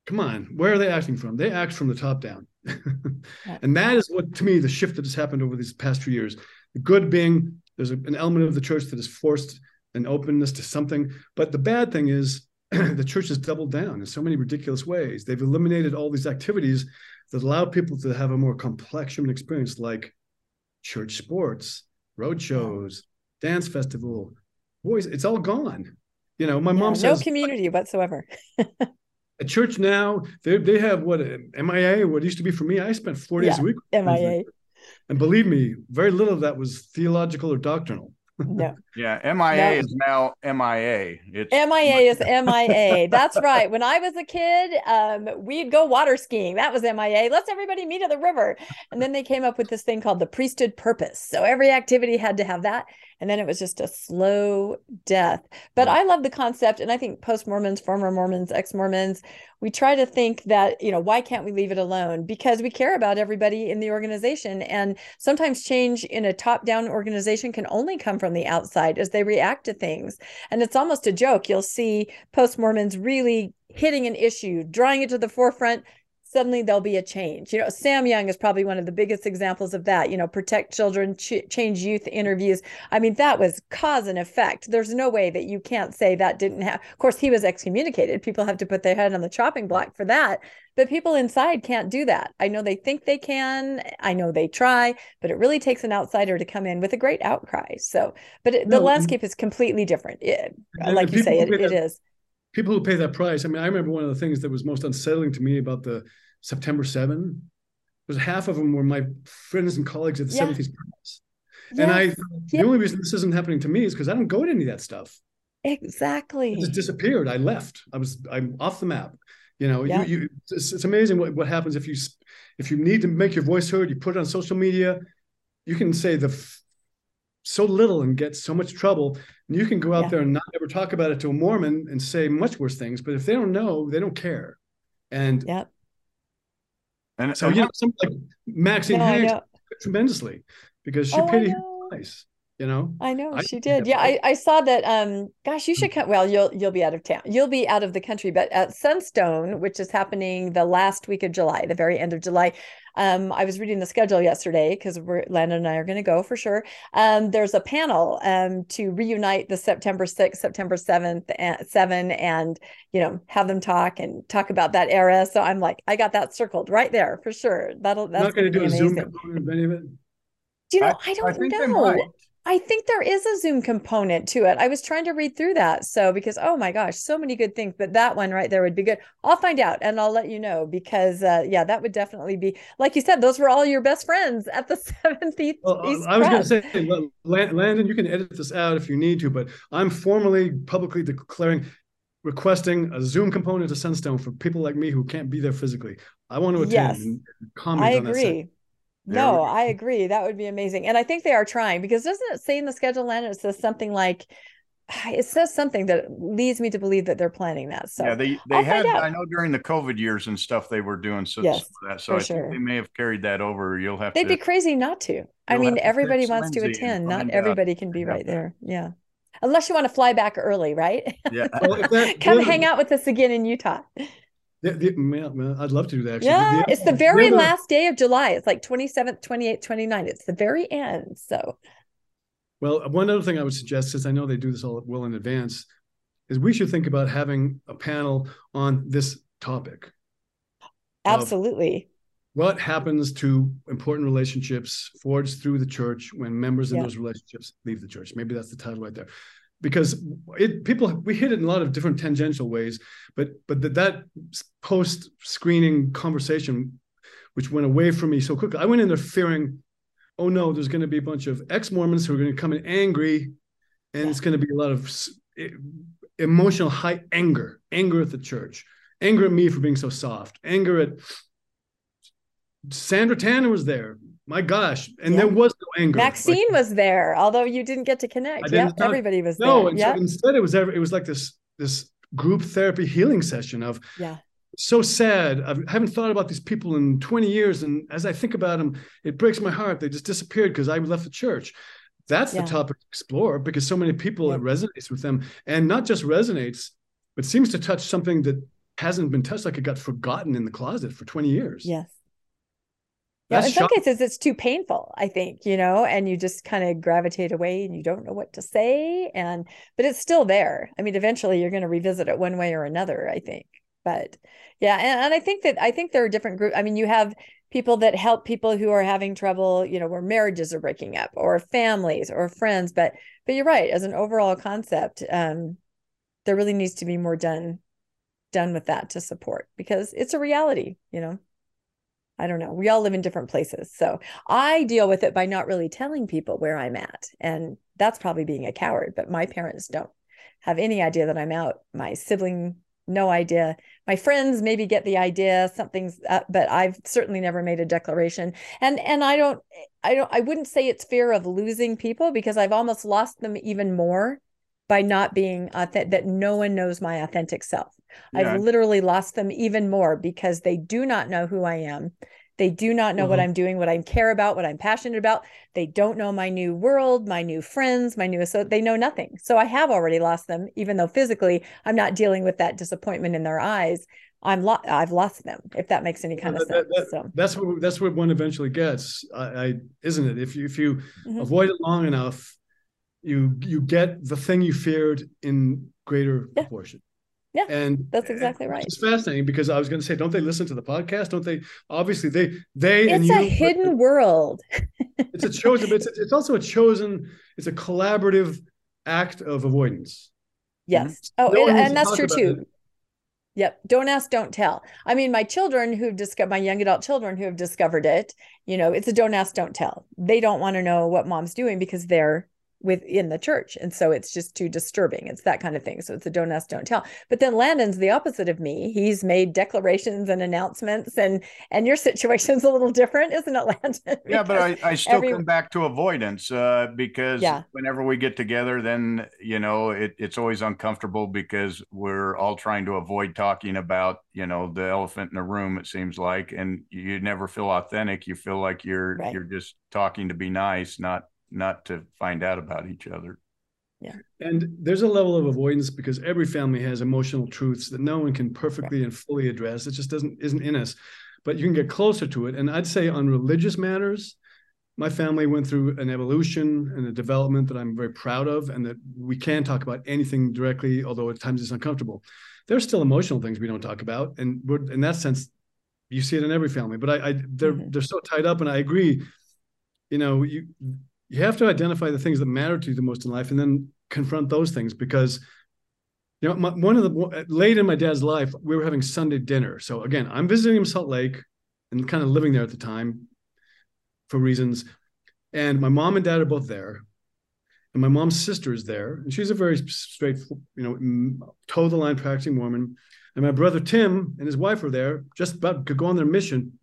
come on, where are they acting from? They act from the top down. and that is what, to me, the shift that has happened over these past few years. The good being there's an element of the church that is forced an openness to something. But the bad thing is the church has doubled down in so many ridiculous ways. They've eliminated all these activities that allow people to have a more complex human experience, like church sports, road shows, dance festival. Boys, it's all gone. You know, my yeah, mom says no community whatsoever. at church now, they they have what MIA, what used to be for me. I spent four days yeah, a week. MIA. And believe me, very little of that was theological or doctrinal. No. yeah, MIA no. is now MIA. It's MIA is MIA. That's right. When I was a kid, um, we'd go water skiing. That was MIA. Let's everybody meet at the river. And then they came up with this thing called the priesthood purpose. So every activity had to have that and then it was just a slow death. But mm. I love the concept, and I think post Mormons, former Mormons, ex Mormons, we try to think that you know why can't we leave it alone because we care about everybody in the organization, and sometimes change in a top down organization can only come from the outside as they react to things, and it's almost a joke. You'll see post Mormons really hitting an issue, drawing it to the forefront, suddenly there'll be a change. You know, Sam Young is probably one of the biggest examples of that. You know, protect children, ch- change youth interviews. I mean, that was cause and effect. There's no way that you can't say that didn't have. Of course, he was excommunicated. People have to put their head on the chopping block for that. But people inside can't do that. I know they think they can. I know they try, but it really takes an outsider to come in with a great outcry. So, but it, no, the landscape is completely different. It, like you say, it, it is people who pay that price. I mean, I remember one of the things that was most unsettling to me about the September 7 was half of them were my friends and colleagues at the yeah. 70s. Yes. And I, the only reason this isn't happening to me is because I don't go to any of that stuff. Exactly. It just disappeared. I left. I was, I'm off the map. You know, yeah. you, you it's, it's, amazing what, what happens if you, if you need to make your voice heard, you put it on social media, you can say the so little and get so much trouble. And you can go out yeah. there and not ever talk about it to a Mormon and say much worse things. But if they don't know, they don't care. And yep. And so, you know, something like Maxine no, Hanks tremendously because she oh, paid a price. You know, I know I she did. Yeah, I, I saw that. Um, gosh, you should come. Well, you'll you'll be out of town. You'll be out of the country, but at Sunstone, which is happening the last week of July, the very end of July. Um, I was reading the schedule yesterday because we're Landon and I are going to go for sure. Um, there's a panel um to reunite the September 6th, September 7th, and 7 and you know, have them talk and talk about that era. So I'm like, I got that circled right there for sure. That'll I'm not going to do a Zoom component of any of it. Do you know, I- I, I don't think know. I think there is a Zoom component to it. I was trying to read through that. So, because, oh my gosh, so many good things, but that one right there would be good. I'll find out and I'll let you know because, uh, yeah, that would definitely be, like you said, those were all your best friends at the Seventh East. Well, uh, I was going to say, Lan- Lan- Landon, you can edit this out if you need to, but I'm formally publicly declaring, requesting a Zoom component to Sunstone for people like me who can't be there physically. I want to attend Yes. and comment I on that. agree. There No. I agree. That would be amazing. And I think they are trying because doesn't it say in the schedule, Landon, it says something like, it says something that leads me to believe that they're planning that. So, yeah, they they I'll had. I know during the COVID years and stuff, they were doing so, Yes, some of that. So for I think they may have carried that over. You'll have They'd to. be crazy not to. I mean, to everybody wants to Lindsay and attend. Not find out everybody can be if right there. Yeah. Unless you want to fly back early, right? yeah. Well, if that- Come hang out with us again in Utah. The, the, man, man, I'd love to do that. Actually. Yeah, The- it's the very last day of July. It's like 27th, 28th, 29th. It's the very end. So, Well, one other thing I would suggest, since I know they do this all well in advance, is we should think about having a panel on this topic. Absolutely. what happens to important relationships forged through the church when members in those relationships leave the church? Maybe that's the title right there. Because it people we hit it in a lot of different tangential ways, but but that, that post screening conversation, which went away from me so quickly, I went in there fearing, oh no, there's going to be a bunch of ex Mormons who are going to come in angry, and it's going to be a lot of emotional high anger, anger at the church, anger at me for being so soft, anger at Sandra Tanner was there. My gosh, and Yeah. there was no anger. Like, Maxine was there, although you didn't get to connect. Yeah, everybody was no, there. and Yeah, so instead it was it was like this this group therapy healing session of yeah, so sad. I haven't thought about these people in 20 years, and as I think about them, it breaks my heart. They just disappeared because I left the church. That's Yeah. the topic to explore because so many people Yeah. it resonates with them, and not just resonates, but seems to touch something that hasn't been touched, like it got forgotten in the closet for 20 years. yes. Yeah, in some cases it's too painful, I think, you know, and you just kind of gravitate away and you don't know what to say. And but it's still there. I mean, eventually you're going to revisit it one way or another, I think. But yeah, and, and I think that I think there are different groups. I mean, you have people that help people who are having trouble, you know, where marriages are breaking up or families or friends. But but you're right, as an overall concept, um, there really needs to be more done done with that to support because it's a reality, you know. I don't know. We all live in different places. So I deal with it by not really telling people where I'm at. And that's probably being a coward, but my parents don't have any idea that I'm out. My sibling, no idea. My friends maybe get the idea something's up, but I've certainly never made a declaration. And and I don't I don't I wouldn't say it's fear of losing people because I've almost lost them even more by not being authentic that no one knows my authentic self. Yeah. I've literally lost them even more because they do not know who I am. They do not know what Mhm. I'm doing, what I care about, what I'm passionate about. They don't know my new world, my new friends, my new so they know nothing. So I have already lost them, even though physically I'm not dealing with that disappointment in their eyes. I'm lo- I've lost them, if that makes any kind of That- sense. that- So that's what that's what one eventually gets. I, I isn't it? If you if you Mhm. avoid it long enough, you you get the thing you feared in greater Yeah. proportion. Yeah, and that's exactly right. It's fascinating because I was going to say, don't they listen to the podcast? Don't they? Obviously, they they and it's you. a hidden world. It's a chosen, but it's it's also a chosen. It's a collaborative act of avoidance. Yes. Mm-hmm. Oh, No and, and that's true too. it. Yep. Don't ask, don't tell. I mean, my children who've discovered my young adult children who have discovered it, you know, it's a don't ask, don't tell. They don't want to know what mom's doing because they're within the church. And so it's just too disturbing. It's that kind of thing. So it's a don't ask, don't tell. But then Landon's the opposite of me. He's made declarations and announcements and and your situation's a little different, isn't it, Landon? Yeah, but I, I still every- come back to avoidance uh, because Yeah. whenever we get together, then you know it, it's always uncomfortable because we're all trying to avoid talking about you know the elephant in the room. It seems like, and you never feel authentic. You feel like you're Right. you're just talking to be nice, not not to find out about each other. Yeah. And there's a level of avoidance because every family has emotional truths that no one can perfectly and fully address. It just doesn't isn't in us. But you can get closer to it. And I'd say on religious matters, my family went through an evolution and a development that I'm very proud of, and that we can talk about anything directly, although at times it's uncomfortable. There's still emotional things we don't talk about, and in that sense, you see it in every family. But I, I they're mm-hmm. they're so tied up, and I agree. You know, you you have to identify the things that matter to you the most in life, and then confront those things because you know my, one of the late in my dad's life we were having sunday dinner so again i'm visiting him salt lake and kind of living there at the time for reasons. And my mom and dad are both there. And my mom's sister is there. And she's a very straight, you know, toe the line practicing Mormon. And my brother Tim and his wife are there, just about to go on their mission.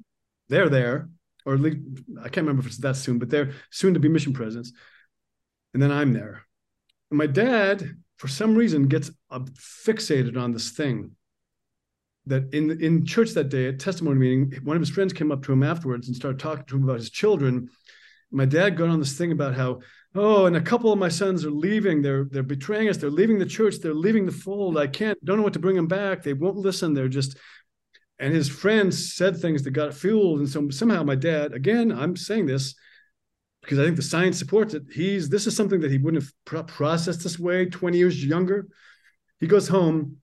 They're there, or at least I can't remember if it's that soon, but they're soon to be mission presidents. And then I'm there. And my dad, for some reason, gets fixated on this thing that in in church that day at testimony meeting, one of his friends came up to him afterwards and started talking to him about his children. My dad got on this thing about how, oh, and a couple of my sons are leaving. They're they're betraying us. They're leaving the church. They're leaving the fold. I can't, don't know what to bring them back. They won't listen. They're just and his friends said things that got fueled. And so somehow my dad, again, I'm saying this because I think the science supports it. He's this is something that he wouldn't have processed this way 20 years younger. He goes home,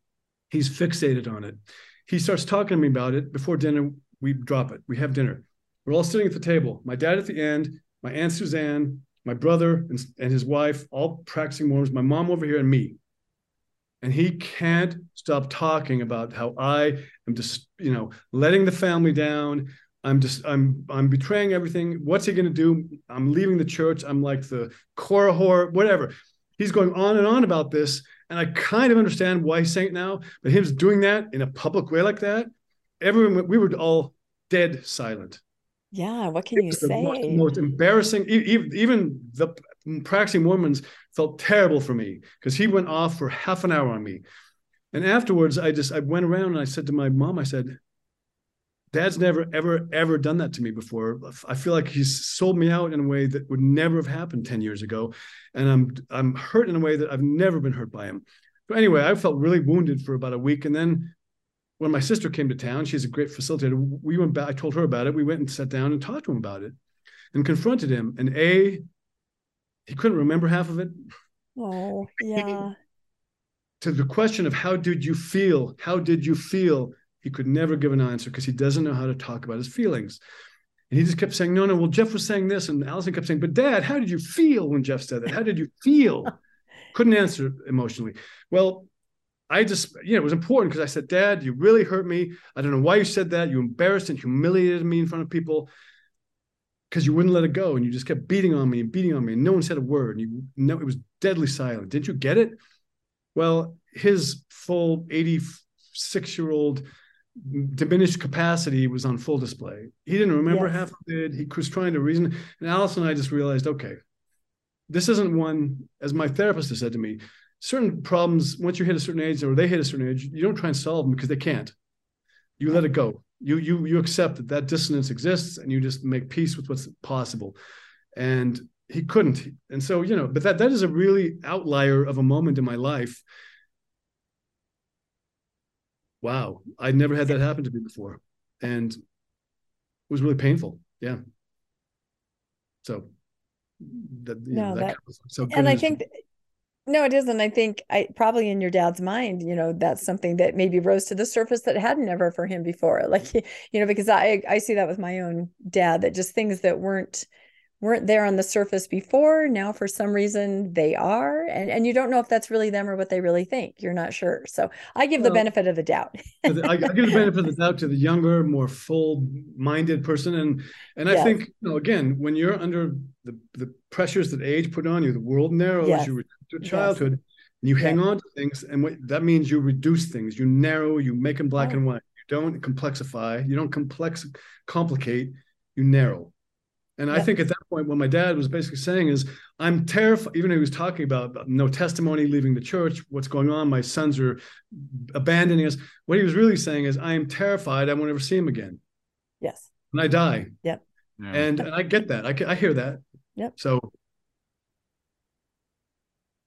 he's fixated on it he starts talking to me about it before dinner. We drop it. We have dinner. We're all sitting at the table. My dad at the end, my aunt Suzanne, my brother and, and his wife, all practicing Mormons, my mom over here, and me. And he can't stop talking about how I am just, you know, letting the family down. I'm just, I'm, I'm betraying everything. What's he going to do? I'm leaving the church. I'm like the Korihor, whatever. He's going on and on about this. And I kind of understand why he's saying it now, but him doing that in a public way like that, everyone, we were all dead silent. Yeah, what can you say? Most, most, embarrassing. Even, even the practicing Mormons felt terrible for me because he went off for half an hour on me. And afterwards, I just I went around and I said to my mom, I said, Dad's never, ever, ever done that to me before. I feel like he's sold me out in a way that would never have happened 10 years ago. And I'm I'm hurt in a way that I've never been hurt by him. But anyway, I felt really wounded for about a week. And then when my sister came to town, she's a great facilitator. We went back, I told her about it. We went and sat down and talked to him about it and confronted him. And A, he couldn't remember half of it. Oh, yeah. to the question of how did you feel? How did you feel? He could never give an answer because he doesn't know how to talk about his feelings. And he just kept saying, No, no, well, Geoff was saying this. And Allison kept saying, But dad, how did you feel when Geoff said that? How did you feel? Couldn't answer emotionally. Well, I just, you know, it was important because I said, Dad, you really hurt me. I don't know why you said that. You embarrassed and humiliated me in front of people because you wouldn't let it go and you just kept beating on me and beating on me and no one said a word. And you know, it was deadly silent. didn't you get it? Well, his full 86 year old diminished capacity was on full display. He didn't remember yes. half of it. He was trying to reason. And Alice and I just realized, okay, this isn't one, as my therapist has said to me, certain problems, once you hit a certain age or they hit a certain age, you don't try and solve them because they can't. You let it go. You you you accept that that dissonance exists and you just make peace with what's possible. And he couldn't. And so, you know, but that that is a really outlier of a moment in my life wow, I'd never had that happen to me before. And it was really painful. Yeah. So that, no, know, that, that so and I think no, it isn't. I think I probably in your dad's mind, you know, that's something that maybe rose to the surface that had never for him before. Like, mm-hmm. you know, because I I see that with my own dad that just things that weren't weren't there on the surface before now for some reason they are and, and you don't know if that's really them or what they really think you're not sure so i give well, the benefit of the doubt I, I, give the benefit of the doubt to the younger more full minded person and and i yes. think you know again when you're under the the pressures that age put on you the world narrows yes. you to childhood yes. and you hang on to things and what that means you reduce things you narrow you make them black oh. and white you don't complexify you don't complex complicate you narrow and yeah. I think at that point, what my dad was basically saying is, I'm terrified, even though he was talking about no testimony, leaving the church, what's going on, my sons are abandoning us. What he was really saying is, I am terrified I won't ever see him again. Yes. When I die. Yep. Yeah. And, and I get that. I, I hear that. Yep. So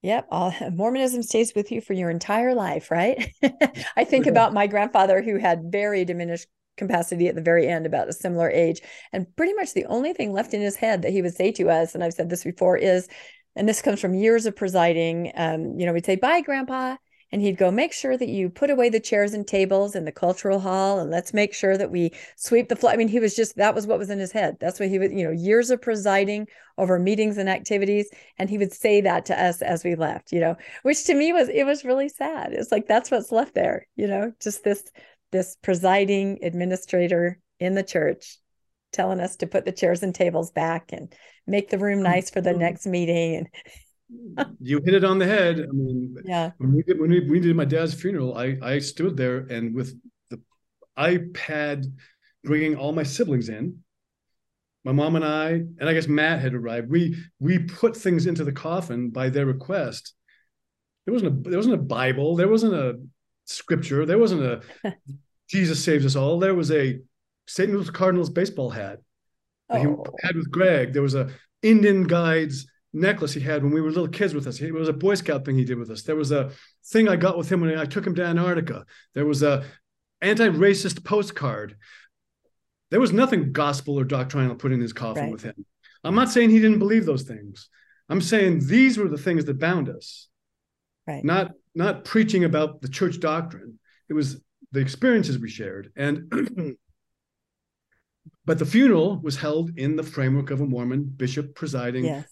Yep, all, Mormonism stays with you for your entire life, right? I think yeah. about my grandfather who had very diminished capacity at the very end, about a similar age, and pretty much the only thing left in his head that he would say to us, and I've said this before, is, and this comes from years of presiding. Um, you know, we'd say, "Bye, Grandpa," and he'd go make sure that you put away the chairs and tables in the cultural hall and let's make sure that we sweep the floor i mean he was just that was what was in his head. That's what he was, you know years of presiding over meetings and activities and he would say that to us as we left you know which to me was it was really sad. It's like that's what's left there you know just this this presiding administrator in the church telling us to put the chairs and tables back and make the room mm-hmm. nice for the mm-hmm. next meeting and you hit it on the head. I mean, yeah. When we did when we, we did my dad's funeral, I I stood there and with the iPad, bringing all my siblings in, my mom and I, and I guess Matt had arrived. We we put things into the coffin by their request. There wasn't a there wasn't a Bible. There wasn't a scripture. There wasn't a Jesus saves us all. There was a St. Louis Cardinals baseball hat. Oh. He had with Greg. There was a Indian guides necklace he had when we were little kids with us. It was a Boy Scout thing he did with us. There was a thing I got with him when I took him to Antarctica. There was a anti-racist postcard. There was nothing gospel or doctrinal put in his coffin right. with him. I'm not saying he didn't believe those things. I'm saying these were the things that bound us. Right. Not not preaching about the church doctrine. It was the experiences we shared. And but the funeral was held in the framework of a Mormon bishop presiding, yes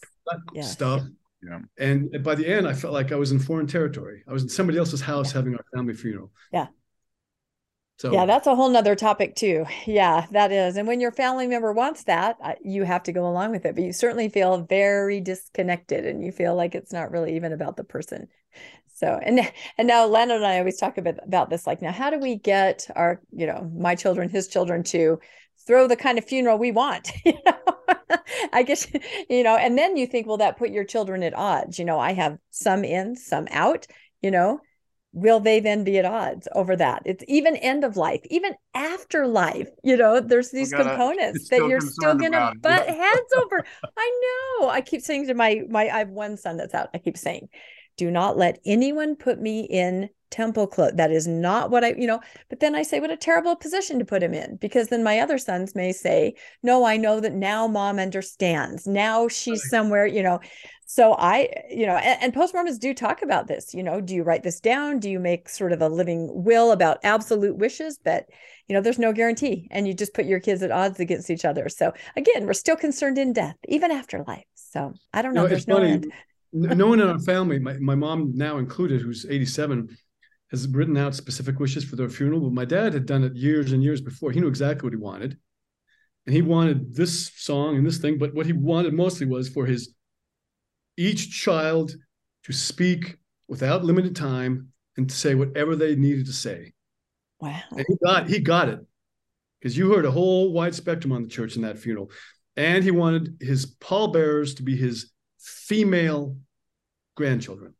yes. stuff. Yeah. And by the end, I felt like I was in foreign territory. I was in somebody else's house yeah. having our family funeral. Yeah. So yeah, that's a whole nother topic too. Yeah, that is. And when your family member wants that, you have to go along with it. But you certainly feel very disconnected, and you feel like it's not really even about the person. So and and now Landon and I always talk about about this. Like now, how do we get our you know my children, his children to throw the kind of funeral we want? You know? I guess, you know, and then you think, well, that put your children at odds. You know, I have some in, some out, you know, will they then be at odds over that? It's even end of life, even after life, you know, there's these gotta, components that you're still going to butt heads over. I know. I keep saying to my, my, I have one son that's out. I keep saying, do not let anyone put me in temple clothes. That is not what I, you know, but then I say, what a terrible position to put him in because then my other sons may say, no, I know that now mom understands. Now she's somewhere, you know. So I, you know, and, and post Mormons do talk about this, you know, do you write this down? Do you make sort of a living will about absolute wishes? But, you know, there's no guarantee. And you just put your kids at odds against each other. So again, we're still concerned in death, even after life. So I don't know. there's no funny. end. no one in our family, my, my mom now included, who's 87, has written out specific wishes for their funeral. But my dad had done it years and years before. He knew exactly what he wanted. And he wanted this song and this thing, but what he wanted mostly was for his each child to speak without limited time and to say whatever they needed to say. Wow. And he got he got it. Because you heard a whole wide spectrum on the church in that funeral. And he wanted his pallbearers to be his female grandchildren.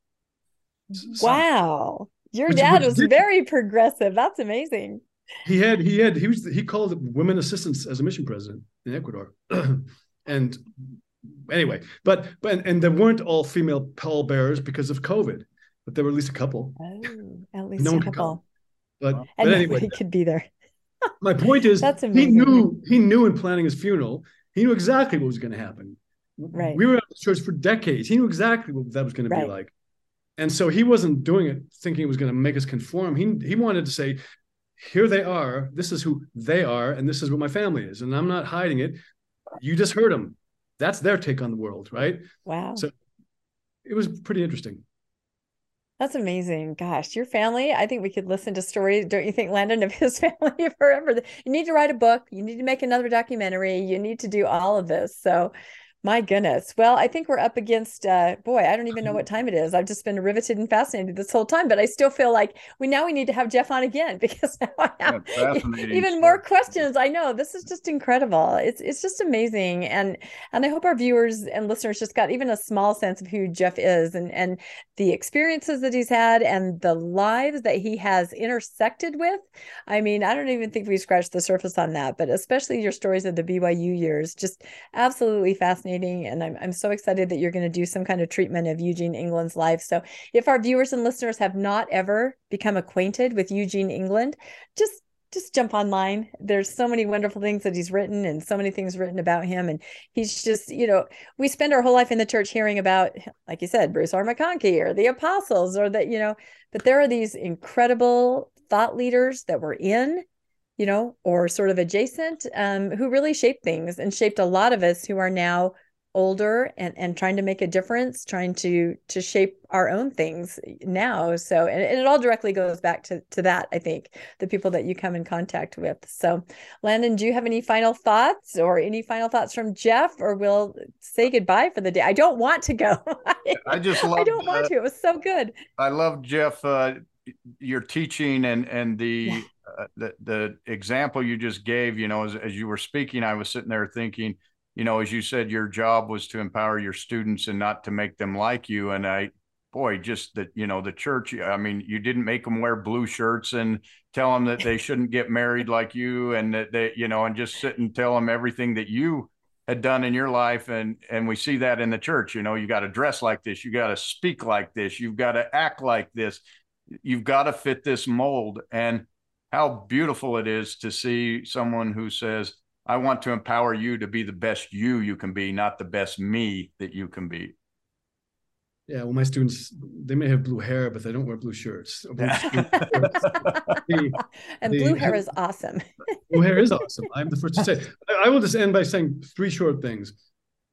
Mm-hmm. Wow. Your which, dad was very progressive. That's amazing. He had he had he was he called women assistants as a mission president in Ecuador, and anyway, but but and there weren't all female pallbearers because of COVID, but there were at least a couple. Oh, at least no a couple. But, and but anyway, he could be there. my point is, That's amazing. he knew he knew in planning his funeral, he knew exactly what was going to happen. Right. We were at the church for decades. He knew exactly what that was going right. to be like. And so he wasn't doing it thinking it was going to make us conform. He he wanted to say, here they are. This is who they are, and this is what my family is. And I'm not hiding it. You just heard them. That's their take on the world, right? Wow. So it was pretty interesting. That's amazing. Gosh, your family, I think we could listen to stories, don't you think, Landon, of his family forever? You need to write a book. You need to make another documentary. You need to do all of this. So my goodness. Well, I think we're up against uh boy, I don't even know what time it is. I've just been riveted and fascinated this whole time, but I still feel like we now we need to have Geoff on again because now I have even more questions. I know this is just incredible. It's it's just amazing. And and I hope our viewers and listeners just got even a small sense of who Geoff is and and the experiences that he's had and the lives that he has intersected with. I mean, I don't even think we scratched the surface on that, but especially your stories of the BYU years, just absolutely fascinating fascinating. And I'm, I'm so excited that you're going to do some kind of treatment of Eugene England's life. So if our viewers and listeners have not ever become acquainted with Eugene England, just just jump online. There's so many wonderful things that he's written and so many things written about him. And he's just, you know, we spend our whole life in the church hearing about, like you said, Bruce R. McConkie or the apostles or that, you know, but there are these incredible thought leaders that were in you know, or sort of adjacent, um, who really shaped things and shaped a lot of us who are now older and and trying to make a difference trying to to shape our own things now. So and, and, it all directly goes back to to that i think the people that you come in contact with. So landon do you have any final thoughts or any final thoughts from Geoff? Or we'll say goodbye for the day. I don't want to go. I just love i don't want to. It was so good. I love Geoff uh, your teaching and and the. Uh, the the example you just gave you know as, as you were speaking i was sitting there thinking you know as you said your job was to empower your students and not to make them like you. And i boy just that you know the church i mean you didn't make them wear blue shirts and tell them that they shouldn't get married like you and that they you know and just sit and tell them everything that you had done in your life. And and we see that in the church you know you got to dress like this you got to speak like this you've got to act like this you've got to fit this mold. And how beautiful it is to see someone who says i want to empower you to be the best you you can be not the best me that you can be. Yeah well my students they may have blue hair but they don't wear blue shirts, blue shirts. the, and the, blue hair is awesome. Blue hair is awesome. I'm the first to say i will just end by saying three short things.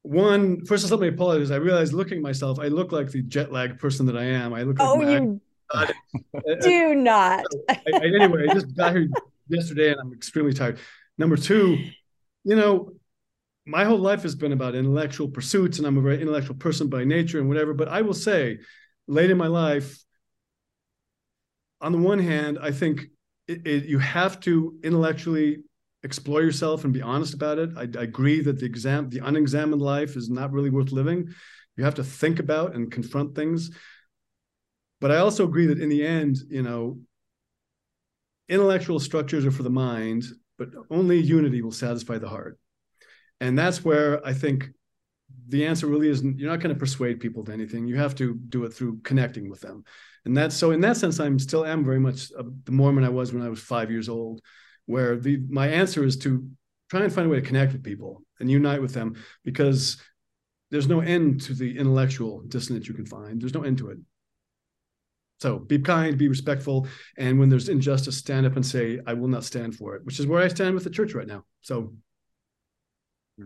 One first of let me apologize. I realized looking at myself i look like the jet lag person that i am. I look like oh you Uh, Do not. I, I, anyway, I just got here yesterday and I'm extremely tired. Number two, you know, my whole life has been about intellectual pursuits and I'm a very intellectual person by nature and whatever. But I will say, late in my life, on the one hand, I think it, it, you have to intellectually explore yourself and be honest about it. I, I agree that the exam, the unexamined life is not really worth living. You have to think about and confront things. But I also agree that in the end, you know, intellectual structures are for the mind, but only unity will satisfy the heart. And that's where I think the answer really isn't you're not going to persuade people to anything. You have to do it through connecting with them. And that's so in that sense, I'm still am very much the Mormon I was when I was five years old, where the my answer is to try and find a way to connect with people and unite with them because there's no end to the intellectual dissonance you can find. There's no end to it. So be kind, be respectful, and when there's injustice, stand up and say, "I will not stand for it," which is where I stand with the church right now. So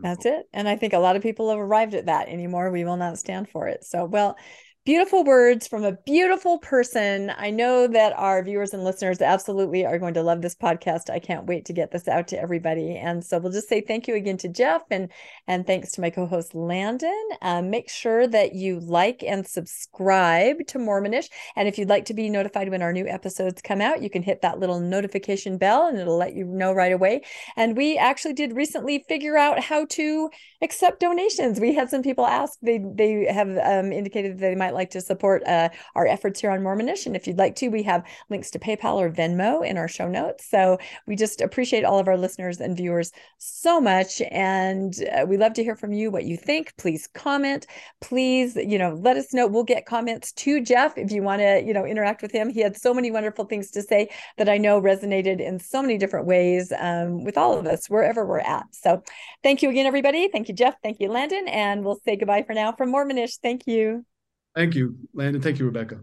that's it. And I think a lot of people have arrived at that anymore. We will not stand for it. So, well, beautiful words from a beautiful person. I know that our viewers and listeners absolutely are going to love this podcast. I can't wait to get this out to everybody. And so we'll just say thank you again to Geoff and and thanks to my co-host Landon. Um, make sure that you like and subscribe to Mormonish. And if you'd like to be notified when our new episodes come out, you can hit that little notification bell and it'll let you know right away. And we actually did recently figure out how to accept donations. We had some people ask. They they have um, indicated that they might might like to support uh, our efforts here on Mormonish. And if you'd like to, we have links to PayPal or Venmo in our show notes. So we just appreciate all of our listeners and viewers so much. And uh, we love to hear from you what you think. Please comment. Please, you know, let us know. We'll get comments to Geoff if you want to, you know, interact with him. He had so many wonderful things to say that I know resonated in so many different ways um, with all of us, wherever we're at. So thank you again, everybody. Thank you, Geoff. Thank you, Landon. And we'll say goodbye for now from Mormonish. Thank you. Thank you, Landon. Thank you, Rebecca.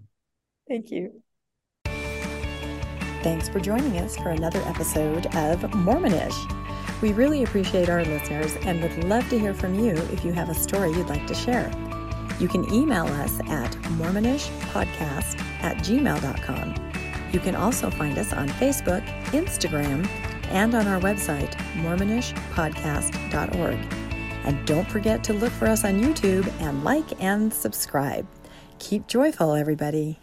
Thank you. Thanks for joining us for another episode of Mormonish. We really appreciate our listeners and would love to hear from you if you have a story you'd like to share. You can email us at mormonishpodcast at gmail.com. You can also find us on Facebook, Instagram, and on our website, mormonishpodcast.org. And don't forget to look for us on YouTube and like and subscribe. Keep joyful, everybody.